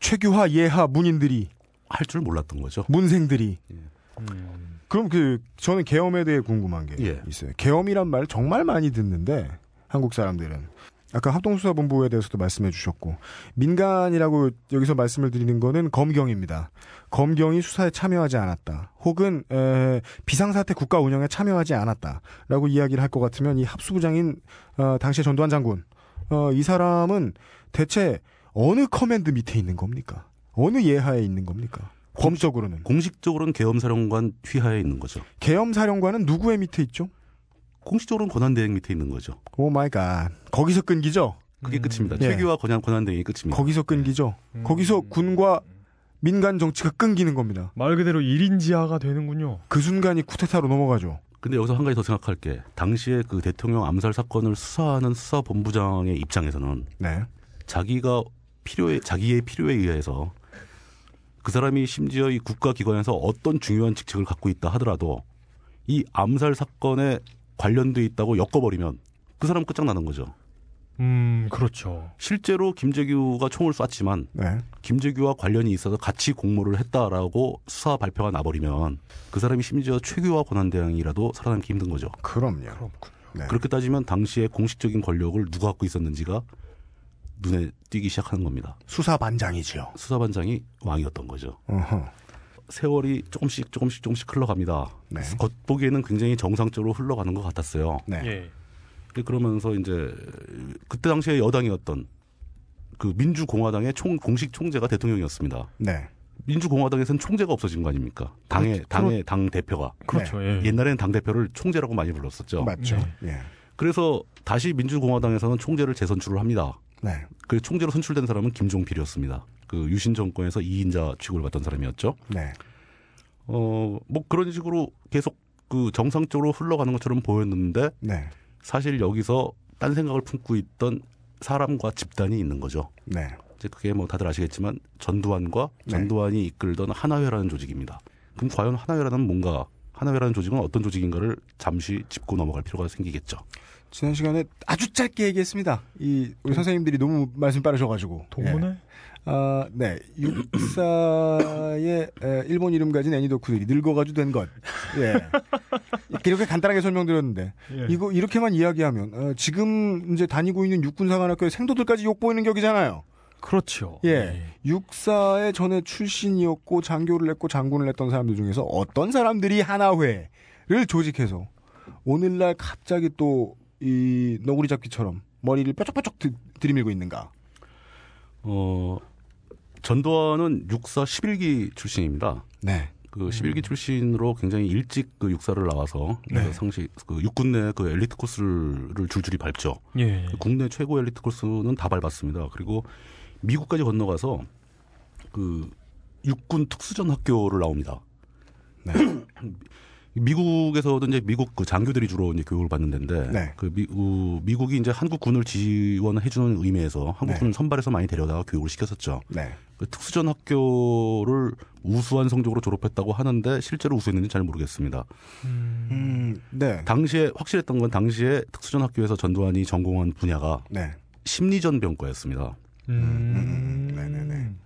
최규하, 예하 문인들이 할 줄 몰랐던 거죠. 문생들이. 음. 그럼 그 저는 계엄에 대해 궁금한 게 예. 있어요. 계엄이란 말 정말 많이 듣는데 한국 사람들은 아까 합동수사본부에 대해서도 말씀해 주셨고 민간이라고 여기서 말씀을 드리는 거는 검경입니다. 검경이 수사에 참여하지 않았다. 혹은 에, 비상사태 국가 운영에 참여하지 않았다라고 이야기를 할 것 같으면 이 합수부장인 어, 당시의 전두환 장군 어, 이 사람은 대체 어느 command 밑에 있는 겁니까? 어느 예하에 있는 겁니까? 법적으로는 공식적으로는 계엄사령관 휘하에 있는 거죠. 계엄사령관은 누구의 밑에 있죠? 공식적으로는 권한대행 밑에 있는 거죠. Oh my god. 거기서 끊기죠? 그게 음. 끝입니다. 예. 최규하 권한 권한대행이 끝입니다. 거기서 끊기죠? 음. 거기서 군과 민간 정치가 끊기는 겁니다. 말 그대로 1인 지하가 되는군요. 그 순간이 쿠데타로 넘어가죠. 근데 여기서 한 가지 더 생각할 게 당시에 그 대통령 암살 사건을 수사하는 수사본부장의 입장에서는 네. 자기가 필요에 자기의 필요에 의해서 그 사람이 심지어 이 국가기관에서 어떤 중요한 직책을 갖고 있다 하더라도 이 암살 사건에 관련돼 있다고 엮어버리면 그 사람 끝장나는 거죠. 음, 그렇죠. 실제로 김재규가 총을 쐈지만 네. 김재규와 관련이 있어서 같이 공모를 했다라고 수사 발표가 나버리면 그 사람이 심지어 최규화 권한대행이라도 살아남기 힘든 거죠. 그럼요. 그렇군요. 네. 그렇게 따지면 당시에 공식적인 권력을 누가 갖고 있었는지가 눈에 띄기 시작하는 겁니다. 수사반장이지요. 수사반장이 왕이었던 거죠. 어허. 세월이 조금씩 조금씩 조금씩 흘러갑니다. 네. 겉보기에는 굉장히 정상적으로 흘러가는 것 같았어요. 네. 예. 그러면서 이제 그때 당시에 여당이었던 그 민주공화당의 총 공식 총재가 대통령이었습니다. 네. 민주공화당에서는 총재가 없어진 거 아닙니까? 당의 그렇- 당의 당 대표가 그렇죠. 예. 옛날에는 당 대표를 총재라고 많이 불렀었죠. 맞죠. 예. 그래서 다시 민주공화당에서는 총재를 재선출을 합니다. 네. 그 총재로 선출된 사람은 김종필이었습니다. 그 유신 정권에서 2인자 취급을 받던 사람이었죠. 네. 어, 뭐 그런 식으로 계속 그 정상적으로 흘러가는 것처럼 보였는데 네. 사실 여기서 딴 생각을 품고 있던 사람과 집단이 있는 거죠. 네. 이제 그게 뭐 다들 아시겠지만 전두환과 네. 전두환이 이끌던 하나회라는 조직입니다. 그럼 과연 하나회라는 뭔가 하나회라는 조직은 어떤 조직인가를 잠시 짚고 넘어갈 필요가 생기겠죠. 지난 시간에 아주 짧게 얘기했습니다. 이 우리 선생님들이 너무 말씀 빠르셔가지고. 동문회? 예. 아, 네. 육사의 에, 일본 이름 가진 애니도쿠들이 늙어가지고 된 것. 예. 이렇게 간단하게 설명드렸는데 예. 이거 이렇게만 이야기하면 어, 지금 이제 다니고 있는 육군사관학교의 생도들까지 욕 보이는 격이잖아요. 그렇죠. 예. 육사의 전에 출신이었고 장교를 했고 장군을 했던 사람들 중에서 어떤 사람들이 하나회를 조직해서 오늘날 갑자기 또 이 너구리 잡기처럼 머리를 뾰족뾰족 드, 들이밀고 있는가? 어, 전두환은 육사 11기 출신입니다. 네. 그 11기 출신으로 굉장히 일찍 그 육사를 나와서 네. 그 상시 그 육군 내 그 엘리트 코스를 줄줄이 밟죠. 예. 국내 최고 엘리트 코스는 다 밟았습니다. 그리고 미국까지 건너가서 그 육군 특수전 학교를 나옵니다. 네. 미국에서도 이제 미국 그 장교들이 주로 이제 교육을 받는 데인데 네. 그 미, 우, 미국이 이제 한국군을 지원해 주는 의미에서 한국군을 선발해서 많이 데려다가 교육을 시켰었죠. 네. 그 특수전 학교를 우수한 성적으로 졸업했다고 하는데 실제로 우수했는지 잘 모르겠습니다. 음, 네. 당시에 확실했던 건 당시에 특수전 학교에서 전두환이 전공한 분야가 네. 심리전 병과였습니다. 음. 네네네.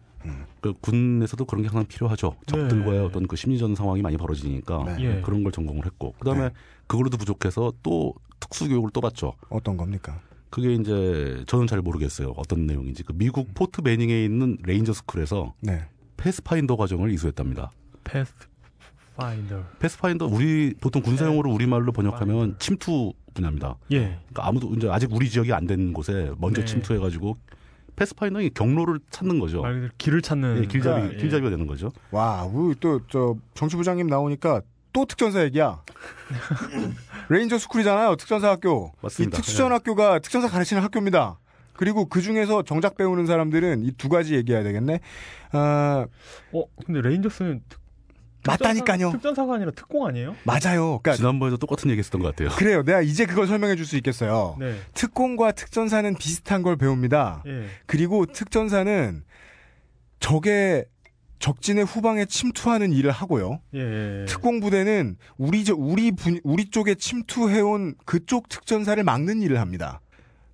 그 군에서도 그런 게 항상 필요하죠. 적들과의 네. 어떤 그 심리전 상황이 많이 벌어지니까 네. 예. 그런 걸 전공을 했고 그다음에 네. 그걸로도 부족해서 또 특수 교육을 또 받죠. 어떤 겁니까? 그게 이제 저는 잘 모르겠어요. 어떤 내용인지. 그 미국 포트 베닝에 있는 Ranger School에서 네. Pathfinder 과정을 이수했답니다. Pathfinder. Pathfinder 우리 보통 군사용어로 우리말로 번역하면 침투 분야입니다. 예. 그러니까 아무도 이제 아직 우리 지역이 안 된 곳에 먼저 네. 침투해 가지고 Pathfinder이 경로를 찾는 거죠. 말 그대로 길을 찾는 예, 길잡이 그러니까, 예. 길잡이가 되는 거죠. 와, 우리 또, 저, 정치부장님 나오니까 또 특전사 얘기야. Ranger School이잖아요, 특전사 학교. 맞습니다. 이 특수전 학교가 특전사 가르치는 학교입니다. 그리고 그 중에서 정작 배우는 사람들은 이 두 가지 얘기해야 되겠네. 아, 어, 근데 Rangers는 특, 맞다니까요. 특전사가 아니라 특공 아니에요? 맞아요. 그러니까 지난번에도 똑같은 얘기했었던 것 같아요. 그래요. 내가 이제 그걸 설명해 줄 수 있겠어요. 네. 특공과 특전사는 비슷한 걸 배웁니다. 예. 그리고 특전사는 적의 적진의 후방에 침투하는 일을 하고요. 예. 특공 부대는 우리 저 우리 분, 우리 쪽에 침투해 온 그쪽 특전사를 막는 일을 합니다.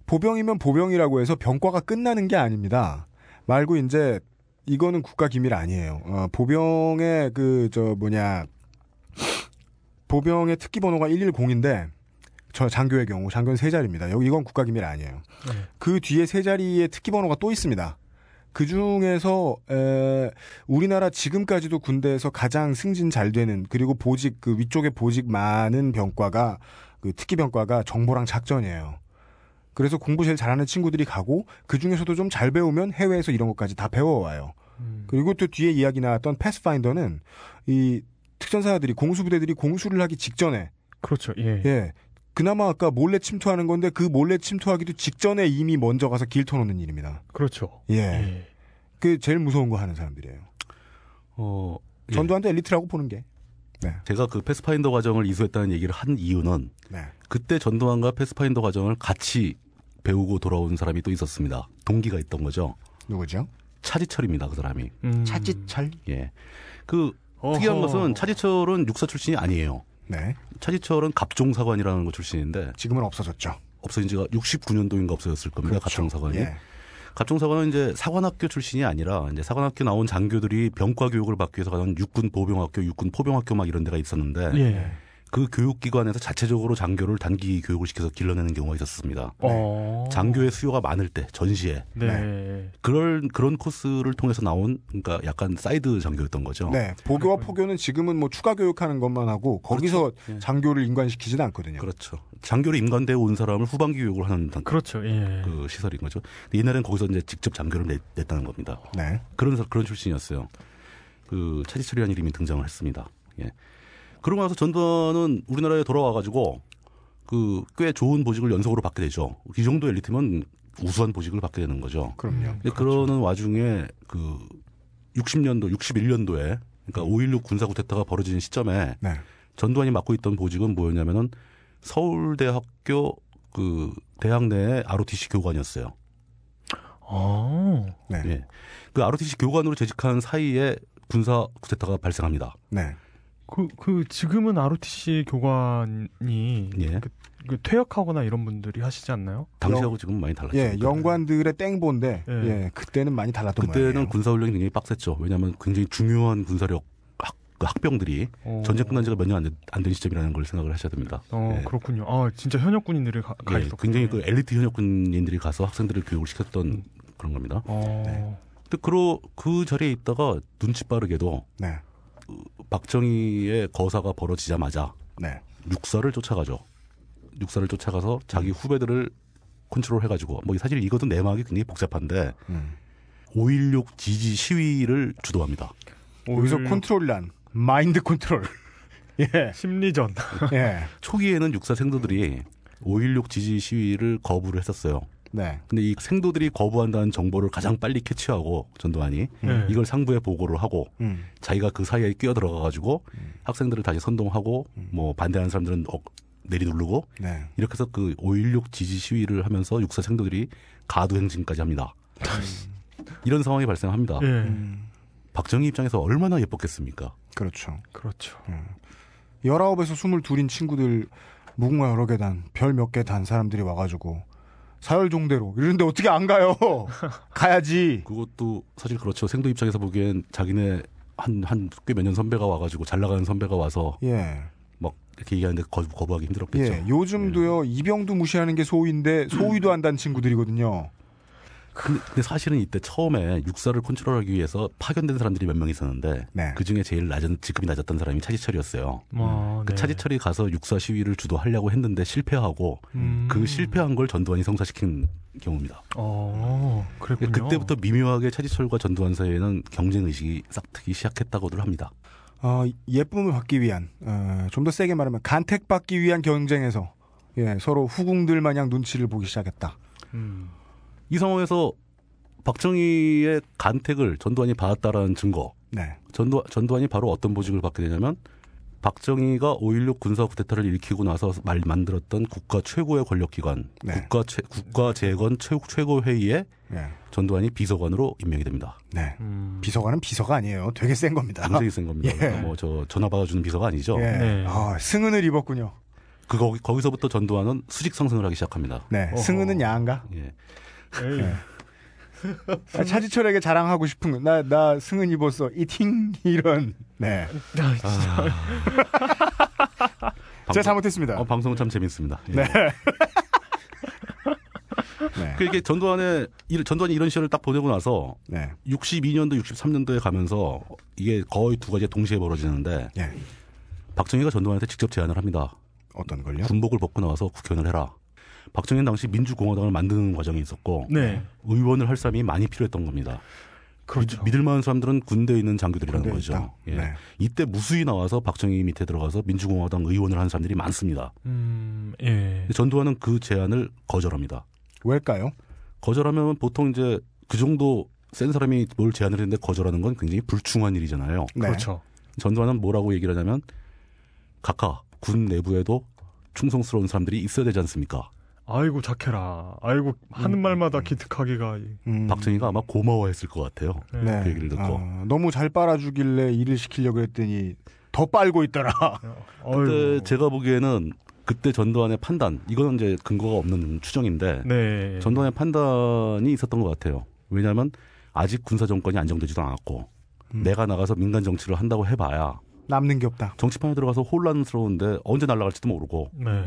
보병이면 보병이라고 해서 병과가 끝나는 게 아닙니다. 말고 이제 이거는 국가 기밀 아니에요. 어, 보병의 그 저 뭐냐 보병의 특기 번호가 110인데 저 장교의 경우 장교는 세 자리입니다. 여기 이건 국가 기밀 아니에요. 네. 그 뒤에 세 자리의 특기 번호가 또 있습니다. 그 중에서 에, 우리나라 지금까지도 군대에서 가장 승진 잘 되는 그리고 보직 그 위쪽에 보직 많은 병과가 그 특기 병과가 정보랑 작전이에요. 그래서 공부 제일 잘하는 친구들이 가고 그 중에서도 좀 잘 배우면 해외에서 이런 것까지 다 배워와요. 음. 그리고 또 뒤에 이야기 나왔던 패스파인더는 이 특전사들이 공수부대들이 공수를 하기 직전에 그렇죠. 예. 예 그나마 아까 몰래 침투하는 건데 그 몰래 침투하기도 직전에 이미 먼저 가서 길 터놓는 일입니다. 그렇죠. 예. 예. 그 제일 무서운 거 하는 사람들이에요. 어, 예. 전두환도 엘리트라고 보는 게. 네. 제가 그 Pathfinder 과정을 이수했다는 얘기를 한 이유는 네. 그때 전두환과 Pathfinder 과정을 같이 배우고 돌아온 사람이 또 있었습니다. 동기가 있던 거죠. 누구죠? 차지철입니다. 그 사람이. 음. 차지철. 예. 그 특이한 어허. 것은 차지철은 육사 출신이 아니에요. 네. 차지철은 갑종사관이라는 거 출신인데 지금은 없어졌죠. 없어진 지가 69년도인가 없어졌을 겁니다. 갑종사관이. 예. 갑종사관은 이제 사관학교 출신이 아니라 이제 사관학교 나온 장교들이 병과 교육을 받기 위해서 가는 육군 보병학교, 육군 포병학교 막 이런 데가 있었는데 예. 그 교육기관에서 자체적으로 장교를 단기 교육을 시켜서 길러내는 경우가 있었습니다. 어. 장교의 수요가 많을 때 전시에 네. 그런 그런 코스를 통해서 나온 그러니까 약간 사이드 장교였던 거죠. 네. 보교와 포교는 지금은 뭐 추가 교육하는 것만 하고 거기서 예. 장교를 임관시키지는 않거든요. 그렇죠. 장교를 임관돼 온 사람을 후반기 교육을 하는 단- 그렇죠. 예. 그 시설인 거죠. 옛날엔 거기서 이제 직접 장교를 냈, 냈다는 겁니다. 네. 그런 사- 그런 출신이었어요. 그 차지철이라는 이름이 등장을 했습니다. 예. 그러고 나서 전두환은 우리나라에 돌아와 가지고 그 꽤 좋은 보직을 연속으로 받게 되죠. 이 정도 엘리트면 우수한 보직을 받게 되는 거죠. 그럼요. 근데 그러는 와중에 그 60년도, 61년도에 그러니까 5.16 군사 구태타가 벌어지는 시점에 네. 전두환이 맡고 있던 보직은 뭐였냐면은 서울대학교 그 대학 내의 ROTC 교관이었어요. 어. 네. 예. 그 ROTC 교관으로 재직한 사이에 군사 구태타가 발생합니다. 네. 그, 그, 지금은 ROTC 교관이 예. 그, 그 퇴역하거나 이런 분들이 하시지 않나요? 당시하고 지금 많이 달랐죠. 예, 영관들의 땡보인데 예. 예, 그때는 많이 달랐던 그때는 모양이에요. 군사훈련이 굉장히 빡셌죠. 왜냐하면 굉장히 중요한 군사력 학, 그 학병들이 어. 전쟁 끝난 지가 몇 년 안 된 시점이라는 걸 생각을 하셔야 됩니다. 어, 예. 그렇군요. 아, 진짜 현역 군인들이 가, 가 예. 굉장히 그 엘리트 현역 군인들이 가서 학생들을 교육을 시켰던 음. 그런 겁니다. 어. 근데 그러, 그 자리에 있다가 눈치 빠르게도 네. 박정희의 거사가 벌어지자마자 네. 육사를 쫓아가죠. 육사를 쫓아가서 자기 후배들을 컨트롤 해가지고 뭐 사실 이것도 내막이 굉장히 복잡한데 음. 5.16 지지 시위를 주도합니다. 여기서 컨트롤이란 mind control. 예. 심리전. 예. 초기에는 육사 생도들이 5.16 지지 시위를 거부를 했었어요. 네. 근데 이 생도들이 거부한다는 정보를 가장 빨리 캐치하고 전두환이 네. 이걸 상부에 보고를 하고 음. 자기가 그 사이에 끼어 들어가 가지고 학생들을 다시 선동하고 뭐 반대하는 사람들은 어, 내리누르고 네. 이렇게 해서 그 5.16 지지 시위를 하면서 육사 생도들이 가두 행진까지 합니다. 이런 상황이 발생합니다. 예. 음. 박정희 입장에서 얼마나 예뻤겠습니까? 그렇죠. 그렇죠. 19에서 22인 친구들 무궁화 여러 개 단, 별 몇 개 단 사람들이 와가지고 사열종대로 이러는데 어떻게 안 가요? 가야지. 그것도 사실 그렇죠. 생도 입장에서 보기엔 자기네 한 한 꽤 몇 년 선배가 와가지고 잘 나가는 선배가 와서 예. 막 이렇게 얘기하는데 거, 거부하기 힘들었겠죠. 예. 요즘도요, 이병도 무시하는 게 소위인데 소위도 한다는 친구들이거든요. 근데, 근데 사실은 이때 처음에 육사를 컨트롤하기 위해서 파견된 사람들이 몇 명 있었는데 네. 그 중에 제일 낮은 직급이 낮았던 사람이 차지철이었어요. 뭐, 그 네. 차지철이 가서 육사 시위를 주도하려고 했는데 실패하고 음. 그 실패한 걸 전두환이 성사시킨 경우입니다. 어, 그랬군요. 그때부터 미묘하게 차지철과 전두환 사이에는 경쟁 의식이 싹트기 시작했다고들 합니다. 어, 예쁨을 받기 위한, 어, 좀 더 세게 말하면 간택받기 위한 경쟁에서 예, 서로 후궁들 마냥 눈치를 보기 시작했다. 음. 이 상황에서 박정희의 간택을 전두환이 받았다라는 증거. 네. 전두, 전두환이 바로 어떤 보직을 받게 되냐면 박정희가 5.16 군사 쿠데타를 일으키고 나서 말 만들었던 국가 최고의 권력기관 네. 국가 최, 국가 재건 최, 최고 회의에 예. 전두환이 비서관으로 임명이 됩니다. 네. 음. 비서관은 비서가 아니에요. 되게 센 겁니다. 굉장히 센 겁니다. 예. 그러니까 뭐저 전화 받아주는 비서가 아니죠. 예. 네. 아, 승은을 입었군요. 그 거기, 거기서부터 전두환은 수직 상승을 하기 시작합니다. 네. 어허. 승은은 야한가? 예. 네. 아, 차지철에게 자랑하고 싶은 거. 나, 나 승은 입었어. 이팅! 이런. 네. 제가 잘못했습니다. 어, 방송은 참 재밌습니다. 예. 네. 네. 그 이게 전두환의 이- 전두환이 이런 시절을 딱 보내고 나서 네. 62년도, 63년도에 가면서 이게 거의 두 가지가 동시에 벌어지는데 예. 박정희가 전두환한테 직접 제안을 합니다. 어떤 걸요? 군복을 벗고 나와서 국회의원을 해라. 박정희는 당시 민주공화당을 만드는 과정이 있었고 네. 의원을 할 사람이 많이 필요했던 겁니다. 그렇죠. 믿을 만한 사람들은 군대에 있는 장교들이라는 군대에 거죠. 예. 네. 이때 무수히 나와서 박정희 밑에 들어가서 민주공화당 의원을 하는 사람들이 많습니다. 음, 예. 전두환은 그 제안을 거절합니다. 왜일까요? 거절하면 보통 이제 그 정도 센 사람이 뭘 제안을 했는데 거절하는 건 굉장히 불충한 일이잖아요. 네. 그렇죠. 전두환은 뭐라고 얘기를 하냐면 각하 군 내부에도 충성스러운 사람들이 있어야 되지 않습니까? 아이고 착해라. 아이고 하는 음. 말마다 기특하기가. 음. 박정희가 아마 고마워했을 것 같아요. 네. 그 얘기를 듣고. 아, 너무 잘 빨아주길래 일을 시키려고 했더니 더 빨고 있더라. 근데 아이고. 제가 보기에는 그때 전두환의 판단, 이거는 이제 근거가 없는 추정인데 네. 전두환의 판단이 있었던 것 같아요. 왜냐하면 아직 군사 정권이 안정되지도 않았고 음. 내가 나가서 민간 정치를 한다고 해봐야 남는 게 없다. 정치판에 들어가서 혼란스러운데 언제 날아갈지도 모르고 네.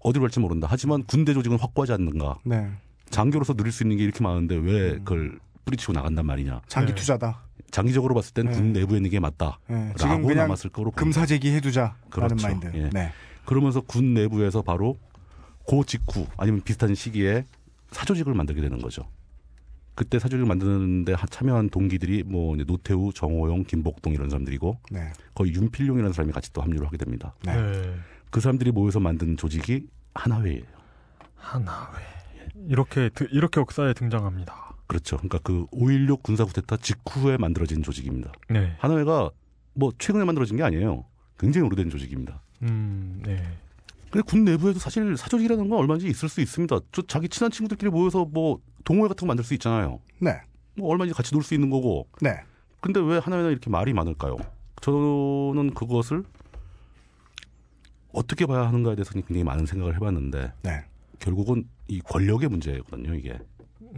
어디로 갈지 모른다. 하지만 군대 조직은 확고하지 않는가. 네. 장교로서 누릴 수 있는 게 이렇게 많은데 왜 그걸 뿌리치고 나간단 말이냐. 장기 네. 투자다. 장기적으로 봤을 땐군 네. 내부에 있는 게 맞다. 네. 지금 라고 그냥 남았을 거로 봅니다. 금사재기 해두자라는 그렇죠. 마인드. 예. 네. 그러면서 군 내부에서 바로 그 직후 아니면 비슷한 시기에 사조직을 만들게 되는 거죠. 그때 사조직을 만드는데 하- 참여한 동기들이 뭐 노태우, 정호영, 김복동 이런 사람들이고 네. 거의 윤필용이라는 사람이 같이 또 합류를 하게 됩니다. 네. 네. 그 사람들이 모여서 만든 조직이 하나회예요. 하나회. 이렇게 드- 이렇게 역사에 등장합니다. 그렇죠. 그러니까 그 5.16 군사 쿠데타 직후에 만들어진 조직입니다. 네. 하나회가 뭐 최근에 만들어진 게 아니에요. 굉장히 오래된 조직입니다. 음. 네. 근데 군 내부에도 사실 사조직이라는 건 얼마든지 있을 수 있습니다. 저 자기 친한 친구들끼리 모여서 뭐 동호회 같은 거 만들 수 있잖아요. 네. 뭐 얼마든지 같이 놀 수 있는 거고. 네. 근데 왜 하나회는 이렇게 말이 많을까요? 저는 그것을 어떻게 봐야 하는가에 대해서 굉장히 많은 생각을 해봤는데 네. 결국은 이 권력의 문제거든요. 이게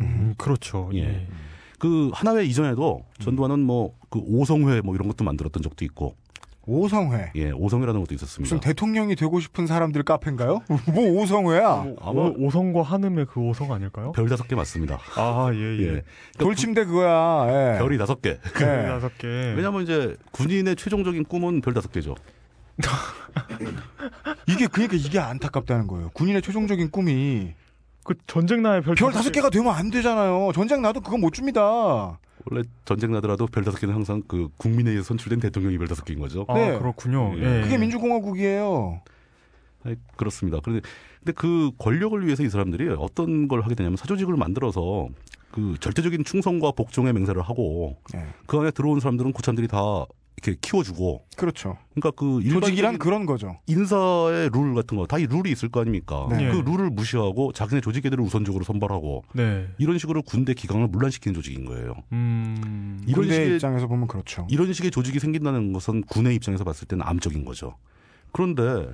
음, 그렇죠. 예. 예. 그 하나회 이전에도 전두환은 뭐 그 오성회 뭐 이런 것도 만들었던 적도 있고 오성회. 예 오성회라는 것도 있었습니다. 무슨 대통령이 되고 싶은 사람들 카페인가요? 뭐 오성회야? 아마 오, 성과 한음의 그 오성 아닐까요? 별 다섯 개 맞습니다. 아, 예, 예. 예. 그러니까 돌침대 그거야. 예. 별이 다섯 개. 그 네. 다섯 개. 왜냐하면 이제 군인의 최종적인 꿈은 별 다섯 개죠. 이게 그러니까 이게 안타깝다는 거예요. 군인의 최종적인 꿈이 그 전쟁 나의 별, 별 다섯 개가 되면 안 되잖아요. 전쟁 나도 그거 못 줍니다. 원래 전쟁 나더라도 별 다섯 개는 항상 그 국민에 의해서 선출된 대통령이 별 다섯 개인 거죠. 아, 네. 그렇군요. 예. 예. 그게 민주공화국이에요. 아니, 그렇습니다. 그런데 근데 그 권력을 위해서 이 사람들이 어떤 걸 하게 되냐면 사조직을 만들어서 그 절대적인 충성과 복종의 맹세를 하고 네. 그 안에 들어온 사람들은 고참들이 다 이렇게 키워주고 그렇죠. 그러니까 그 조직이란 그런 거죠. 인사의 룰 같은 거 다 이 룰이 있을 거 아닙니까? 네. 그 룰을 무시하고 자기네 조직 애들을 우선적으로 선발하고 네. 이런 식으로 군대 기강을 문란시키는 조직인 거예요. 음. 이런 군대 식의 입장에서 보면 그렇죠. 이런 식의 조직이 생긴다는 것은 군의 입장에서 봤을 때는 암적인 거죠. 그런데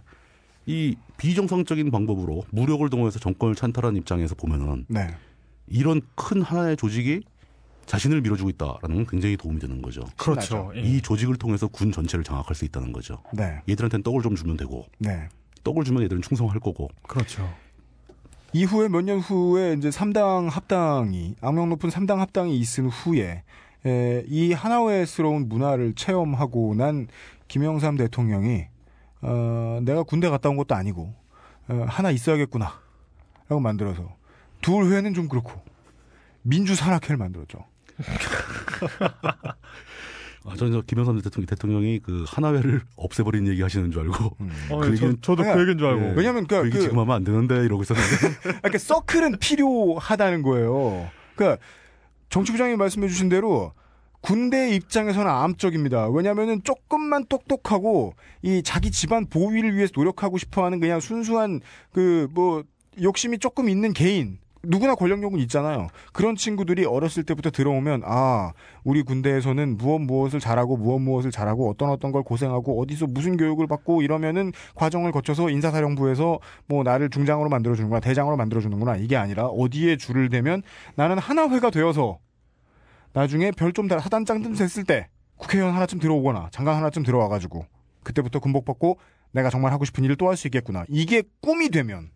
이 비정상적인 방법으로 무력을 동원해서 정권을 찬탈하는 입장에서 보면은 네. 이런 큰 하나의 조직이 자신을 밀어주고 있다라는 건 굉장히 도움이 되는 거죠. 그렇죠. 예. 이 조직을 통해서 군 전체를 장악할 수 있다는 거죠. 네. 얘들한테는 떡을 좀 주면 되고 네. 떡을 주면 얘들은 충성할 거고 그렇죠. 이후에 몇 년 후에 이제 3당 합당이 악명 높은 3당 합당이 있은 후에 에, 이 하나회스러운 문화를 체험하고 난 김영삼 대통령이 어, 내가 군대 갔다 온 것도 아니고 어, 하나 있어야겠구나라고 만들어서 둘 회는 좀 그렇고 민주 산악회를 만들었죠. 아, 저는 저 김영삼 대통령, 대통령이 그 하나회를 없애버린 얘기 하시는 줄 알고 음. 어, 그 저, 얘기는- 저도 네. 그 얘기인 줄 알고. 예. 왜냐하면 그 그, 얘기 그 지금 하면 안 되는데 이러고 있었는데 그러니까 서클은 필요하다는 거예요. 그러니까 정치부장님 말씀해 주신 대로 군대 입장에서는 암적입니다. 왜냐하면은 조금만 똑똑하고 이 자기 집안 보위를 위해서 노력하고 싶어 하는 그냥 순수한 그 뭐 욕심이 조금 있는 개인. 누구나 권력욕은 있잖아요. 그런 친구들이 어렸을 때부터 들어오면 아 우리 군대에서는 무엇 무엇을 잘하고 무엇 무엇을 잘하고 어떤 어떤 걸 고생하고 어디서 무슨 교육을 받고 이러면은 과정을 거쳐서 인사사령부에서 뭐 나를 중장으로 만들어주는구나 대장으로 만들어주는구나 이게 아니라 어디에 줄을 대면 나는 하나회가 되어서 나중에 별 좀 하단장 좀 됐을 때 국회의원 하나쯤 들어오거나 장관 하나쯤 들어와가지고 그때부터 군복 받고 내가 정말 하고 싶은 일을 또 할 수 있겠구나 이게 꿈이 되면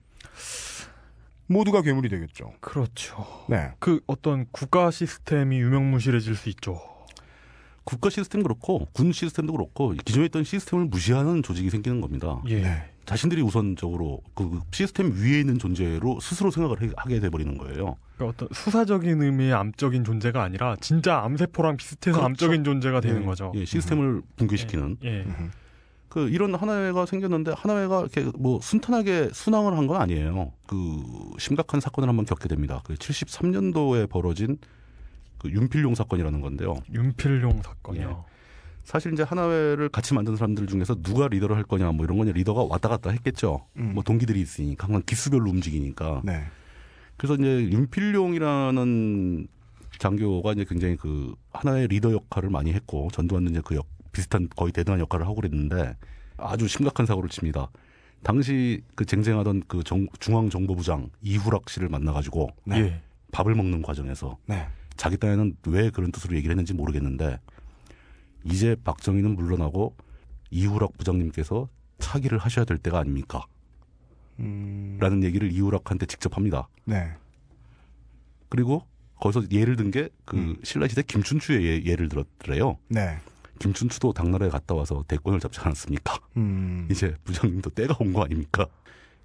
모두가 괴물이 되겠죠. 그렇죠. 네. 그 어떤 국가 시스템이 유명무실해질 수 있죠. 국가 시스템 그렇고 군 시스템도 그렇고 기존에 있던 시스템을 무시하는 조직이 생기는 겁니다. 예. 네. 자신들이 우선적으로 그 시스템 위에 있는 존재로 스스로 생각을 해- 하게 돼버리는 거예요. 그러니까 어떤 수사적인 의미의 암적인 존재가 아니라 진짜 암세포랑 비슷해서 그렇죠. 암적인 존재가 되는 네. 거죠. 예, 시스템을 붕괴시키는 예. 그 이런 하나회가 생겼는데 하나회가 이렇게 뭐 순탄하게 순항을 한 건 아니에요. 그 심각한 사건을 한번 겪게 됩니다. 그 73년도에 벌어진 그 윤필용 사건이라는 건데요. 윤필용 사건이요. 사실 이제 하나회를 같이 만든 사람들 중에서 누가 리더를 할 거냐 뭐 이런 거냐 리더가 왔다 갔다 했겠죠. 음. 뭐 동기들이 있으니까 항상 기수별로 움직이니까. 네. 그래서 이제 윤필용이라는 장교가 이제 굉장히 그 하나의 리더 역할을 많이 했고 전두환도 이제 그 역, 비슷한 거의 대단한 역할을 하고 그랬는데 아주 심각한 사고를 칩니다. 당시 그 쟁쟁하던 그 정- 중앙정보부장 이후락 씨를 만나가지고 네. 예. 밥을 먹는 과정에서 네. 자기 딴에는 왜 그런 뜻으로 얘기를 했는지 모르겠는데 이제 박정희는 물러나고 이후락 부장님께서 차기를 하셔야 될 때가 아닙니까? 음. 라는 얘기를 이후락한테 직접 합니다. 네. 그리고 거기서 예를 든 게그 음. 신라시대 김춘추의 예, 를 들었더래요. 네. 김춘추도 당나라에 갔다 와서 대권을 잡지 않았습니까? 음. 이제 부장님도 때가 온 거 아닙니까?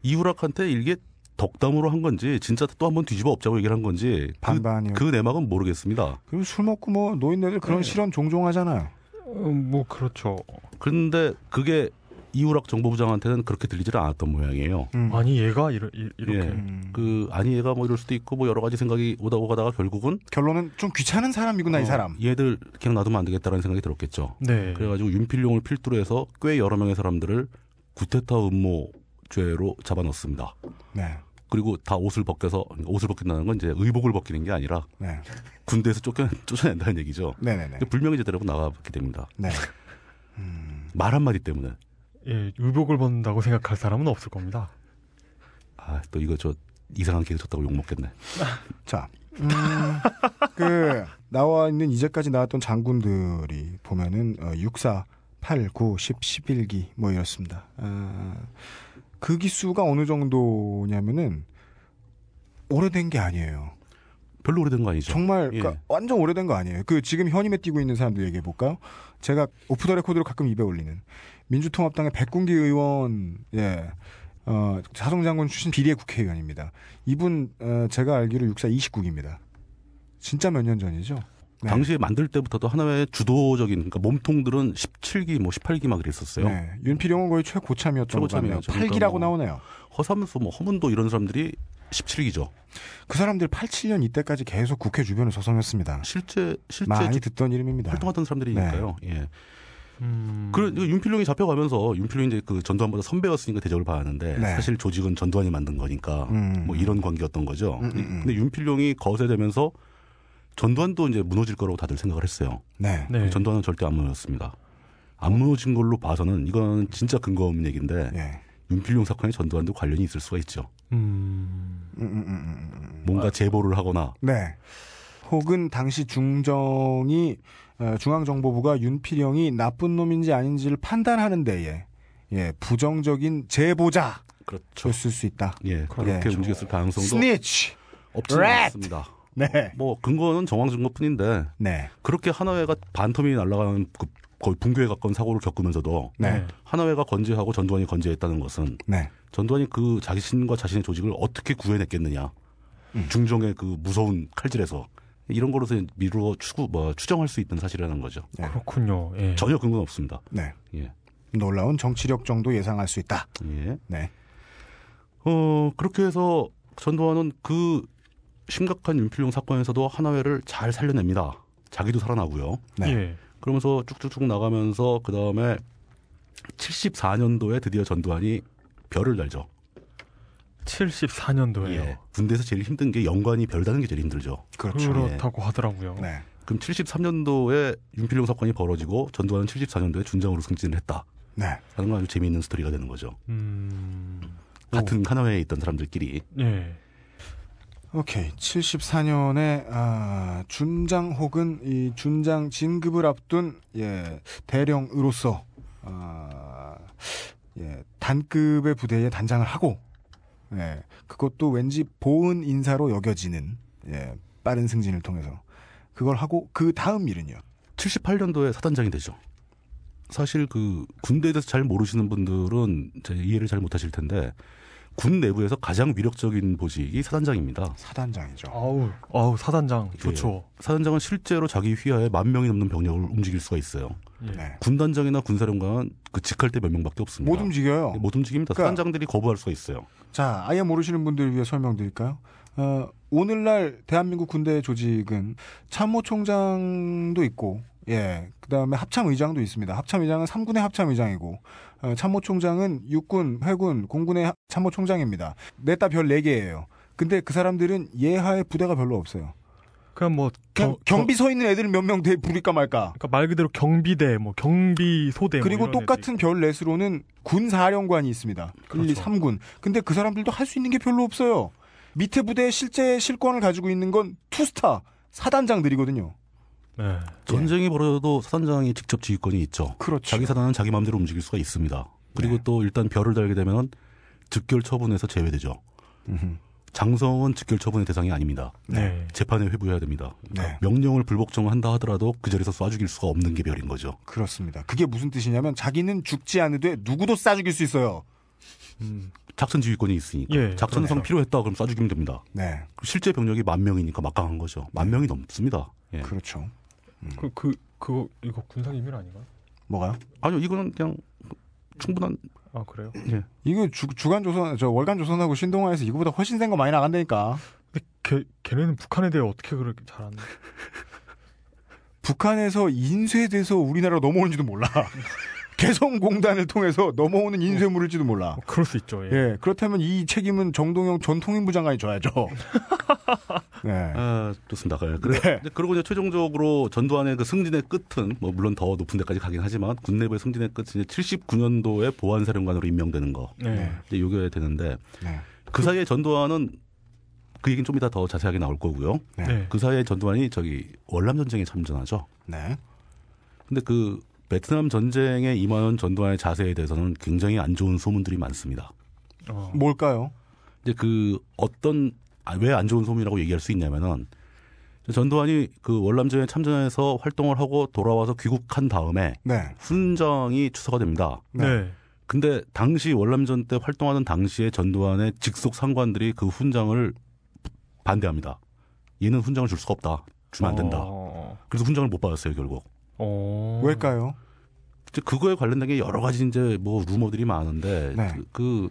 이후락한테 이게 덕담으로 한 건지 진짜 또 한 번 뒤집어 엎자고 얘기를 한 건지 그, 반반이요. 그 내막은 모르겠습니다. 그리고 술 먹고 뭐 노인네들 그런 네. 실언 종종 하잖아요. 어, 뭐 그렇죠. 그런데 그게 이후락 정보부장한테는 그렇게 들리질 않았던 모양이에요. 음. 아니 얘가 이러, 이- 이렇게 예. 음. 그 아니 얘가 뭐 이럴 수도 있고 뭐 여러 가지 생각이 오다 오가다가 결국은 결론은 좀 귀찮은 사람이구나 이 어, 사람. 얘들 그냥 놔두면 안 되겠다라는 생각이 들었겠죠. 네. 그래가지고 윤필용을 필두로 해서 꽤 여러 명의 사람들을 구테타 음모죄로 잡아넣습니다. 네. 그리고 다 옷을 벗겨서 옷을 벗긴다는 건 이제 의복을 벗기는 게 아니라 네. 군대에서 쫓겨 쫓아낸다는 얘기죠. 네네네. 근데 불명예 제대로 나가게 됩니다. 네. 말 한마디 때문에 예, 의복을 벗는다고 생각할 사람은 없을 겁니다. 아 또 이거 저 이상한 개그 쳤다고 욕 먹겠네. 자, 음, 그 나와 있는 이제까지 나왔던 장군들이 보면은 어, 64, 8, 9, 10, 11기 뭐 이렇습니다. 아, 그 기수가 어느 정도냐면은 오래된 게 아니에요. 별로 오래된 거 아니죠? 정말 예. 그러니까 완전 오래된 거 아니에요. 그 지금 현임에 뛰고 있는 사람들 얘기해 볼까요? 제가 오프 더 레코드로 가끔 입에 올리는 민주통합당의 백군기 의원 예. 어, 사성장군 출신 비례 국회의원입니다. 이분 어, 제가 알기로 육사 29기입니다. 진짜 몇 년 전이죠? 네. 당시에 만들 때부터도 하나의 주도적인 그러니까 몸통들은 17기 뭐 18기 막 그랬었어요. 네. 윤필용은 거의 최고참이었던. 최고참이었죠. 8기라고 그러니까 뭐- 나오네요. 허사무소 뭐 허문도 이런 사람들이 17기죠. 그 사람들 87년 이때까지 계속 국회 주변을 서성였습니다. 실제 실제 많이 주- 듣던 이름입니다. 활동하던 사람들이니까요. 예. 음. 그 윤필용이 잡혀가면서 윤필용이 이제 그 전두환보다 선배였으니까 대접을 받았는데 네. 사실 조직은 전두환이 만든 거니까 음. 뭐 이런 관계였던 거죠. 음, 음, 음. 근데 윤필용이 거세되면서 전두환도 이제 무너질 거라고 다들 생각을 했어요. 네. 네. 전두환은 절대 안 무너졌습니다. 안 무너진 걸로 봐서는 이건 진짜 근거 없는 얘기인데 예. 윤필용 사건에 전두환도 관련이 있을 수가 있죠. 음. 음. 뭔가 제보를 하거나 네. 혹은 당시 중정이 어, 중앙정보부가 윤필영이 나쁜 놈인지 아닌지를 판단하는 데에 예, 부정적인 제보자였을 그렇죠. 수 있다. 예, 그렇게 예. 움직였을 가능성도 스니치. 없지는 rat. 않습니다. 네. 뭐 근거는 정황 증거뿐인데 네. 그렇게 하나회가 반텀이 날아가는 그 거의 붕괴에 가까운 사고를 겪으면서도 네. 하나회가 건재하고 전두환이 건재했다는 것은 네. 전두환이 그 자신과 자신의 조직을 어떻게 구해냈겠느냐. 음. 중정의 그 무서운 칼질에서 이런 거로서 미루어 추구 뭐 추정할 수 있는 사실이라는 거죠. 네. 그렇군요. 예. 전혀 근거는 없습니다. 네. 예. 놀라운 정치력 정도 예상할 수 있다. 예. 네. 어, 그렇게 해서 전두환은 그 심각한 윤필용 사건에서도 하나회를 잘 살려냅니다. 자기도 살아나고요. 네. 예. 그러면서 쭉쭉쭉 나가면서 그 다음에 74년도에 드디어 전두환이 별을 달죠. 74년도에요. 예. 군대에서 제일 힘든 게 연관이 별 다는 게 제일 힘들죠. 그렇죠. 그렇다고 하더라고요. 네. 그럼 73년도에 윤필용 사건이 벌어지고 전두환은 74년도에 준장으로 승진을 했다. 네. 하는 건 아주 재미있는 스토리가 되는 거죠. 음. 같은 하나회에 있던 사람들끼리. 예. 오케이. 74년에 아, 준장 혹은 이 준장 진급을 앞둔 예, 대령으로서 아, 예, 단급의 부대에 단장을 하고 예, 그것도 왠지 보은 인사로 여겨지는 예, 빠른 승진을 통해서 그걸 하고 그 다음 일은요. 78년도에 사단장이 되죠. 사실 그 군대에 대해서 잘 모르시는 분들은 제 이해를 잘 못하실 텐데 군 내부에서 가장 위력적인 보직이 사단장입니다. 사단장이죠. 아우, 아우 사단장 좋죠. 사단장은 실제로 자기 휘하에 만 명이 넘는 병력을 움직일 수가 있어요. 예. 네. 군단장이나 군사령관은 그 직할 때 몇 명밖에 없습니다. 못 움직여요. 못 움직입니다. 그러니까- 사단장들이 거부할 수가 있어요. 자, 아예 모르시는 분들을 위해 설명드릴까요? 어, 오늘날 대한민국 군대 조직은 참모총장도 있고, 예. 그 다음에 합참의장도 있습니다. 합참의장은 3군의 합참의장이고, 어, 참모총장은 육군, 회군, 공군의 하- 참모총장입니다. 냈다 별 4개예요. 근데 그 사람들은 예하에 부대가 별로 없어요. 그냥 뭐 그냥 경- 경비 서 있는 애들 몇명 부릴까 말까. 그러니까 말 그대로 경비대, 뭐 경비소대. 그리고 뭐 똑같은 별 넷으로는 군 사령관이 있습니다. 1, 2, 그렇죠. 3군. 근데 그 사람들도 할 수 있는 게 별로 없어요. 밑에 부대의 실제 실권을 가지고 있는 건 투스타 사단장들이거든요. 네. 전쟁이 벌어도 사단장이 직접 지휘권이 있죠. 그렇죠. 자기 사단은 자기 마음대로 움직일 수가 있습니다. 그리고 네. 또 일단 별을 달게 되면 즉결 처분에서 제외되죠. 음흠. 장성은 즉결 처분의 대상이 아닙니다. 네. 재판에 회부해야 됩니다. 네. 명령을 불복종한다 하더라도 그 자리에서 쏴 죽일 수가 없는 게 별인 거죠. 그렇습니다. 그게 무슨 뜻이냐면 자기는 죽지 않으되 누구도 쏴 죽일 수 있어요. 음. 작전 지휘권이 있으니까. 예, 작전상 그렇죠. 필요했다 그럼 쏴 죽이면 됩니다. 네. 실제 병력이 만 명이니까 막강한 거죠. 만 명이 넘습니다. 예. 그렇죠. 그, 그, 그거, 이거 군사기밀 아닌가? 뭐가요? 아니요, 이거는 그냥 충분한 아, 그래요? 예. 이거 주, 주간 조선, 저 월간 조선하고 신동아에서 이거보다 훨씬 센 거 많이 나간다니까. 근데 걔, 걔네는 북한에 대해 어떻게 그렇게 잘 아는 북한에서 인쇄돼서 우리나라로 넘어오는지도 몰라. 개성공단을 통해서 넘어오는 인쇄물일지도 몰라. 뭐 그럴 수 있죠. 예. 예, 그렇다면 이 책임은 정동영 전 통일부 장관이 져야죠. 네. 아, 좋습니다. 그래. 그래. 네. 그리고 이제 최종적으로 전두환의 그 승진의 끝은 뭐 물론 더 높은 데까지 가긴 하지만 군 내부의 승진의 끝은 이제 79년도에 보안사령관으로 임명되는 거. 네. 네. 이제 요게 되는데 네. 그 사이에 전두환은 그 얘기는 좀 이따 더 자세하게 나올 거고요. 네. 네. 그 사이에 전두환이 저기 월남 전쟁에 참전하죠. 네. 근데 그 베트남 전쟁에 임하는 전두환의 자세에 대해서는 굉장히 안 좋은 소문들이 많습니다. 어. 뭘까요? 이제 그 어떤 왜 안 좋은 소문이라고 얘기할 수 있냐면은 전두환이 그 월남전에 참전해서 활동을 하고 돌아와서 귀국한 다음에 네. 훈장이 추서가 됩니다. 네. 근데 당시 월남전 때 활동하던 당시에 전두환의 직속 상관들이 그 훈장을 반대합니다. 얘는 훈장을 줄 수가 없다. 주면 안 된다. 어. 그래서 훈장을 못 받았어요, 결국. 어. 왜일까요? 그거에 관련된 게 여러 가지 이제 뭐 루머들이 많은데 네. 그, 그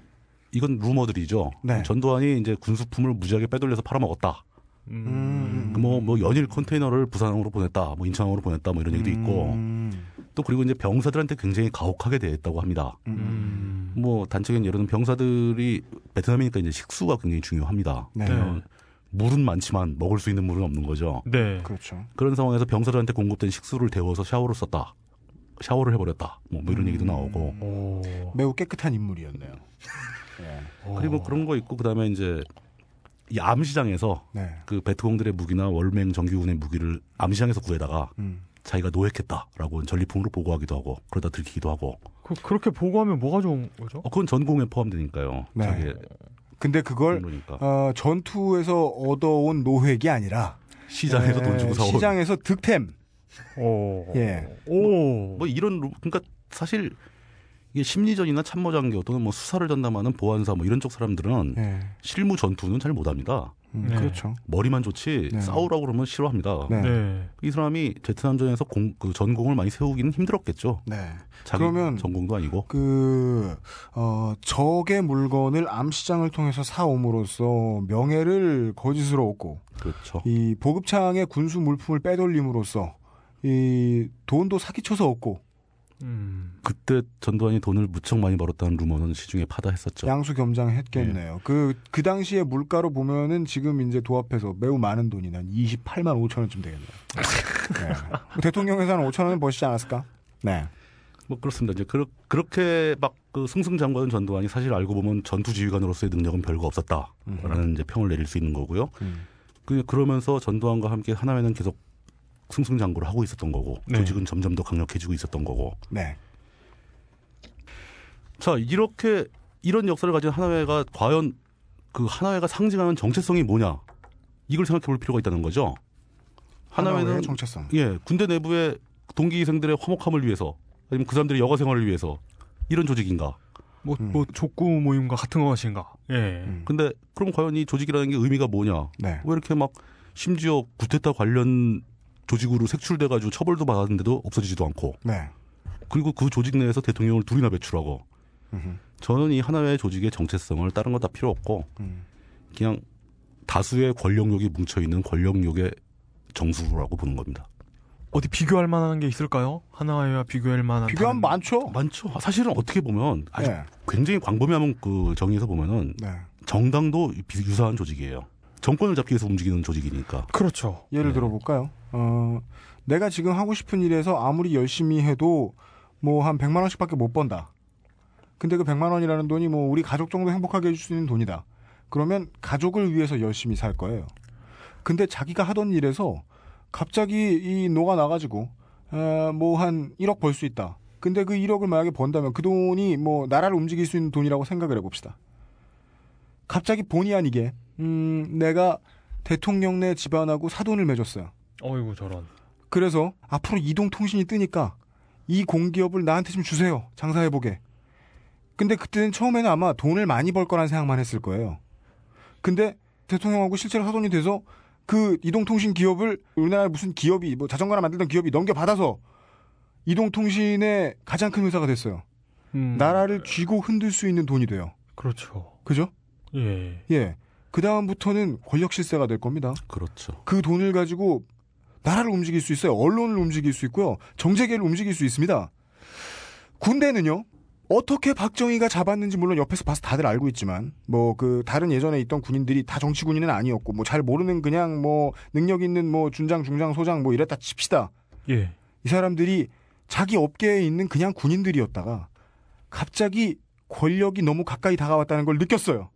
이건 루머들이죠. 네. 전두환이 이제 군수품을 무지하게 빼돌려서 팔아먹었다. 음. 뭐, 뭐 연일 컨테이너를 부산으로 보냈다, 뭐 인천으로 보냈다, 뭐 이런 얘기도 있고 음. 또 그리고 이제 병사들한테 굉장히 가혹하게 대했다고 합니다. 음. 뭐 단적인 예로는 병사들이 베트남이니까 이제 식수가 굉장히 중요합니다. 네. 네. 물은 많지만 먹을 수 있는 물은 없는 거죠. 네. 그렇죠. 그런 상황에서 병사들한테 공급된 식수를 데워서 샤워를 썼다. 샤워를 해버렸다. 뭐, 뭐 이런 음. 얘기도 나오고. 오. 매우 깨끗한 인물이었네요. 네. 그리고 그런 거 있고 그다음에 이제 이 암시장에서 네. 그 베트공들의 무기나 월맹 정규군의 무기를 암시장에서 구해다가 음. 자기가 노획했다라고 전리품으로 보고하기도 하고 그러다 들키기도 하고 그, 그렇게 보고하면 뭐가 좋은 거죠? 어, 그건 전공에 포함되니까요. 네. 자기 근데 그걸 그러니까 어, 전투에서 얻어온 노획이 아니라 시장에서 에, 돈 주고 사온 시장에서 득템. 오. 예. 오. 뭐 이런 루- 그러니까 사실 이게 심리전이나 참모장교 또는 뭐 수사를 전담하는 보안사 뭐 이런 쪽 사람들은 예. 실무 전투는 잘 못합니다. 음, 네. 그렇죠. 머리만 좋지 네. 싸우라고 그러면 싫어합니다. 네. 네. 이 사람이 베트남전에서 공, 그 전공을 많이 세우기는 힘들었겠죠. 네. 자기 그러면 전공도 아니고. 그, 어, 적의 물건을 암시장을 통해서 사옴으로써 명예를 거짓으로 얻고, 그렇죠. 이 보급창의 군수 물품을 빼돌림으로써, 이 돈도 사기쳐서 얻고, 음. 그때 전두환이 돈을 무척 많이 벌었다는 루머는 시중에 파다했었죠. 양수 겸장했겠네요. 그, 그 당시에 물가로 보면은 지금 이제 도합해서 매우 많은 돈이 난 28만 5천 원쯤 되겠네요. 네. 대통령 회사는 5천 원은 버시지 않았을까? 네. 뭐 그렇습니다. 이제 그렇, 그렇게 막 그 승승장구하는 전두환이 사실 알고 보면 전투 지휘관으로서의 능력은 별거 없었다라는 이제 평을 내릴 수 있는 거고요. 음. 그 그러면서 전두환과 함께 하나회는 계속 승승장구를 하고 있었던 거고 네. 조직은 점점 더 강력해지고 있었던 거고. 네. 자 이렇게 이런 역사를 가진 하나회가 과연 그 하나회가 상징하는 정체성이 뭐냐 이걸 생각해 볼 필요가 있다는 거죠. 하나회는 정체성. 예 군대 내부의 동기생들의 화목함을 위해서 아니면 그 사람들의 여가 생활을 위해서 이런 조직인가? 뭐, 음. 뭐, 족구 모임과 같은 것인가? 예. 음. 근데 그럼 과연 이 조직이라는 게 의미가 뭐냐? 네. 왜 이렇게 막 심지어 구테타 관련 조직으로 색출돼 가지고 처벌도 받았는데도 없어지지도 않고 네. 그리고 그 조직 내에서 대통령을 둘이나 배출하고 음흠. 저는 이 하나의 조직의 정체성을 다른 거다 필요 없고 음. 그냥 다수의 권력욕이 뭉쳐 있는 권력욕의 정수라고 보는 겁니다. 어디 비교할 만한 게 있을까요? 하나와야 비교할 만한 비교하면 다른- 많죠. 많죠. 사실은 어떻게 보면 아주 네. 굉장히 광범위한 그 정의에서 보면은 네. 정당도 비- 유사한 조직이에요. 정권을 잡기 위해서 움직이는 조직이니까. 그렇죠. 예를 네. 들어볼까요? 어, 내가 지금 하고 싶은 일에서 아무리 열심히 해도 뭐 한 100만 원씩밖에 못 번다. 근데 그 100만 원이라는 돈이 뭐 우리 가족 정도 행복하게 해줄 수 있는 돈이다. 그러면 가족을 위해서 열심히 살 거예요. 근데 자기가 하던 일에서 갑자기 이 노가 나가지고 어, 뭐한 1억 벌 수 있다. 근데 그 1억을 만약에 번다면 그 돈이 뭐 나라를 움직일 수 있는 돈이라고 생각을 해봅시다. 갑자기 본의 아니게 음, 내가 대통령 내 집안하고 사돈을 맺었어요. 어이구 저런. 그래서 앞으로 이동통신이 뜨니까 이 공기업을 나한테 좀 주세요. 장사해보게. 근데 그때는 처음에는 아마 돈을 많이 벌 거란 생각만 했을 거예요. 근데 대통령하고 실제로 사돈이 돼서 그 이동통신 기업을 우리나라 무슨 기업이 뭐 자전거나 만들던 기업이 넘겨받아서 이동통신의 가장 큰 회사가 됐어요. 음, 나라를 쥐고 흔들 수 있는 돈이 돼요. 그렇죠. 그죠? 예. 예. 그 다음부터는 권력 실세가 될 겁니다. 그렇죠. 그 돈을 가지고 나라를 움직일 수 있어요. 언론을 움직일 수 있고요. 정재계를 움직일 수 있습니다. 군대는요. 어떻게 박정희가 잡았는지 물론 옆에서 봐서 다들 알고 있지만 뭐 그 다른 예전에 있던 군인들이 다 정치 군인은 아니었고 뭐 잘 모르는 그냥 뭐 능력 있는 뭐 준장 중장 소장 뭐 이랬다 칩시다. 예. 이 사람들이 자기 업계에 있는 그냥 군인들이었다가 갑자기 권력이 너무 가까이 다가왔다는 걸 느꼈어요.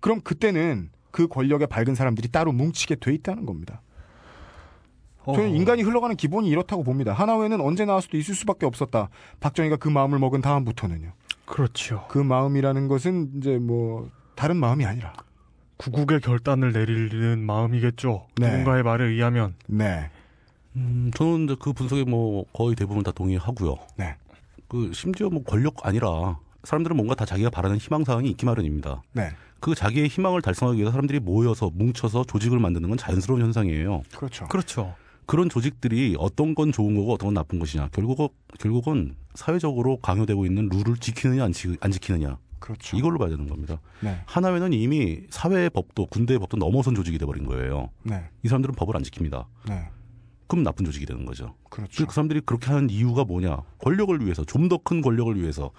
그럼 그때는 그 권력에 밝은 사람들이 따로 뭉치게 돼 있다는 겁니다. 저는 어. 인간이 흘러가는 기본이 이렇다고 봅니다. 하나회는 언제 나왔어도 있을 수밖에 없었다. 박정희가 그 마음을 먹은 다음부터는요. 그렇죠. 그 마음이라는 것은 이제 뭐 다른 마음이 아니라. 구국의 결단을 내리는 마음이겠죠. 네. 누군가의 말에 의하면. 네, 음, 저는 이제 그 분석에 뭐 거의 대부분 다 동의하고요. 네, 그 심지어 뭐 권력 아니라 사람들은 뭔가 다 자기가 바라는 희망 사항이 있기 마련입니다. 네, 그 자기의 희망을 달성하기 위해서 사람들이 모여서 뭉쳐서 조직을 만드는 건 자연스러운 현상이에요. 그렇죠. 그렇죠. 그런 조직들이 어떤 건 좋은 거고 어떤 건 나쁜 것이냐. 결국 결국은 사회적으로 강요되고 있는 룰을 지키느냐 안, 지, 안 지키느냐. 그렇죠. 이걸로 봐야 되는 겁니다. 네, 하나회는 이미 사회의 법도 군대의 법도 넘어선 조직이 돼버린 거예요. 네, 이 사람들은 법을 안 지킵니다. 네, 그럼 나쁜 조직이 되는 거죠. 그렇죠. 그 사람들이 그렇게 하는 이유가 뭐냐? 권력을 위해서 좀 더 큰 권력을 위해서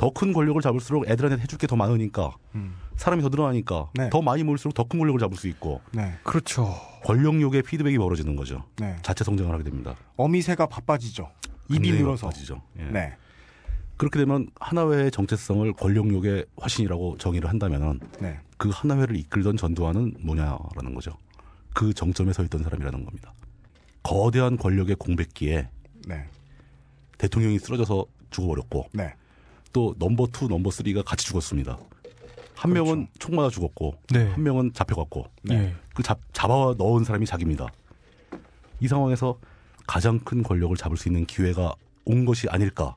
더 큰 권력을 잡을수록 애들한테 해줄 게 더 많으니까 음, 사람이 더 늘어나니까 네. 더 많이 모일수록 더 큰 권력을 잡을 수 있고 네, 그렇죠. 권력욕의 피드백이 벌어지는 거죠. 네. 자체 성장을 하게 됩니다. 어미새가 바빠지죠. 입이 늘어서. 바빠지죠. 예. 네, 그렇게 되면 하나회의 정체성을 권력욕의 화신이라고 정의를 한다면은 네, 그 하나회를 이끌던 전두환은 뭐냐라는 거죠. 그 정점에 서 있던 사람이라는 겁니다. 거대한 권력의 공백기에 네, 대통령이 쓰러져서 죽어버렸고 네, 또 number two, number three가 같이 죽었습니다. 한 명은 총 맞아 죽었고 네. 한 명은 잡혀갔고 예. 그 잡, 잡아 넣은 사람이 자기입니다. 이 상황에서 가장 큰 권력을 잡을 수 있는 기회가 온 것이 아닐까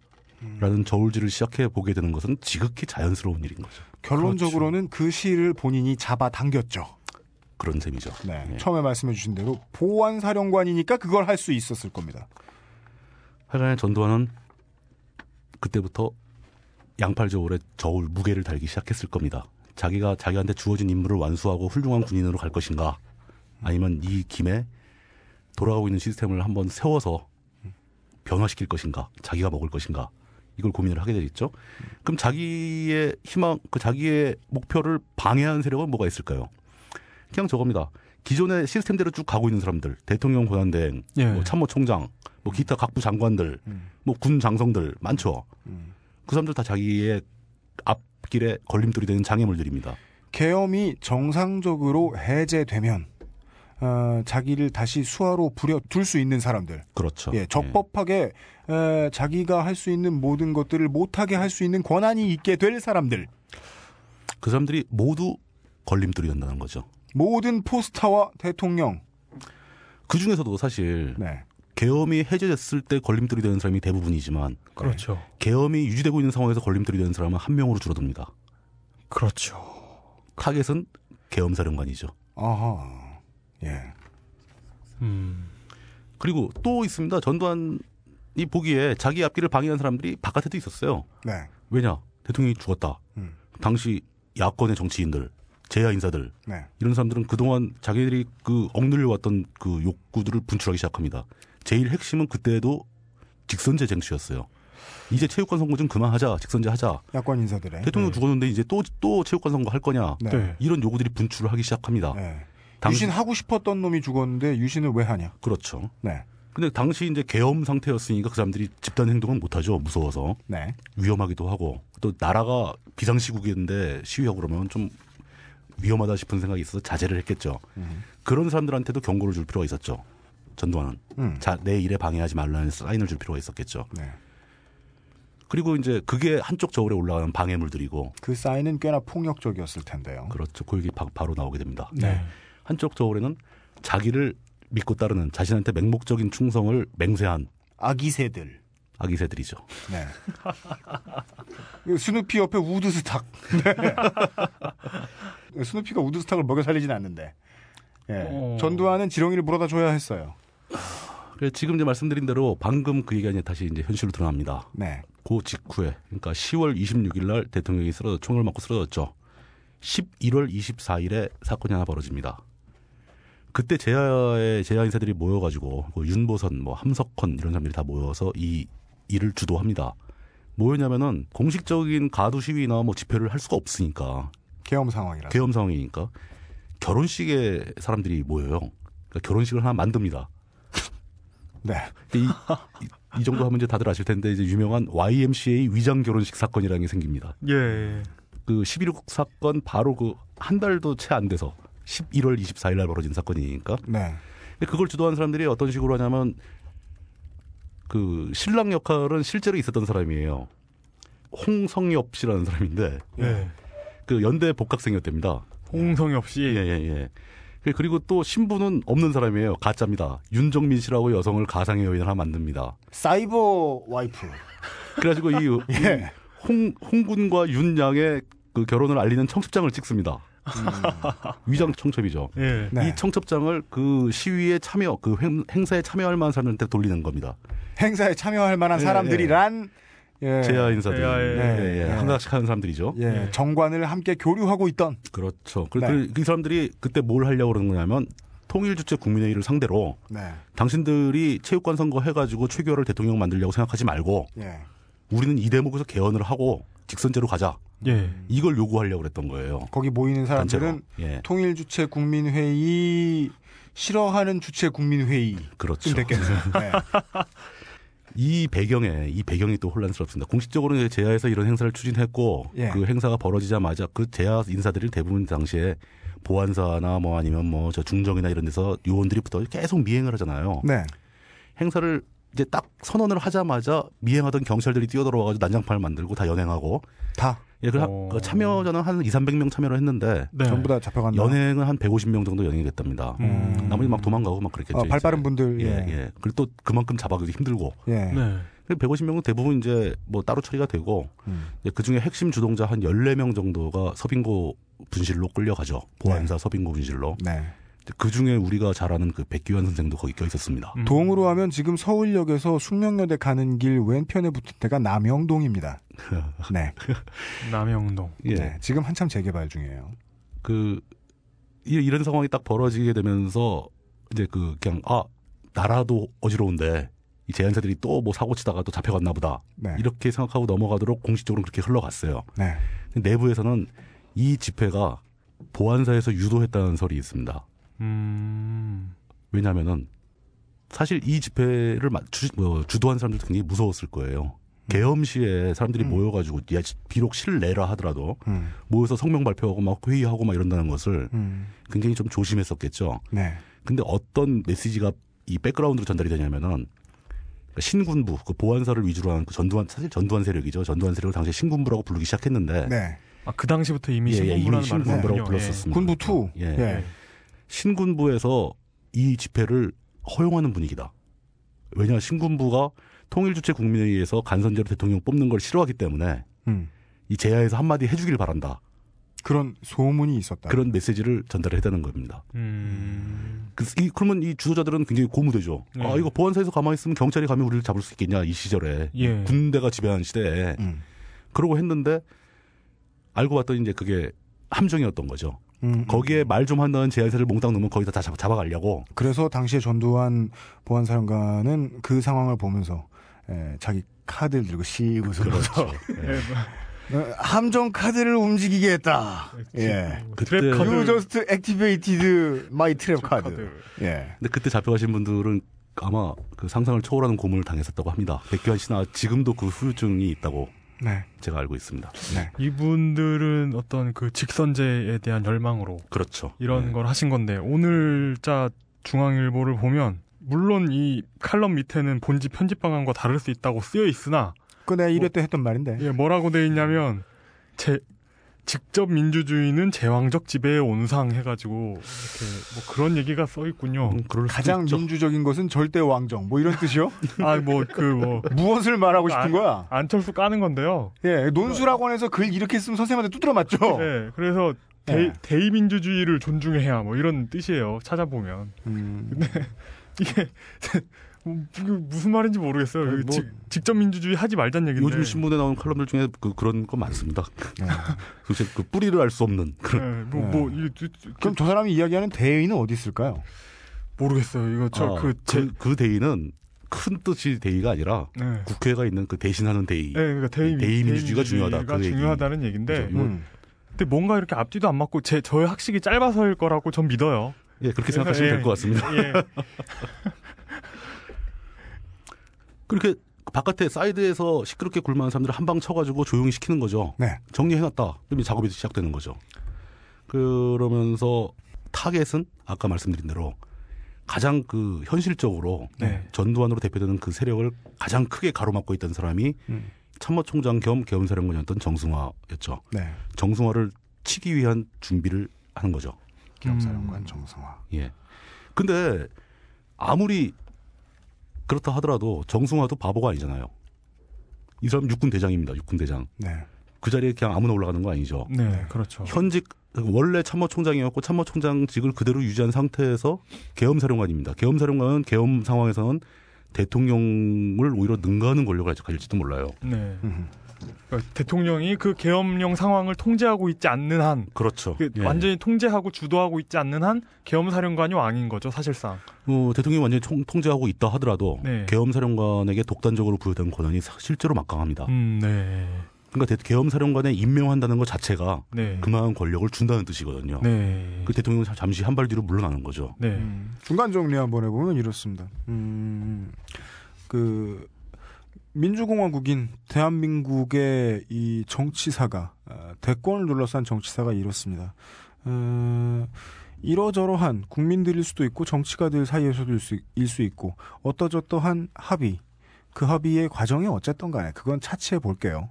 라는 저울질을 시작해 보게 되는 것은 지극히 자연스러운 일인 거죠. 결론적으로는 그 시를 본인이 잡아당겼죠. 그런 셈이죠. 네. 예. 처음에 말씀해 주신 대로 보안사령관이니까 그걸 할 수 있었을 겁니다. 하여간에 전두환은 그때부터 양팔저울에 저울 무게를 달기 시작했을 겁니다. 자기가 자기한테 주어진 임무를 완수하고 훌륭한 군인으로 갈 것인가, 아니면 이 김에 돌아가고 있는 시스템을 한번 세워서 변화시킬 것인가, 자기가 먹을 것인가, 이걸 고민을 하게 되겠죠. 그럼 자기의 희망, 그 자기의 목표를 방해하는 세력은 뭐가 있을까요? 그냥 저겁니다. 기존의 시스템대로 쭉 가고 있는 사람들, 대통령 권한대행, 예. 뭐 참모총장, 뭐 기타 각부 장관들, 음. 뭐군 장성들 많죠. 음. 그 사람들 다 자기의 앞길에 걸림돌이 되는 장애물들입니다. 계엄이 정상적으로 해제되면 어, 자기를 다시 수하로 부려둘 수 있는 사람들, 그렇죠. 예, 적법하게 에, 자기가 할 수 있는 모든 것들을 못하게 할 수 있는 권한이 있게 될 사람들, 그 사람들이 모두 걸림돌이 된다는 거죠. 모든 포스타와 대통령, 그 중에서도 사실 네, 계엄이 해제됐을 때 걸림돌이 되는 사람이 대부분이지만 그렇죠. 계엄이 유지되고 있는 상황에서 걸림돌이 되는 사람은 한 명으로 줄어듭니다. 그렇죠. 타겟은 계엄 사령관이죠. 아하, 예, 음. 그리고 또 있습니다. 전두환이 보기에 자기 앞길을 방해한 사람들이 바깥에도 있었어요. 네, 왜냐? 대통령이 죽었다. 음. 당시 야권의 정치인들, 재야 인사들 네, 이런 사람들은 그동안 자기들이 그 억눌려 왔던 그 욕구들을 분출하기 시작합니다. 제일 핵심은 그때도 직선제 쟁취였어요. 이제 체육관 선거 좀 그만하자, 직선제 하자. 야권 인사들의 대통령 죽었는데 이제 또또 체육관 선거 할 거냐? 네. 네. 이런 요구들이 분출을 하기 시작합니다. 네. 당- 유신 하고 싶었던 놈이 죽었는데 유신을 왜 하냐? 그렇죠. 네. 근데 당시 이제 계엄 상태였으니까 그 사람들이 집단 행동은 못하죠. 무서워서 네. 위험하기도 하고 또 나라가 비상시국인데 시위하고 그러면 좀 위험하다 싶은 생각이 있어서 자제를 했겠죠. 음. 그런 사람들한테도 경고를 줄 필요가 있었죠. 전두환은 음. 자, 내 일에 방해하지 말라는 사인을 줄 필요가 있었겠죠. 네. 그리고 이제 그게 한쪽 저울에 올라가는 방해물들이고 그 사인은 꽤나 폭력적이었을 텐데요. 그렇죠. 그 얘기 바, 바로 나오게 됩니다. 네. 한쪽 저울에는 자기를 믿고 따르는 자신한테 맹목적인 충성을 맹세한 아기새들. 아기새들이죠. 네. 그 스누피 옆에 우드스탁. 네. 스누피가 우드스탁을 먹여 살리진 않는데. 예. 어. 전두환은 지렁이를 물어다 줘야 했어요. 지금 이제 말씀드린 대로 방금 그 얘기가 이제 다시 이제 현실로 드러납니다. 네. 그 직후에 그러니까 10월 26일 날 대통령이 쓰러져 총을 맞고 쓰러졌죠. 11월 24일에 사건이 하나 벌어집니다. 그때 제야의 제야 인사들이 모여가지고 뭐 윤보선, 뭐 함석헌 이런 사람들이 다 모여서 이 일을 주도합니다. 뭐였냐면은 공식적인 가두 시위나 뭐 집회를 할 수가 없으니까 계엄 상황이라. 계엄 상황이니까 결혼식에 사람들이 모여요. 그러니까 결혼식을 하나 만듭니다. 네. 이, 이, 이 정도 하면 이제 다들 아실 텐데 이제 유명한 YMCA 위장 결혼식 사건이라는 게 생깁니다. 예. 그 11국 사건 바로 그 한 달도 채 안 돼서 11월 24일 날 벌어진 사건이니까. 네. 근데 그걸 주도한 사람들이 어떤 식으로 하냐면 그 신랑 역할은 실제로 있었던 사람이에요. 홍성엽 씨라는 사람인데 예. 그 연대 복학생이었답니다. 홍성엽 씨. 예, 예, 예. 그리고 또 신부는 없는 사람이에요. 가짜입니다. 윤정민 씨라고 여성을 가상의 여인을 하나 만듭니다. 사이버 와이프. 그래가지고 이, 예. 홍, 홍군과 윤양의 그 결혼을 알리는 청첩장을 찍습니다. 위장 청첩이죠. 예. 네. 이 청첩장을 그 시위에 참여, 그 행, 행사에 참여할 만한 사람들한테 돌리는 겁니다. 행사에 참여할 만한 예, 사람들이란 예. 제야 인사들. 제야의- 예, 예. 네. 한가닥씩 하는 사람들이죠. 예. 예. 정관을 함께 교류하고 있던 그렇죠. 그, 네. 그, 그 사람들이 그때 뭘 하려고 그러는 거냐면 통일주체 국민회의를 상대로 네. 당신들이 체육관 선거 해가지고 최규하를 대통령 만들려고 생각하지 말고 예. 우리는 이 대목에서 개헌을 하고 직선제로 가자. 예. 이걸 요구하려고 그랬던 거예요. 거기 모이는. 사람들은 예. 통일 주체 국민회의 싫어하는 주체 국민회의 그렇죠. 쯤 됐겠네요. 네. 이 배경에 이 배경이 또 혼란스럽습니다. 공식적으로는 제야에서 이런 행사를 추진했고 예. 그 행사가 벌어지자마자 그 제야 인사들이 대부분 당시에 보안사나 뭐 아니면 뭐 저 중정이나 이런 데서 요원들이 붙어 계속 미행을 하잖아요. 네. 행사를 이제 딱 선언을 하자마자 미행하던 경찰들이 뛰어들어와가지고 난장판을 만들고 다 연행하고 다 예, 그 어. 그 참여자는 한 2, 300명 참여를 했는데 네. 전부 다 잡혀간다. 연행은 한 150명 정도 연행이 됐답니다. 음. 나머지 막 도망가고 막 그랬겠죠. 어, 발 이제. 빠른 분들 예, 예. 예. 그리고 또 그만큼 잡아가기 힘들고. 예. 네. 150명은 대부분 이제 뭐 따로 처리가 되고 음. 그 중에 핵심 주동자 한 14명 정도가 서빙고 분실로 끌려가죠. 보안사 서빙고 분실로. 네. 그 중에 우리가 잘 아는 그 백기환 선생도 거기 껴 있었습니다. 음. 동으로 하면 지금 서울역에서 숙명여대 가는 길 왼편에 붙은 데가 남영동입니다. 네. 남영동. 예. 네. 지금 한참 재개발 중이에요. 그 이- 이런 상황이 딱 벌어지게 되면서 이제 그 그냥 아 나라도 어지러운데 이 제안사들이 또 뭐 사고 치다가 또 잡혀갔나 보다 네. 이렇게 생각하고 넘어가도록 공식적으로 그렇게 흘러갔어요. 네. 내부에서는 이 집회가 보안사에서 유도했다는 설이 있습니다. 음. 왜냐하면은 사실 이 집회를 마- 주, 뭐, 주도한 사람들도 굉장히 무서웠을 거예요. 계엄 시에 사람들이 음. 모여가지고 야, 비록 실내라 하더라도 음. 모여서 성명 발표하고 막 회의하고 막 이런다는 것을 음. 굉장히 좀 조심했었겠죠. 네. 근데 어떤 메시지가 이 백그라운드로 전달이 되냐면은 그러니까 신군부, 그 보안사를 위주로 하는 그 전두환 사실 전두환 세력이죠. 전두환 세력을 당시에 신군부라고 부르기 시작했는데 네. 아, 그 당시부터 이미 예, 예, 신군부라는 이미 말을 신군부라고 썼군요. 불렀었습니다. 군부 two. 예. 예. 예. 신군부에서 이 집회를 허용하는 분위기다. 왜냐 신군부가 통일주체 국민회의에서 간선제로 대통령 뽑는 걸 싫어하기 때문에 음. 이 제야에서 한마디 해주길 바란다. 그런 소문이 있었다. 그런 메시지를 전달했다는 겁니다. 음. 그, 이, 그러면 이 주도자들은 굉장히 고무되죠. 네. 아, 이거 보안사에서 가만히 있으면 경찰이 가면 우리를 잡을 수 있겠냐, 이 시절에. 예. 군대가 지배하는 시대에. 음. 그러고 했는데, 알고 봤더니 이제 그게 함정이었던 거죠. 음, 거기에 말 좀 한다는 제안서를 몽땅 넣으면 거기다 다 잡아, 잡아 가려고. 그래서 당시에 전두환 보안사령관은 그 상황을 보면서 에, 자기 카드를 들고 씩 웃으면서 예. 어, 함정 카드를 움직이게 했다. 예. 그때 트랩 카드. You just activated my trap 카드. 카드. 예. 근데 그때 잡혀가신 분들은 아마 그 상상을 초월하는 고문을 당했었다고 합니다. 백규환 씨나 지금도 그 후유증이 있다고 네. 제가 알고 있습니다. 네. 이분들은 어떤 그 직선제에 대한 열망으로 그렇죠. 이런 네. 걸 하신 건데 오늘자 중앙일보를 보면 물론 이 칼럼 밑에는 본지 편집 방안과 다를 수 있다고 쓰여 있으나 그 내가 1회 때 했던 말인데. 예, 뭐라고 돼 있냐면 제 직접 민주주의는 제왕적 지배의 온상 해가지고 이렇게 뭐 그런 얘기가 써 있군요. 음, 가장 있죠. 민주적인 것은 절대 왕정. 뭐 이런 뜻이요? 아뭐그뭐 무엇을 말하고 싶은 아, 거야? 안철수 까는 건데요. 예, 논술학원에서 글 이렇게 쓰면 선생님한테 두드려 맞죠? 예, 그래서 대, 네. 대의민주주의를 존중해야 뭐 이런 뜻이에요. 찾아보면 음, 뭐, 이게 무슨 말인지 모르겠어요. 뭐- 직, 직접 민주주의 하지 말자는 얘기인데. 요즘 신문에 나오는 칼럼들 중에 그, 그런 거 많습니다. 네. 도대체 그 뿌리를 알 수 없는 그런. 예, 뭐, 네. 뭐, 이, 이, 그럼 저 사람이 이야기하는 대의는 어디 있을까요? 모르겠어요. 이거 저 아, 그, 제, 그, 그 대의는 큰 뜻이 대의가 아니라 네. 국회가 있는 그 대신하는 대의. 네, 그러니까 대의, 대의 민주주의가 중요하다. 그 얘기. 중요하다는 얘기인데, 그죠. 음. 근데 뭔가 이렇게 앞뒤도 안 맞고 제 저의 학식이 짧아서일 거라고 전 믿어요. 예, 그렇게 생각하시면 예, 될것 같습니다. 예. 그렇게 바깥에 사이드에서 시끄럽게 굴만한 사람들을 한 방 쳐가지고 조용히 시키는 거죠. 네. 정리해놨다. 그러면 작업이 시작되는 거죠. 그러면서 타겟은 아까 말씀드린 대로 가장 그 현실적으로 네. 전두환으로 대표되는 그 세력을 가장 크게 가로막고 있던 사람이 음. 참모총장 겸 계엄사령관이었던 정승화였죠. 네. 정승화를 치기 위한 준비를 하는 거죠. 경사령관 음. 정성화. 예. 근데 아무리 그렇다 하더라도 정승화도 바보가 아니잖아요. 이 사람 육군 대장입니다. 육군 대장. 네. 그 자리에 그냥 아무나 올라가는 거 아니죠. 네, 그렇죠. 현직 원래 참모총장이었고 참모총장직을 그대로 유지한 상태에서 계엄사령관입니다. 계엄사령관은 계엄 상황에서는 대통령을 오히려 능가하는 권력을 가질지도 몰라요. 네. 음. 그러니까 대통령이 그 계엄령 상황을 통제하고 있지 않는 한, 그렇죠. 그 예. 완전히 통제하고 주도하고 있지 않는 한 계엄 사령관이 왕인 거죠, 사실상. 어, 대통령이 완전히 총- 통제하고 있다 하더라도 네. 계엄 사령관에게 독단적으로 부여된 권한이 사- 실제로 막강합니다. 음, 네. 그러니까 대- 계엄 사령관에 임명한다는 것 자체가 네. 그만한 권력을 준다는 뜻이거든요. 네. 그 대통령은 잠시 한 발 뒤로 물러나는 거죠. 네. 음. 중간 정리 한번 해보면 이렇습니다. 음, 그 민주공화국인 대한민국의 이 정치사가 어, 대권을 둘러싼 정치사가 이렇습니다. 어, 이러저러한 국민들일 수도 있고 정치가들 사이에서도 일 수, 일 수 있고 어떠저떠한 합의 그 합의의 과정이 어쨌든 간에 그건 차치해 볼게요.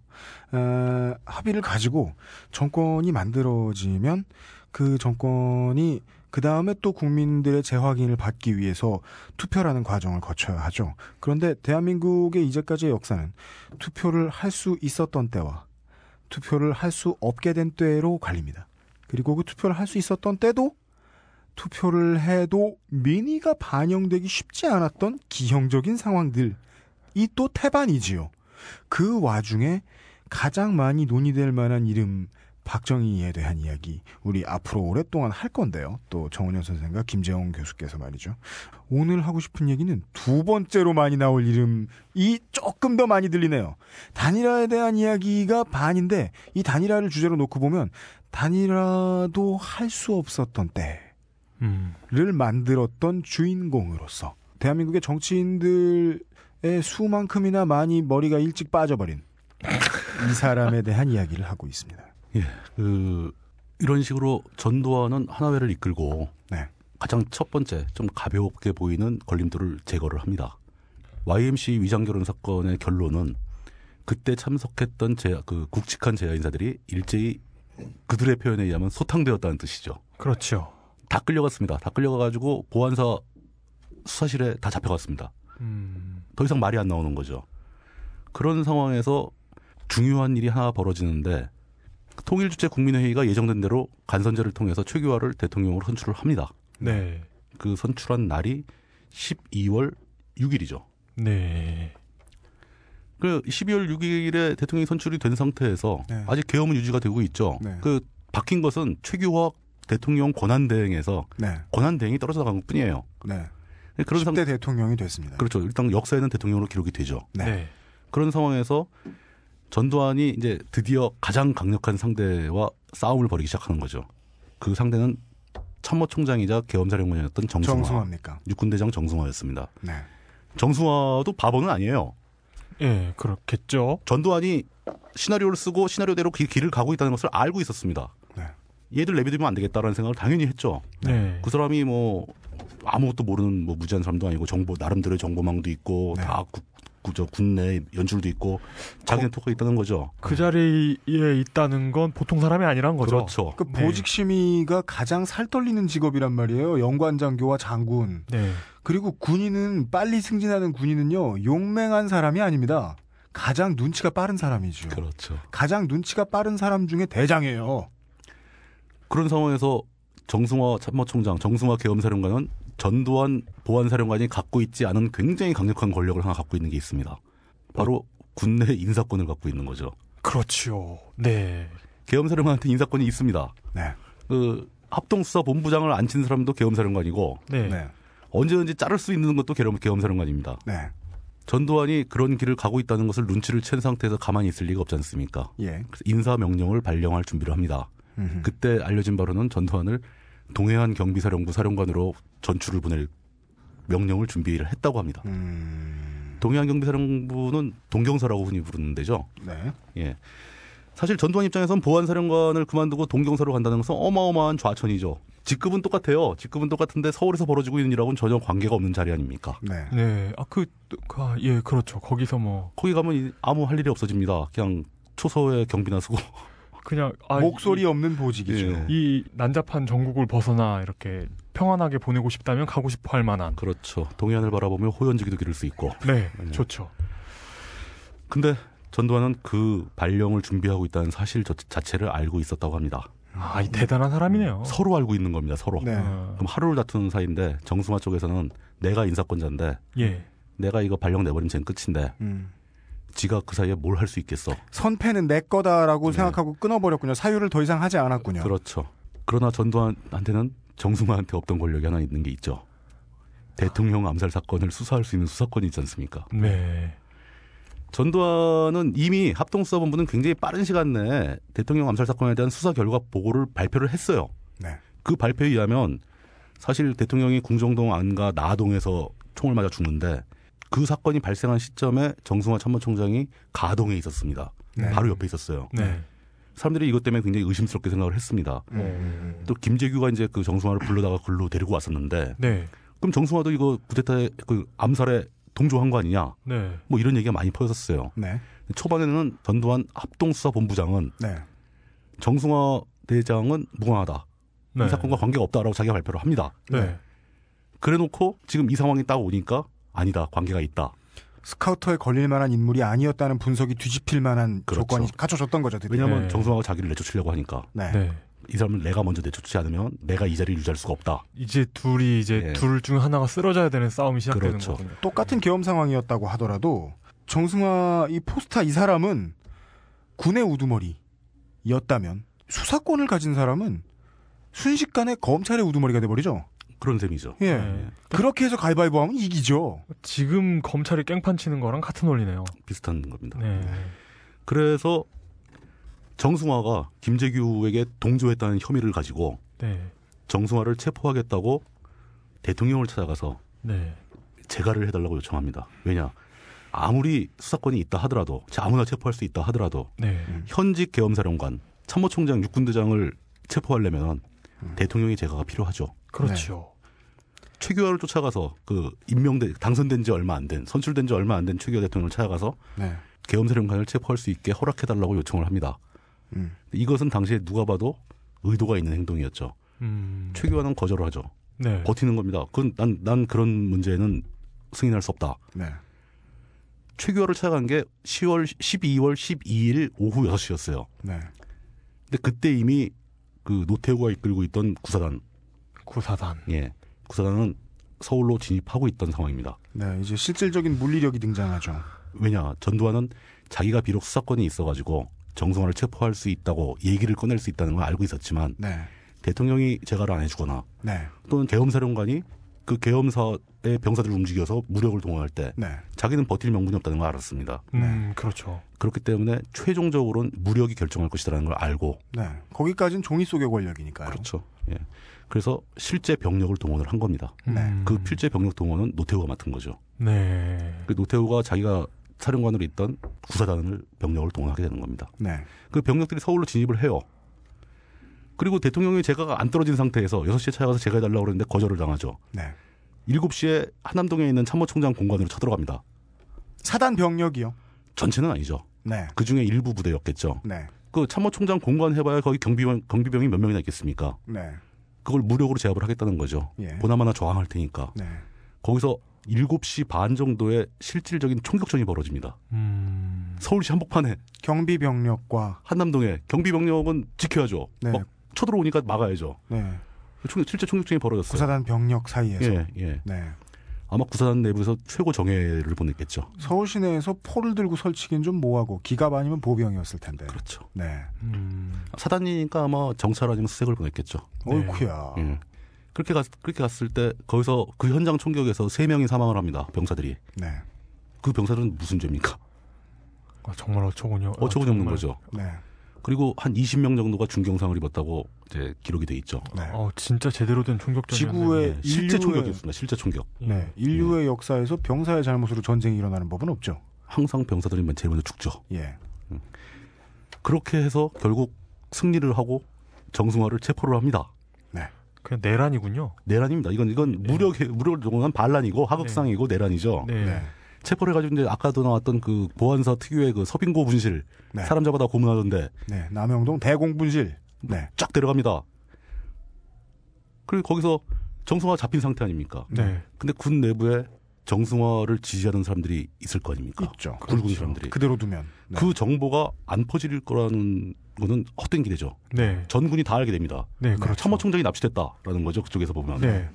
어, 합의를 가지고 정권이 만들어지면 그 정권이 그 다음에 또 국민들의 재확인을 받기 위해서 투표라는 과정을 거쳐야 하죠. 그런데 대한민국의 이제까지의 역사는 투표를 할 수 있었던 때와 투표를 할 수 없게 된 때로 갈립니다. 그리고 그 투표를 할 수 있었던 때도 투표를 해도 민의가 반영되기 쉽지 않았던 기형적인 상황들 이 또 태반이지요. 그 와중에 가장 많이 논의될 만한 이름 박정희에 대한 이야기 우리 앞으로 오랫동안 할 건데요. 또 정은현 선생과 김재홍 교수께서 말이죠. 오늘 하고 싶은 얘기는 두 번째로 많이 나올 이름이 조금 더 많이 들리네요. 단일화에 대한 이야기가 반인데 이 단일화를 주제로 놓고 보면 단일화도 할 수 없었던 음. 때를 만들었던 주인공으로서 대한민국의 정치인들의 수만큼이나 많이 머리가 일찍 빠져버린 이 사람에 대한 이야기를 하고 있습니다. 예, 그 이런 식으로 전두환은 하나회를 이끌고 네. 가장 첫 번째 좀 가볍게 보이는 걸림돌을 제거를 합니다. YMC 위장 결혼 사건의 결론은 그때 참석했던 제, 그 굵직한 제야 인사들이 일제히 그들의 표현에 의하면 소탕되었다는 뜻이죠. 그렇죠. 다 끌려갔습니다. 다 끌려가가지고 보안사 수사실에 다 잡혀갔습니다. 음. 더 이상 말이 안 나오는 거죠. 그런 상황에서 중요한 일이 하나 벌어지는데 통일주체 국민회의가 예정된 대로 간선제를 통해서 최규하를 대통령으로 선출을 합니다. 네. 그 선출한 날이 12월 6일이죠. 네. 그 12월 6일에 대통령이 선출이 된 상태에서 네. 아직 계엄은 유지가 되고 있죠. 네. 그 바뀐 것은 최규화 대통령 권한 대행에서 네. 권한 대행이 떨어져 나간 것 뿐이에요. 네. 그런 10대 대통령이 됐습니다. 그렇죠. 일단 역사에는 대통령으로 기록이 되죠. 네. 네. 그런 상황에서 전두환이 이제 드디어 가장 강력한 상대와 싸움을 벌이기 시작하는 거죠. 그 상대는 참모 총장이자 계엄사령관이었던 정승화, 정승화입니까? 육군대장 정승화였습니다. 네. 정승화도 바보는 아니에요. 예, 그렇겠죠. 전두환이 시나리오를 쓰고 시나리오대로 그 길을 가고 있다는 것을 알고 있었습니다. 네. 얘들 내비두면 안 되겠다라는 생각을 당연히 했죠. 네. 그 사람이 뭐 아무것도 모르는 뭐 무지한 사람도 아니고 정보 나름대로의 정보망도 있고 네. 다 국, 저 군내 연출도 있고 자기 네트워크가 있다는 거죠. 그 자리에 있다는 건 보통 사람이 아니란 거죠. 그렇죠. 그 네. 보직 심의가 가장 살떨리는 직업이란 말이에요. 연관장교와 장군. 네. 그리고 군인은 빨리 승진하는 군인은요. 용맹한 사람이 아닙니다. 가장 눈치가 빠른 사람이죠. 그렇죠. 가장 눈치가 빠른 사람 중에 대장이에요. 그런 상황에서 정승화 참모총장, 정승화 계엄사령관은 전두환 보안사령관이 갖고 있지 않은 굉장히 강력한 권력을 하나 갖고 있는 게 있습니다. 바로 군내 인사권을 갖고 있는 거죠. 그렇지요. 네. 계엄사령관한테 인사권이 있습니다. 네. 그 합동수사본부장을 앉힌 사람도 계엄사령관이고 네. 네. 언제든지 자를 수 있는 것도 계엄- 계엄사령관입니다. 네. 전두환이 그런 길을 가고 있다는 것을 눈치를 챈 상태에서 가만히 있을 리가 없지 않습니까? 예. 그래서 인사 명령을 발령할 준비를 합니다. 음흠. 그때 알려진 바로는 전두환을 동해안 경비사령부 사령관으로 전출을 보낼 명령을 준비를 했다고 합니다. 음. 동해안 경비사령부는 동경사라고 흔히 부르는 데죠. 네. 예. 사실 전두환 입장에선 보안사령관을 그만두고 동경사로 간다는 것은 어마어마한 좌천이죠. 직급은 똑같아요. 직급은 똑같은데 서울에서 벌어지고 있는 일하고는 전혀 관계가 없는 자리 아닙니까? 네. 네. 아, 그, 그, 아, 예, 그렇죠. 거기서 뭐, 거기 가면 이- 아무 할 일이 없어집니다. 그냥 초소에 경비나 쓰고. 그냥, 아, 목소리 없는 보직이죠. 예. 이, 이 난잡한 전국을 벗어나 이렇게 평안하게 보내고 싶다면 가고 싶어 할 만한. 그렇죠. 동해안을 바라보며 호연지기도 기를 수 있고. 네. 네. 좋죠. 근데 전두환은 그 발령을 준비하고 있다는 사실 저- 자체를 알고 있었다고 합니다. 아, 이 대단한 사람이네요. 서로 알고 있는 겁니다. 서로. 네. 어, 그럼 하루를 다투는 사이인데 정승화 쪽에서는 내가 인사권자인데 예. 내가 이거 발령 내버리면 쟤는 끝인데 음. 지가 그 사이에 뭘 할 수 있겠어. 선패는 내 거다라고 네. 생각하고 끊어버렸군요. 사유를 더 이상 하지 않았군요. 그렇죠. 그러나 전두환한테는 정승화한테 없던 권력이 하나 있는 게 있죠. 대통령 암살 사건을 수사할 수 있는 수사권이 있지 않습니까? 네. 전두환은 이미 합동수사본부는 굉장히 빠른 시간 내에 대통령 암살 사건에 대한 수사 결과 보고를 발표를 했어요. 네. 그 발표에 의하면 사실 대통령이 궁정동 안과 나동에서 총을 맞아 죽는데 그 사건이 발생한 시점에 정승화 참모총장이 가동에 있었습니다. 네. 바로 옆에 있었어요. 네. 사람들이 이것 때문에 굉장히 의심스럽게 생각을 했습니다. 음. 또 김재규가 이제 그 정승화를 불러다가 글로 데리고 왔었는데 네. 그럼 정승화도 이거 구데타에 그 암살에 동조한 거 아니냐? 네. 뭐 이런 얘기가 많이 퍼졌어요. 네. 초반에는 전두환 합동수사본부장은 네. 정승화 대장은 무관하다. 네. 이 사건과 관계가 없다라고 자기가 발표를 합니다. 네. 그래놓고 지금 이 상황이 딱 오니까 아니다 관계가 있다. 스카우터에 걸릴 만한 인물이 아니었다는 분석이 뒤집힐 만한 그렇죠. 조건이 갖춰졌던 거죠. 드디어. 왜냐하면 네. 정승화가 자기를 내쫓으려고 하니까 네. 네. 이 사람을 내가 먼저 내쫓지 않으면 내가 이 자리를 유지할 수가 없다. 이제 둘이 이제 예. 둘중 하나가 쓰러져야 되는 싸움이 시작되는 그렇죠. 거군요. 똑같은 계엄 상황이었다고 하더라도 정승화 이 포스타 이 사람은 군의 우두머리였다면 수사권을 가진 사람은 순식간에 검찰의 우두머리가 돼버리죠. 그런 셈이죠. 예. 네. 그렇게 해서 가위바위보 하면 이기죠. 지금 검찰이 깽판 치는 거랑 같은 원리네요. 비슷한 겁니다. 네. 그래서 정승화가 김재규에게 동조했다는 혐의를 가지고 네. 정승화를 체포하겠다고 대통령을 찾아가서 네. 재가를 해달라고 요청합니다. 왜냐? 아무리 수사권이 있다 하더라도, 아무나 체포할 수 있다 하더라도, 네. 현직 계엄사령관, 참모총장, 육군대장을 체포하려면 음. 대통령의 재가가 필요하죠. 그렇죠. 최규하를 쫓아가서 그 임명된 당선된 지 얼마 안 된, 선출된 지 얼마 안 된 최규하 대통령을 찾아가서 네. 계엄사령관을 체포할 수 있게 허락해달라고 요청을 합니다. 음. 이것은 당시에 누가 봐도 의도가 있는 행동이었죠. 음. 최규하는 거절을 하죠. 네. 버티는 겁니다. 그건 난, 난 그런 문제는 승인할 수 없다. 네. 최규하를 찾아간 게 10월 12월 12일 오후 6시였어요. 네. 근데 그때 이미 그 노태우가 이끌고 있던 구사단, 구사단. 예, 구사단은 서울로 진입하고 있던 상황입니다. 네. 이제 실질적인 물리력이 등장하죠. 왜냐, 전두환은 자기가 비록 수사권이 있어가지고 정성화를 체포할 수 있다고 얘기를 꺼낼 수 있다는 걸 알고 있었지만 네. 대통령이 재가를 안 해주거나 네. 또는 계엄사령관이 그 계엄사의 병사들을 움직여서 무력을 동원할 때 네. 자기는 버틸 명분이 없다는 걸 알았습니다. 음, 그렇죠. 그렇기 때문에 최종적으로는 무력이 결정할 것이라는 걸 알고 네. 거기까지는 종이 속의 권력이니까요. 그렇죠. 예. 그래서 실제 병력을 동원을 한 겁니다. 네. 음. 그 필제 병력 동원은 노태우가 맡은 거죠. 네. 그 노태우가 자기가 사령관으로 있던 구사단을 병력을 동원하게 되는 겁니다. 네. 그 병력들이 서울로 진입을 해요. 그리고 대통령이 제가가 안 떨어진 상태에서 6시에 찾아가서 제가 해달라고 그랬는데 거절을 당하죠. 네. 7시에 한남동에 있는 참모총장 공관으로 쳐들어갑니다. 사단 병력이요. 전체는 아니죠. 네. 그 중에 일부 부대였겠죠. 네. 그 참모총장 공관 해봐야 거기 경비병, 경비병이 몇 명이나 있겠습니까? 네. 그걸 무력으로 제압을 하겠다는 거죠. 예. 보나마나 저항할 테니까. 네. 거기서 7시 반 정도의 실질적인 총격전이 벌어집니다. 음. 서울시 한복판에 경비 병력과 한남동에 경비 병력은 지켜야죠. 네. 막 쳐들어오니까 막아야죠. 네. 총- 실제 총격전이 벌어졌어요. 구사단 병력 사이에서 예, 예. 네. 아마 구사단 내부에서 최고 정예를 보냈겠죠. 서울 시내에서 포를 들고 설치긴 좀 뭐하고 기갑 아니면 보병이었을 텐데. 그렇죠. 네. 음. 사단이니까 아마 정찰 아니면 수색을 보냈겠죠. 네. 어이쿠야. 예. 그렇게 갔, 그렇게 갔을 때 거기서 그 현장 총격에서 세 명이 사망을 합니다. 병사들이. 네. 그 병사들은 무슨 죄입니까? 아, 정말 어처구니 어처구니 없는. 거죠. 네. 그리고 한 20명 정도가 중경상을 입었다고 이제 기록이 돼 있죠. 네. 어, 진짜 제대로 된 총격전이었네요. 지구의 예, 실제 인류의- 총격이었습니다. 실제 총격. 네. 인류의 역사에서 병사의 잘못으로 전쟁이 일어나는 법은 없죠. 항상 병사들이 제일 먼저 죽죠. 예. 그렇게 해서 결국 승리를 하고 정승화를 체포를 합니다. 그냥 내란이군요. 내란입니다. 이건 이건 무력 무력을 동원한 반란이고 하극상이고 내란이죠. 네. 네. 체포를 해가지고 이제 아까도 나왔던 그 보안사 특유의 그 서빙고 분실 네. 사람 잡아다 고문하던데 네. 남영동 대공 분실. 네. 쫙 데려갑니다. 그리고 거기서 정승화 잡힌 상태 아닙니까? 네. 근데 군 내부에 정승화를 지지하는 사람들이 있을 거 아닙니까? 있죠. 굵은 그렇죠. 사람들이. 그대로 두면. 네. 그 정보가 안 퍼질 거라는 거는 헛된 기대죠. 네. 전군이 다 알게 됩니다. 네, 그렇죠. 참모총장이 납치됐다라는 거죠. 그쪽에서 보면. 네.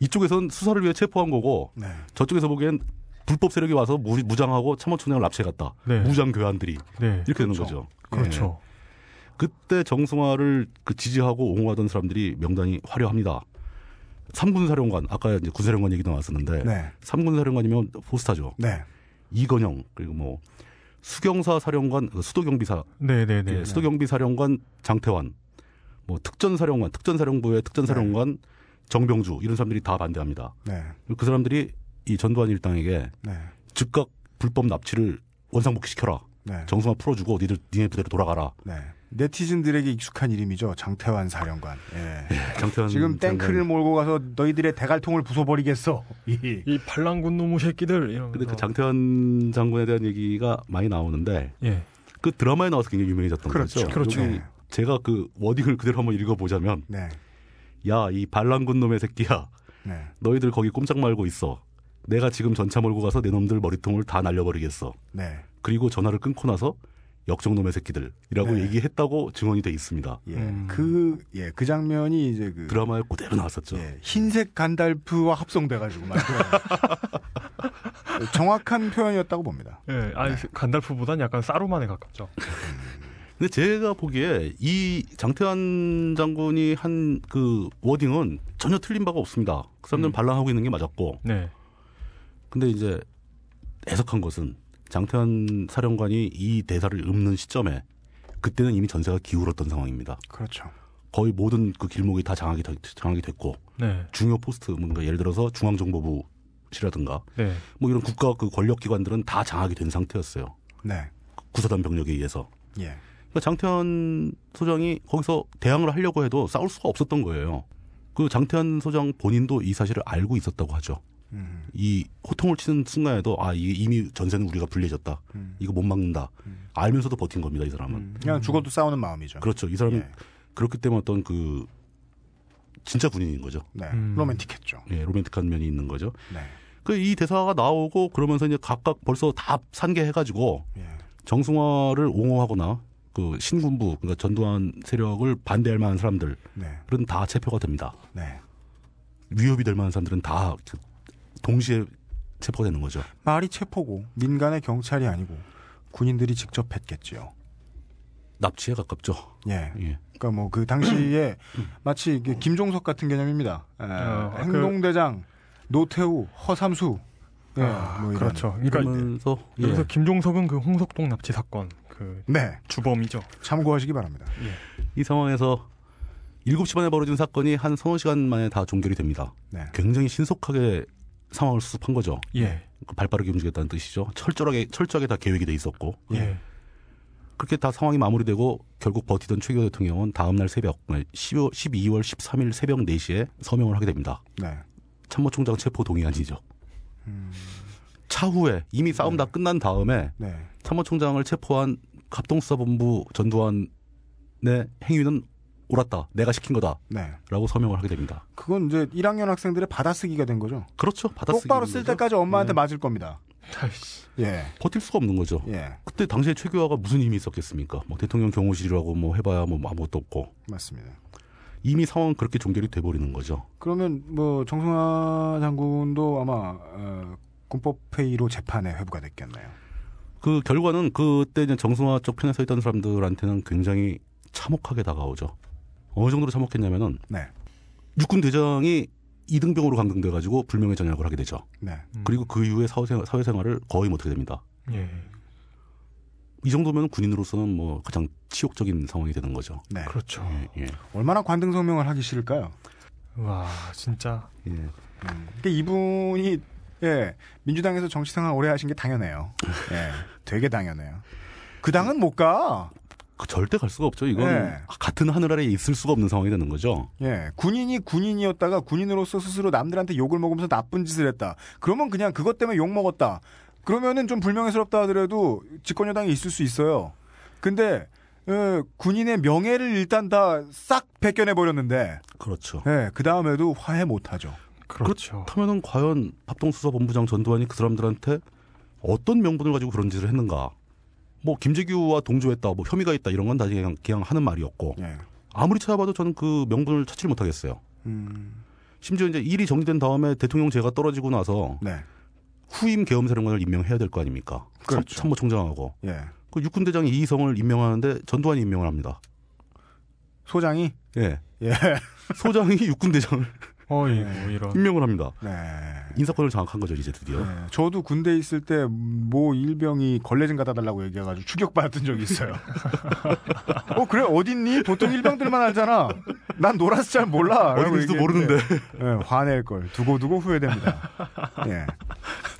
이쪽에선 수사를 위해 체포한 거고 네. 저쪽에서 보기엔 불법 세력이 와서 무, 무장하고 참모총장을 납치해갔다. 네. 무장 교환들이 네. 이렇게 되는 그렇죠. 거죠. 그렇죠. 그때 정승화를 그 지지하고 옹호하던 사람들이 명단이 화려합니다. 삼군 사령관 아까 이제 구사령관 얘기 나왔었는데 네. 삼군 사령관이면 포스타죠. 네. 이건영 그리고 뭐 수경사 사령관 그 수도경비사 네, 네, 네. 예, 수도경비사령관 장태환 뭐 특전사령관 특전사령부의 특전사령관 정병주 이런 사람들이 다 반대합니다. 네. 그 사람들이 이 전두환 일당에게 네. 즉각 불법 납치를 원상복귀시켜라. 네. 정승화 풀어주고 니들 니네 부대로 돌아가라. 네. 네티즌들에게 익숙한 이름이죠. 장태환 사령관. 예. 장태환 지금 탱크를 장관. 몰고 가서 너희들의 대갈통을 부숴버리겠어. 이. 이 반란군 놈의 새끼들 이런 근데 그 장태환 장군에 대한 얘기가 많이 나오는데 예. 그 드라마에 나와서 굉장히 유명해졌던 그렇죠. 거죠. 그렇죠. 여기 네. 제가 그 워딩을 그대로 한번 읽어보자면 네. 야이 반란군 놈의 새끼야 네. 너희들 거기 꼼짝 말고 있어. 내가 지금 전차 몰고 가서 내 놈들 머리통을 다 날려버리겠어. 네. 그리고 전화를 끊고 나서 역정놈의 새끼들이라고 네. 얘기했다고 증언이 돼 있습니다. 예. 음. 그, 예. 그 장면이 이제 그. 드라마에 그대로 나왔었죠. 예. 흰색 간달프와 합성돼가지고 만든. 정확한 표현이었다고 봅니다. 예. 아니 간달프보단 약간 사루만에 가깝죠. 근데 제가 보기에 이 장태환 장군이 한 그 워딩은 전혀 틀린 바가 없습니다. 그 사람들은 음. 반란하고 있는 게 맞았고. 네. 근데 이제 해석한 것은 장태환 사령관이 이 대사를 읊는 시점에 그때는 이미 전세가 기울었던 상황입니다. 그렇죠. 거의 모든 그 길목이 다 장악이, 되- 장악이 됐고 네. 중요 포스트 뭔가 예를 들어서 중앙정보부시라든가 네. 뭐 이런 국가 그 권력기관들은 다 장악이 된 상태였어요. 네. 구사단 병력에 의해서. 예. 그러니까 장태환 소장이 거기서 대항을 하려고 해도 싸울 수가 없었던 거예요. 그 장태환 소장 본인도 이 사실을 알고 있었다고 하죠. 음. 이 호통을 치는 순간에도 아 이게 이미 전세는 우리가 불리해졌다. 음. 이거 못 막는다. 알면서도 버틴 겁니다 이 사람은. 음. 그냥 죽어도 싸우는 마음이죠. 그렇죠. 이 사람이 예. 그렇기 때문에 어떤 그 진짜 군인인 거죠. 네. 음. 로맨틱했죠. 예, 로맨틱한 면이 있는 거죠. 네. 그 이 대사가 나오고 그러면서 이제 각각 벌써 다 산계해가지고 예. 정승화를 옹호하거나 그 신군부 그러니까 전두환 세력을 반대할 만한 사람들은 네. 다 체포가 됩니다. 네. 위협이 될 만한 사람들은 다 동시에 체포가 되는 거죠. 말이 체포고 민간의 경찰이 아니고 군인들이 직접 했겠지요. 납치에 가깝죠. 예. 예. 그러니까 뭐 그 당시에 마치 이게 김종석 같은 개념입니다. 에, 어, 행동대장, 노태우, 허삼수. 예, 아, 뭐. 그렇죠. 그러면서 예. 여기서 김종석은 그 홍석동 납치 사건 그 네, 주범이죠. 참고하시기 바랍니다. 이 상황에서 7시 반에 벌어진 사건이 한 서너 시간 만에 다 종결이 됩니다. 네. 굉장히 신속하게 상황을 수습한 거죠. 예. 그 발빠르게 움직였다는 뜻이죠. 철저하게 철저하게 다 계획이 돼 있었고 예. 그렇게 다 상황이 마무리되고 결국 버티던 최규호 대통령은 다음 날 새벽 12월, 12월 13일 새벽 4시에 서명을 하게 됩니다. 네. 참모총장 체포 동의안이죠. 차후에 이미 싸움 다 끝난 다음에 네. 참모총장을 체포한 합동수사본부 전두환의 행위는 옳았다. 내가 시킨 거다. 네. 라고 서명을 하게 됩니다. 그건 이제 1학년 학생들의 받아쓰기가 된 거죠. 그렇죠. 받아쓰기. 똑바로 쓸 때까지 엄마한테 네. 맞을 겁니다. 아이씨. 예. 버틸 수가 없는 거죠. 예. 그때 당시에 최규하가 무슨 힘이 있었겠습니까? 뭐 대통령 경호실이라고 뭐 해봐야 뭐 아무것도 없고 맞습니다. 이미 상황은 그렇게 종결이 돼버리는 거죠. 그러면 뭐 정승화 장군도 아마 어, 군법 회의로 재판에 회부가 됐겠네요. 그 결과는 그때 이제 정승화 쪽 편에 서 있던 사람들한테는 굉장히 참혹하게 다가오죠. 어느 정도로 참혹했냐면은 네. 육군 대장이 이등병으로 강등돼 가지고 불명예 전역을 하게 되죠. 네. 음. 그리고 그 이후에 사회생활, 사회생활을 거의 못하게 됩니다. 예. 이 정도면 군인으로서는 뭐 가장 치욕적인 상황이 되는 거죠. 네. 그렇죠. 예, 예. 얼마나 관등 성명을 하기 싫을까요? 와, 진짜. 예. 그러니까 이분이 예 민주당에서 정치생활 오래 하신 게 당연해요. 예, 되게 당연해요. 그 당은 못 가. 그 절대 갈 수가 없죠. 이건 네. 같은 하늘 아래에 있을 수가 없는 상황이 되는 거죠. 예, 군인이 군인이었다가 군인으로서 스스로 남들한테 욕을 먹으면서 나쁜 짓을 했다. 그러면 그냥 그것 때문에 욕 먹었다. 그러면은 좀 불명예스럽다 하더라도 집권여당이 있을 수 있어요. 근데 예, 군인의 명예를 일단 다 싹 벗겨내 버렸는데, 그렇죠. 예, 그 다음에도 화해 못 하죠. 그렇죠. 그렇다면은 과연 합동수사 본부장 전두환이 그 사람들한테 어떤 명분을 가지고 그런 짓을 했는가? 뭐 김재규와 동조했다, 뭐 혐의가 있다 이런 건 다 그냥, 그냥 하는 말이었고 예, 아무리 찾아봐도 저는 그 명분을 찾지를 못하겠어요. 음, 심지어 이제 일이 정리된 다음에 대통령제가 떨어지고 나서 네, 후임 계엄사령관을 임명해야 될 거 아닙니까? 그렇죠. 참, 모총장하고 예, 그 육군대장이 이성을 임명하는데 전두환이 임명을 합니다. 소장이 예. 예, 소장이 육군대장을 어이, 뭐 이런. 임명을 합니다. 네. 인사권을 장악한 거죠, 이제 드디어. 네, 저도 군대 있을 때모 일병이 걸레 좀 갖다 달라고 얘기해가지고 추격받았던 적이 있어요. 어 그래 어딨니? 보통 일병들만 알잖아. 난 놀아서 잘 몰라. 어디 있는지도 모르는데. 네, 화낼 걸 두고 두고 후회됩니다. 예.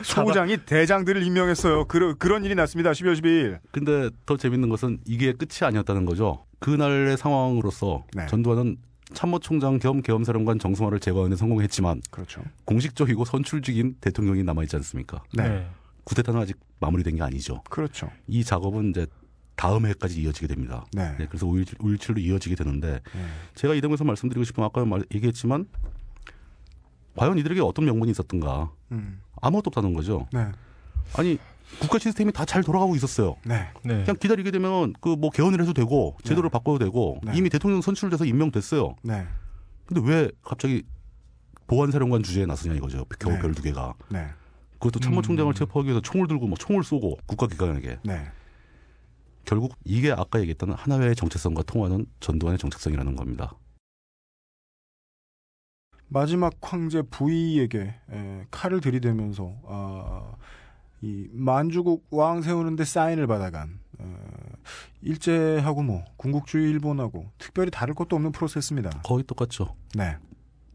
소장이 대장들을 임명했어요. 그러, 그런 일이 났습니다. 12월 12일. 근데 더 재밌는 것은 이게 끝이 아니었다는 거죠. 그날의 상황으로서 네. 전두환은 참모총장 겸 계엄사령관 정승화를 제거하는 데 성공했지만 그렇죠. 공식적이고 선출직인 대통령이 남아있지 않습니까? 네. 구태타는 아직 마무리된 게 아니죠. 그렇죠. 이 작업은 이제 다음 해까지 이어지게 됩니다. 네. 네, 그래서 5.17, 5.17로 이어지게 되는데 네. 제가 이 대목에서 말씀드리고 싶은 건 아까 말, 얘기했지만 과연 이들에게 어떤 명분이 있었던가 음. 아무것도 없다는 거죠. 네. 아니 국가 시스템이 다 잘 돌아가고 있었어요. 네. 네. 그냥 기다리게 되면 그 뭐 개헌을 해도 되고 제도를 바꿔도 되고 네. 이미 대통령 선출돼서 임명됐어요. 네. 근데 왜 갑자기 보안사령관 주제에 나서냐 이거죠. 겨우 네. 별두 개가. 네. 그것도 참모총장을 음. 체포하기 위해서 총을 들고 뭐 총을 쏘고 국가기관에게 네. 결국 이게 아까 얘기했던 하나회의 정체성과 통하는 전두환의 정체성이라는 겁니다. 마지막 황제 부이에게 에, 칼을 들이대면서 아, 이 만주국 왕 세우는데 사인을 받아간 어, 일제하고 뭐 군국주의 일본하고 특별히 다를 것도 없는 프로세스입니다. 거의 똑같죠. 네,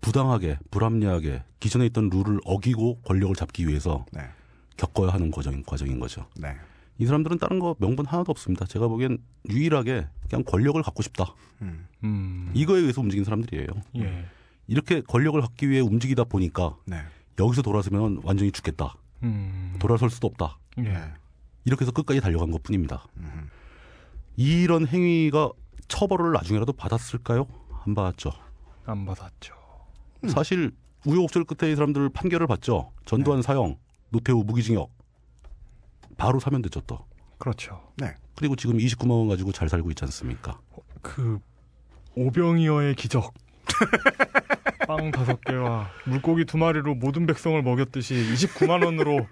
부당하게 불합리하게 기존에 있던 룰을 어기고 권력을 잡기 위해서 네, 겪어야 하는 과정, 과정인 거죠. 네, 이 사람들은 다른 거 명분 하나도 없습니다. 제가 보기엔 유일하게 그냥 권력을 갖고 싶다. 음, 음. 이거에 의해서 움직인 사람들이에요. 예. 이렇게 권력을 갖기 위해 움직이다 보니까 네, 여기서 돌아서면 완전히 죽겠다. 음. 돌아설 수도 없다. 예. 네, 이렇게 해서 끝까지 달려간 것 뿐입니다. 음, 이런 행위가 처벌을 나중에라도 받았을까요? 안 받았죠. 안 받았죠. 사실 우여곡절 끝에 이 사람들 판결을 받죠. 전두환 사형, 노태우 무기징역. 바로 사면됐죠 또. 그렇죠. 그리고 지금 29만 원 가지고 잘 살고 있지 않습니까? 그 오병이어의 기적. 빵 다섯 개와 물고기 두 마리로 모든 백성을 먹였듯이 29만 원으로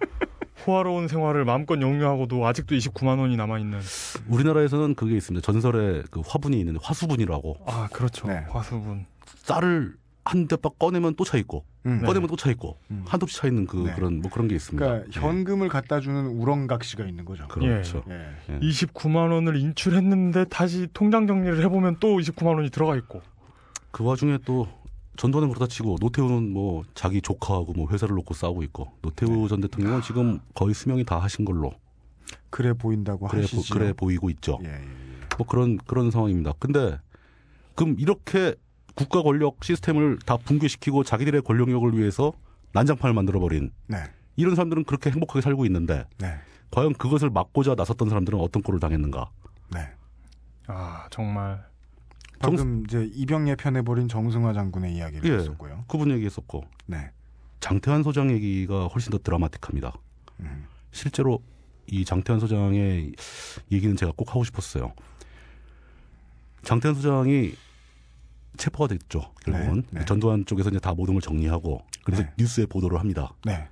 호화로운 생활을 마음껏 영유하고도 아직도 29만 원이 남아 있는. 우리나라에서는 그게 있습니다. 전설의 그 화분이 있는데 화수분이라고 아 그렇죠. 네. 화수분. 쌀을 한 대박 꺼내면 또 차 있고 음. 꺼내면 또 차 있고 음. 한두 차 있는 그 네. 그런 뭐 그런 게 있습니다. 그러니까 예. 현금을 갖다 주는 우렁각시가 있는 거죠. 그렇죠. 예. 29만 원을 인출했는데 다시 통장 정리를 해보면 또 29만 원이 들어가 있고. 그 와중에 또 전두환은 그렇다 치고 노태우는 뭐 자기 조카하고 뭐 회사를 놓고 싸우고 있고 노태우 네. 전 대통령은 지금 거의 수명이 다 하신 걸로 그래 보인다고 그래, 보, 하시죠. 그래 보이고 있죠. 예, 예, 예. 뭐 그런 그런 상황입니다. 근데 그럼 이렇게 국가 권력 시스템을 다 붕괴시키고 자기들의 권력력을 위해서 난장판을 만들어 버린 네. 이런 사람들은 그렇게 행복하게 살고 있는데 네. 과연 그것을 막고자 나섰던 사람들은 어떤 꼴을 당했는가? 네. 아 정말. 방금 이제 이병 예편해 버린 정승화 장군의 이야기를 예. 했었고요. 그분 얘기했었고 네. 장태환 소장 얘기가 훨씬 더 드라마틱합니다. 음. 실제로 이 장태환 소장의 얘기는 제가 꼭 하고 싶었어요. 장태환 소장이 체포가 됐죠. 결국은 네, 네. 전두환 쪽에서 이제 다 모든 걸 정리하고 그래서 네. 뉴스에 보도를 합니다. 네.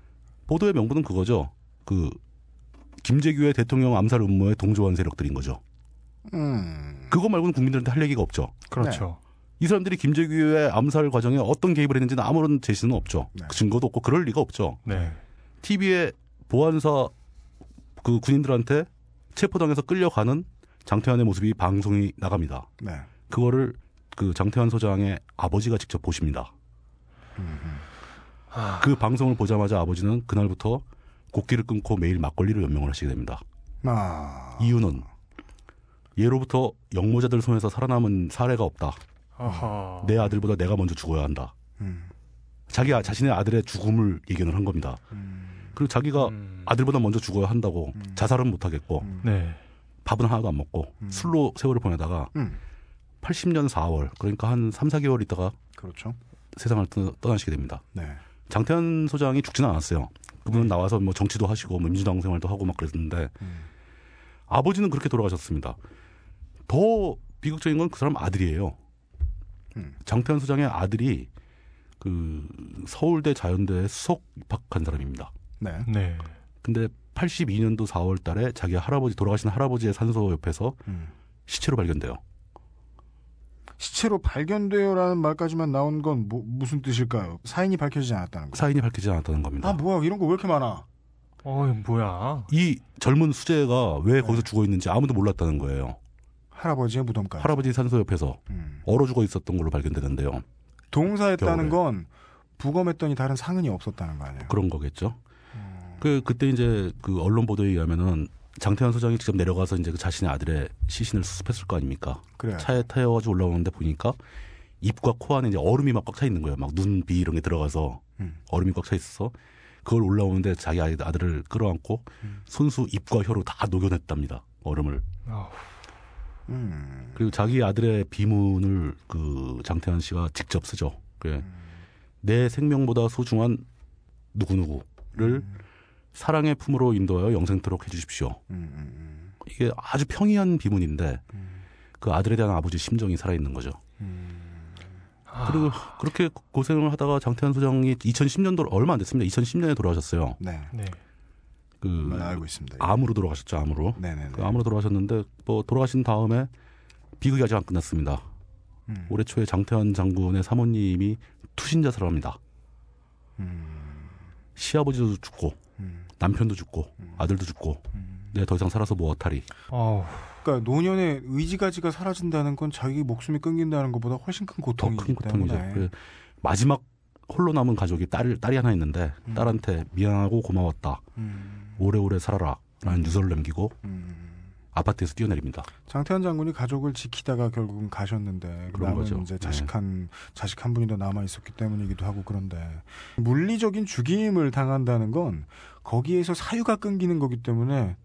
보도의 명분은 그거죠. 그 김재규의 대통령 암살 음모에 동조한 세력들인 거죠. 음. 그거 말고는 국민들한테 할 얘기가 없죠. 그렇죠. 이 사람들이 김재규의 암살 과정에 어떤 개입을 했는지는 아무런 제시는 없죠. 네. 그 증거도 없고 그럴 리가 없죠. 네. TV에 보안사 그 군인들한테 체포당해서 끌려가는 장태환의 모습이 방송이 나갑니다. 네. 그거를 그 장태환 소장의 아버지가 직접 보십니다. 아, 그 방송을 보자마자 아버지는 그날부터 곡기를 끊고 매일 막걸리를 연명을 하시게 됩니다. 아. 이유는 예로부터 영모자들 손에서 살아남은 사례가 없다. 아하. 내 아들보다 내가 먼저 죽어야 한다. 음. 자기 아- 자신의 아들의 죽음을 예견을 한 겁니다. 음. 그리고 자기가 음. 아들보다 먼저 죽어야 한다고 음. 자살은 못 하겠고 음. 네. 밥은 하나도 안 먹고 음. 술로 세월을 보내다가 음. 80년 4월 그러니까 한 3, 4개월 있다가 그렇죠. 세상을 떠, 떠나시게 됩니다. 네. 장태환 소장이 죽지는 않았어요. 그분은 나와서 뭐 정치도 하시고 뭐 민주당 생활도 하고 막 그랬는데 음. 아버지는 그렇게 돌아가셨습니다. 더 비극적인 건 그 사람 아들이에요. 음. 장태환 소장의 아들이 그 서울대 자연대에 수석 입학한 사람입니다. 네. 네. 근데 82년도 4월 달에 자기 할아버지 돌아가신 할아버지의 산소 옆에서 음. 시체로 발견돼요. 시체로 발견돼요라는 말까지만 나온 건 뭐, 무슨 뜻일까요? 사인이 밝혀지지 않았다는 거. 사인이 밝히지 않았다는 겁니다. 아 뭐야 이런 거 왜 이렇게 많아? 어, 뭐야? 이 젊은 수재가 왜 네. 거기서 죽어 있는지 아무도 몰랐다는 거예요. 할아버지의 무덤까지. 할아버지 산소 옆에서 음. 얼어 죽어 있었던 걸로 발견되는데요. 동사했다는 겨울에. 건 부검했더니 다른 상흔이 없었다는 거 아니에요? 그런 거겠죠. 음. 그 그때 이제 그 언론 보도에 의하면은 장태환 소장이 직접 내려가서 이제 그 자신의 아들의 시신을 수습했을 거 아닙니까? 그래. 차에 타여가지고 올라오는데 보니까 입과 코 안에 이제 얼음이 막 꽉 차 있는 거예요. 막 눈, 비 이런 게 들어가서 음. 얼음이 꽉 차 있어서 그걸 올라오는데 자기 아들을 끌어안고 음. 손수 입과 혀로 다 녹여냈답니다. 얼음을. 아, 음. 그리고 자기 아들의 비문을 그 장태환 씨가 직접 쓰죠. 그래. 음. 내 생명보다 소중한 누구누구를 사랑의 품으로 인도하여 영생토록 해주십시오. 음, 음, 이게 아주 평이한 비문인데 음. 그 아들에 대한 아버지 심정이 살아있는 거죠. 음. 아, 그리고 그렇게 고생을 하다가 장태환 소장이 2010년도 얼마 안 됐습니다. 2010년에 돌아가셨어요. 네. 네. 그 네, 알고 있습니다. 암으로 돌아가셨죠. 암으로. 네네네. 그 암으로 돌아가셨는데 뭐 돌아가신 다음에 비극이 아직 안 끝났습니다. 음. 올해 초에 장태환 장군의 사모님이 투신 자살을 합니다. 음. 시아버지도 죽고 음. 남편도 죽고 아들도 죽고 음. 내가 더 이상 살아서. 아우, 그러니까 노년의 의지가지가 사라진다는 건 자기 목숨이 끊긴다는 것보다 훨씬 큰더 고통이기 큰 고통이죠. 때문에. 그 마지막 홀로 남은 가족이 딸, 딸이 하나 있는데 음. 딸한테 미안하고 고마웠다. 음. 오래오래 살아라. 라는 유서를 남기고 음. 아파트에서 뛰어내립니다. 장태환 장군이 가족을 지키다가 결국은 가셨는데 그런 남은 거죠. 이제 네. 자식 한 자식 한 분이 더 남아 있었기 때문이기도 하고 그런데 물리적인 죽임을 당한다는 건 거기에서 사유가 끊기는 거기 때문에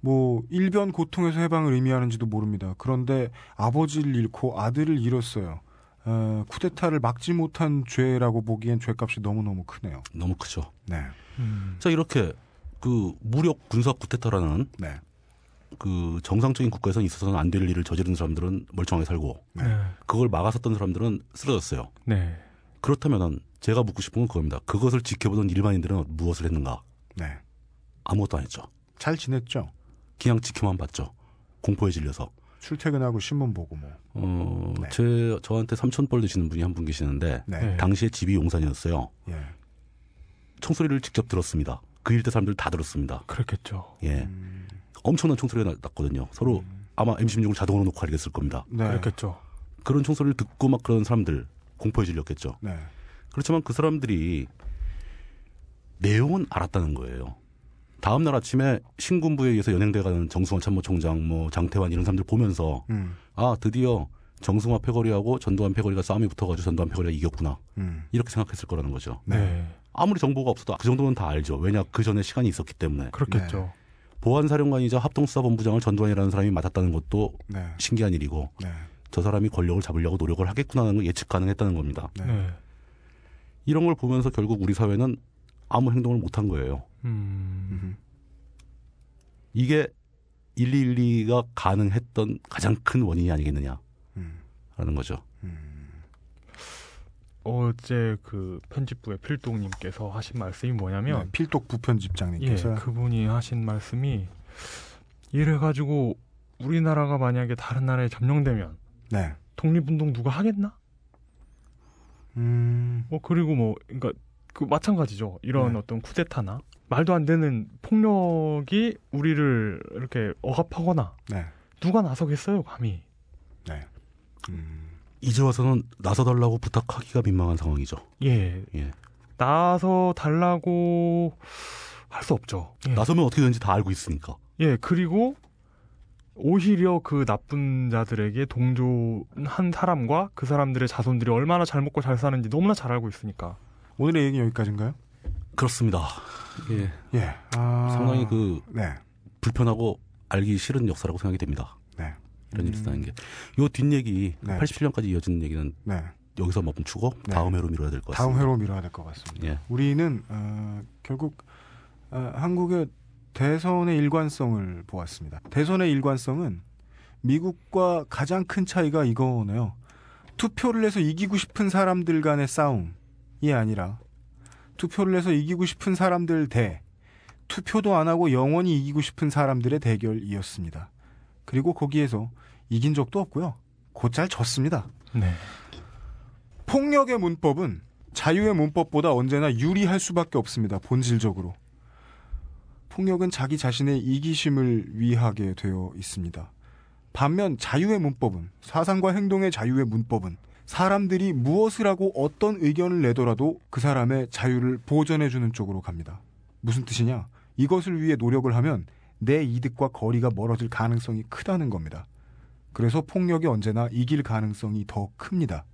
뭐 일변 고통에서 해방을 의미하는지도 모릅니다. 그런데 아버지를 잃고 아들을 잃었어요. 어, 쿠데타를 막지 못한 죄라고 보기엔 죄값이 너무너무 크네요. 너무 크죠. 네. 음. 자, 이렇게 그 무력 군사 쿠데타라는 네. 그 정상적인 국가에서 있어서는 안 될 일을 저지른 사람들은 멀쩡하게 살고 네. 네. 그걸 막아섰던 사람들은 쓰러졌어요. 네. 그렇다면은 제가 묻고 싶은 건 그겁니다. 그것을 지켜보던 일반인들은 무엇을 했는가? 네. 아무것도 안 했죠. 잘 지냈죠? 그냥 지켜만 봤죠. 공포에 질려서. 출퇴근하고 신문 보고 뭐. 어, 네. 제, 저한테 삼천 벌 드시는 분이 한 분 계시는데, 네. 네. 당시에 집이 용산이었어요. 예. 총소리를 직접 들었습니다. 그 일대 사람들 다 들었습니다. 그렇겠죠. 예. 음, 엄청난 총소리가 나- 났거든요. 서로 아마 M16을 자동으로 녹화하겠을 겁니다. 네. 그렇겠죠. 그런 총소리를 듣고 막 그런 사람들 공포에 질렸겠죠. 네. 그렇지만 그 사람들이 내용은 알았다는 거예요. 다음 날 아침에 신군부에 의해서 연행돼가는 정승환 참모총장, 뭐 장태환 이런 사람들 보면서 음. 아 드디어 정승화 패거리하고 전두환 패거리가 싸움이 붙어가지고 전두환 패거리가 이겼구나 음. 이렇게 생각했을 거라는 거죠. 네. 네. 아무리 정보가 없어도 그 정도는 다 알죠. 왜냐 그 전에 시간이 있었기 때문에 그렇겠죠. 보안사령관이자 합동수사본부장을 전두환이라는 사람이 맡았다는 것도 네. 신기한 일이고 네. 저 사람이 권력을 잡으려고 노력을 하겠구나는 걸 예측 가능했다는 겁니다. 네. 네. 이런 걸 보면서 결국 우리 사회는 아무 행동을 못한 거예요. 음. 음. 이게 1212가 가능했던 가장 큰 원인이 아니겠느냐라는 음. 거죠. 음. 어제 그 편집부의 필동님께서 하신 말씀이 뭐냐면 네. 필독 예, 부편집장님께서 그분이 하신 말씀이 이래 가지고 우리나라가 만약에 다른 나라에 점령되면 네. 독립운동 누가 하겠나? 음. 뭐 그리고 뭐 그러니까 그 마찬가지죠. 이런 네. 어떤 쿠데타나 말도 안 되는 폭력이 우리를 이렇게 억압하거나 네. 누가 나서겠어요, 감히. 네. 음. 이제 와서는 나서달라고 부탁하기가 민망한 상황이죠. 예, 예. 나서 달라고 할 수 없죠. 예. 나서면 어떻게 되는지 다 알고 있으니까. 예, 그리고 오히려 그 나쁜 자들에게 동조한 사람과 그 사람들의 자손들이 얼마나 잘 먹고 잘 사는지 너무나 잘 알고 있으니까. 오늘의 얘기 여기까지인가요? 그렇습니다. 예. 예. 아. 상당히 그 네. 불편하고 알기 싫은 역사라고 생각이 됩니다. 네. 이런 일이 음. 있다는 게. 요 뒷얘기, 네. 87년까지 이어지는 얘기는 네. 여기서 멈추고 네. 다음 회로 미뤄야 될 것 같습니다. 다음 회로 미뤄야 될 것 같습니다. 예. 우리는 어, 결국 어, 한국의 대선의 일관성을 보았습니다. 대선의 일관성은 미국과 가장 큰 차이가 이거네요. 투표를 해서 이기고 싶은 사람들 간의 싸움이 아니라 투표를 해서 이기고 싶은 사람들 대 투표도 안 하고 영원히 이기고 싶은 사람들의 대결이었습니다. 그리고 거기에서 이긴 적도 없고요. 곧잘 졌습니다. 네. 폭력의 문법은 자유의 문법보다 언제나 유리할 수밖에 없습니다. 본질적으로. 폭력은 자기 자신의 이기심을 위하게 되어 있습니다. 반면 자유의 문법은 사상과 행동의 자유의 문법은 사람들이 무엇을 하고 어떤 의견을 내더라도 그 사람의 자유를 보전해 주는 쪽으로 갑니다. 무슨 뜻이냐? 이것을 위해 노력을 하면 내 이득과 거리가 멀어질 가능성이 크다는 겁니다. 그래서 폭력이 언제나 이길 가능성이 더 큽니다.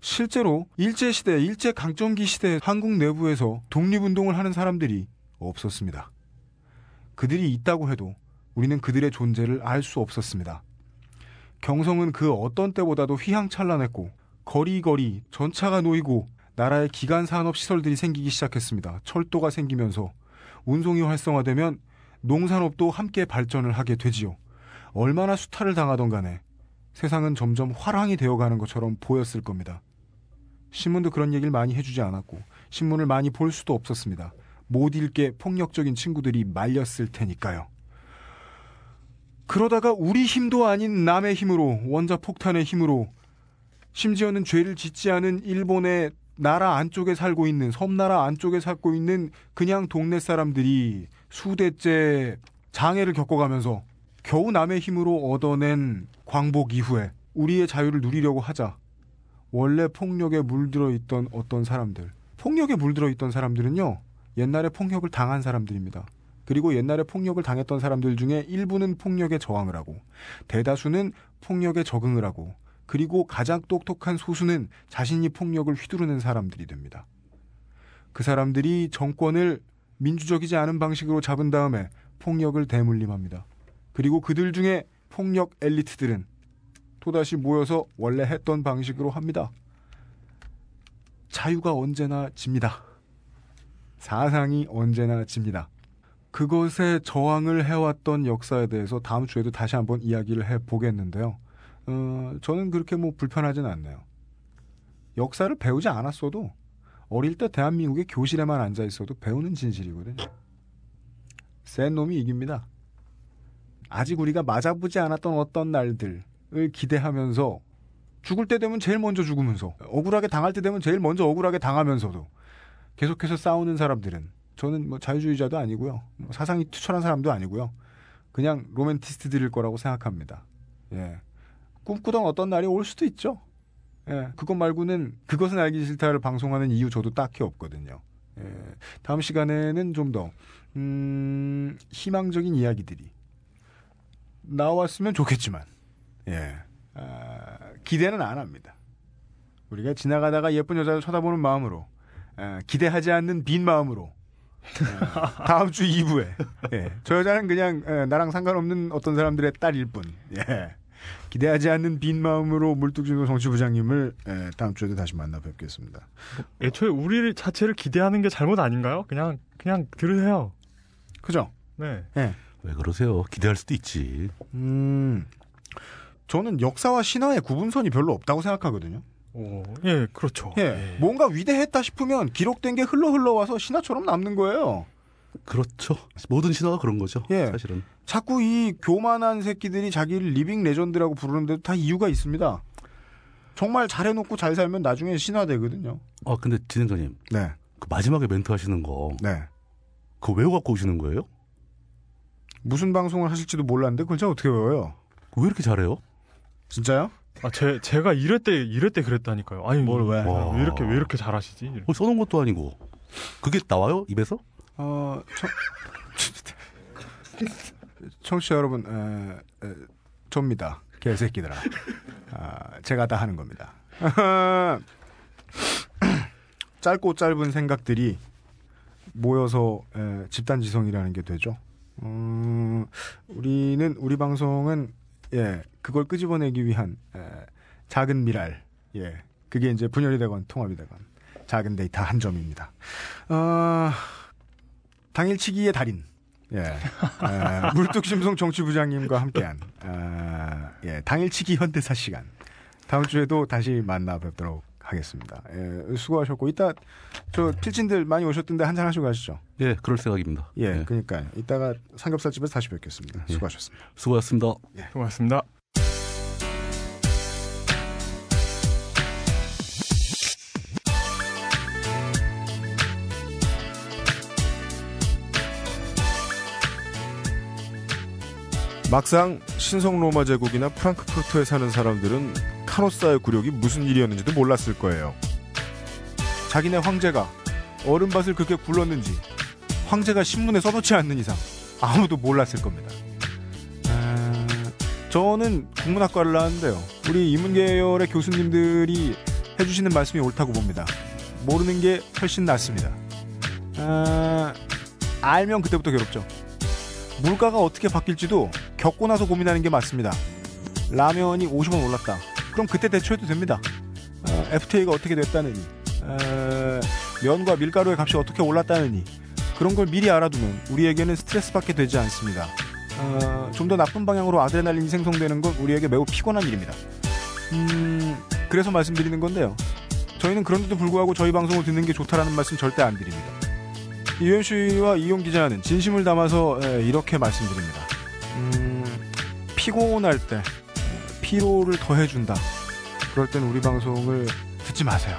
실제로 일제시대, 일제강점기 시대 한국 내부에서 독립운동을 하는 사람들이 없었습니다. 그들이 있다고 해도 우리는 그들의 존재를 알 수 없었습니다. 경성은 그 어떤 때보다도 휘황찬란했고 거리거리 전차가 놓이고 나라의 기간 산업 시설들이 생기기 시작했습니다. 철도가 생기면서 운송이 활성화되면 농산업도 함께 발전을 하게 되지요. 얼마나 수탈을 당하던 간에 세상은 점점 화랑이 되어가는 것처럼 보였을 겁니다. 신문도 그런 얘기를 많이 해주지 않았고 신문을 많이 볼 수도 없었습니다. 못 읽게 폭력적인 친구들이 말렸을 테니까요. 그러다가 우리 힘도 아닌 남의 힘으로 원자 폭탄의 힘으로 심지어는 죄를 짓지 않은 일본의 나라 안쪽에 살고 있는 섬나라 안쪽에 살고 있는 그냥 동네 사람들이 수대째 장애를 겪어가면서 겨우 남의 힘으로 얻어낸 광복 이후에 우리의 자유를 누리려고 하자 원래 폭력에 물들어 있던 어떤 사람들 폭력에 물들어 있던 사람들은요 옛날에 폭력을 당한 사람들입니다. 그리고 옛날에 폭력을 당했던 사람들 중에 일부는 폭력에 저항을 하고 대다수는 폭력에 적응을 하고 그리고 가장 똑똑한 소수는 자신이 폭력을 휘두르는 사람들이 됩니다. 그 사람들이 정권을 민주적이지 않은 방식으로 잡은 다음에 폭력을 대물림합니다. 그리고 그들 중에 폭력 엘리트들은 또다시 모여서 원래 했던 방식으로 합니다. 자유가 언제나 집니다. 사상이 언제나 집니다. 그것에 저항을 해왔던 역사에 대해서 다음 주에도 다시 한번 이야기를 해보겠는데요. 어, 저는 그렇게 뭐 불편하진 않네요. 역사를 배우지 않았어도 어릴 때 대한민국의 교실에만 앉아 있어도 배우는 진실이거든요. 센 놈이 이깁니다. 아직 우리가 맞아보지 않았던 어떤 날들을 기대하면서 죽을 때 되면 제일 먼저 죽으면서 억울하게 당할 때 되면 제일 먼저 억울하게 당하면서도 계속해서 싸우는 사람들은 저는 뭐 자유주의자도 아니고요. 뭐 사상이 투철한 사람도 아니고요. 그냥 로맨티스트들일 거라고 생각합니다. 예. 꿈꾸던 어떤 날이 올 수도 있죠. 예. 그것 말고는 그것은 알기 싫다를 방송하는 이유 저도 딱히 없거든요. 예. 다음 시간에는 좀 더, 음, 희망적인 이야기들이 나왔으면 좋겠지만, 예. 아, 기대는 안 합니다. 우리가 지나가다가 예쁜 여자를 쳐다보는 마음으로, 아, 기대하지 않는 빈 마음으로, 예, 다음 주 2부에, 예. 저 여자는 그냥, 예, 나랑 상관없는 어떤 사람들의 딸일 뿐, 예. 기대하지 않는 빈 마음으로 물뚝심송 정치부장님을 예, 다음 주에도 다시 만나 뵙겠습니다. 애초에 우리 자체를 기대하는 게 잘못 아닌가요? 그냥 그냥 들으세요. 그죠? 네. 왜 그러세요? 기대할 수도 있지. 음, 저는 역사와 신화의 구분선이 별로 없다고 생각하거든요. 오, 예, 그렇죠. 예, 뭔가 위대했다 싶으면 기록된 게 흘러 흘러와서 신화처럼 남는 거예요. 그렇죠. 모든 신화가 그런 거죠. 예. 사실은. 자꾸 이 교만한 새끼들이 자기를 living legend라고 부르는데도 다 이유가 있습니다. 정말 잘해놓고 잘 살면 나중에 신화 되거든요. 아 근데 진행자님 네, 그 마지막에 멘트 하시는 거 네. 그거 외워 갖고 오시는 거예요? 무슨 방송을 하실지도 몰랐는데 그걸 제가 어떻게 외워요? 왜 이렇게 잘해요? 진짜요? 아, 제 제가 이럴 때 이럴 때 그랬다니까요. 아니 뭘 왜? 아, 왜 이렇게 왜 이렇게 잘하시지? 어, 써놓은 것도 아니고 그게 나와요 입에서? 어, 청... 청취자 여러분, 에, 에, 접니다. 개새끼들아. 아, 제가 다 하는 겁니다. 짧고 짧은 생각들이 모여서 에, 집단 지성이라는 게 되죠. 음, 우리는 우리 방송은 예 그걸 끄집어내기 위한 에, 작은 미랄 예 그게 이제 분열이 되건 통합이 되건 작은 데이터 한 점입니다. 아 당일치기의 달인. 예. 에, 물뚝심송 정치부장님과 함께한, 아, 예, 당일치기 현대사 시간. 다음 주에도 다시 만나 뵙도록 하겠습니다. 예, 수고하셨고, 이따, 저, 필진들 많이 오셨던데 한잔 하시고 가시죠. 예, 그럴 생각입니다. 예, 예. 그니까요. 이따가 삼겹살집에서 다시 뵙겠습니다. 예. 수고하셨습니다. 수고하셨습니다. 고맙습니다. 막상 신성 로마 제국이나 프랑크푸르트에 사는 사람들은 카노사의 굴욕이 무슨 일이었는지도 몰랐을 거예요. 자기네 황제가 얼음밭을 그렇게 굴렀는지 황제가 신문에 써놓지 않는 이상 아무도 몰랐을 겁니다. 아, 저는 국문학과를 나왔는데요. 우리 인문계열의 교수님들이 해주시는 말씀이 옳다고 봅니다. 모르는 게 훨씬 낫습니다. 아, 알면 그때부터 괴롭죠. 물가가 어떻게 바뀔지도 겪고 나서 고민하는 게 맞습니다. 라면이 50원 올랐다. 그럼 그때 대처해도 됩니다. 어, FTA가 어떻게 됐다느니, 어, 면과 밀가루의 값이 어떻게 올랐다느니, 그런 걸 미리 알아두면 우리에게는 스트레스 받게 되지 않습니다. 어, 좀더 나쁜 방향으로 아드레날린이 생성되는 건 우리에게 매우 피곤한 일입니다. 음, 그래서 말씀드리는 건데요. 저희는 그런데도 불구하고 저희 방송을 듣는 게 좋다라는 말씀 절대 안 드립니다. 이현 씨와 이용 기자는 진심을 담아서 에, 이렇게 말씀드립니다. 음, 피곤할 때 에, 피로를 더해준다. 그럴 땐 우리 방송을 듣지 마세요.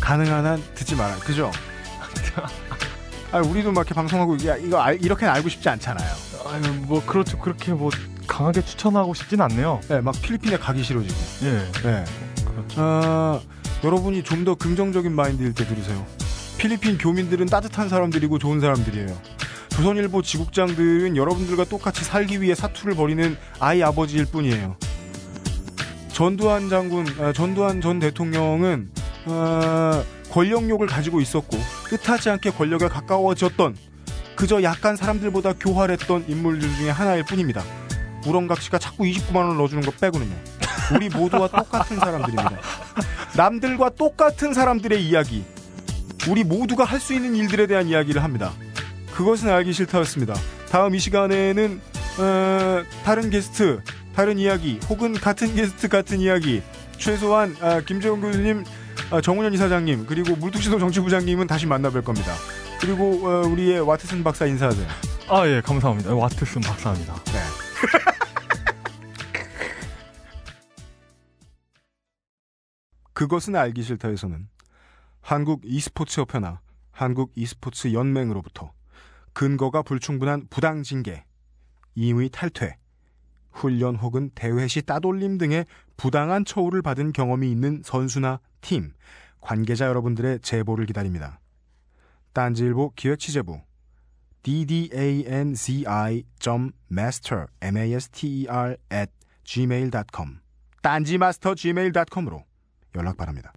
가능한 한 듣지 말아요. 그죠? 아, 우리도 막 이렇게 방송하고 이게 이거 알, 이렇게는 알고 싶지 않잖아요. 아유, 뭐 그렇죠. 그렇게 뭐 강하게 추천하고 싶진 않네요. 네, 막 필리핀에 가기 싫어지고. 예. 네. 그렇죠. 아, 여러분이 좀 더 긍정적인 마인드일 때 들으세요. 필리핀 교민들은 따뜻한 사람들이고 좋은 사람들이에요. 조선일보 지국장들은 여러분들과 똑같이 살기 위해 사투를 벌이는 아이 아버지일 뿐이에요. 전두환 장군, 아, 전두환 전 대통령은 아, 권력욕을 가지고 있었고 뜻하지 않게 권력에 가까워졌던 그저 약간 사람들보다 교활했던 인물들 중에 하나일 뿐입니다. 우렁각 씨가 자꾸 29만 원을 넣어주는 거 빼고는요. 우리 모두와 똑같은 사람들입니다. 남들과 똑같은 사람들의 이야기. 우리 모두가 할 수 있는 일들에 대한 이야기를 합니다. 그것은 알기 싫다였습니다. 다음 이 시간에는 어, 다른 게스트, 다른 이야기, 혹은 같은 게스트 같은 이야기. 최소한 아, 김재훈 교수님, 아, 정훈현 이사장님, 그리고 물뚝시도 정치부장님은 다시 만나뵐 겁니다. 그리고 어, 우리의 와트슨 박사 인사하세요. 아, 예, 감사합니다. 와트슨 박사입니다. 네. 그것은 알기 싫다에서는 한국 e스포츠 협회나 한국 e스포츠 연맹으로부터 근거가 불충분한 부당 징계, 임의 탈퇴, 훈련 혹은 대회 시 따돌림 등의 부당한 처우를 받은 경험이 있는 선수나 팀, 관계자 여러분들의 제보를 기다립니다. 딴지일보 기획취재부 ddanzi.master m-a-s-t-e-r at gmail.com 딴지마스터 gmail.com으로 연락 바랍니다.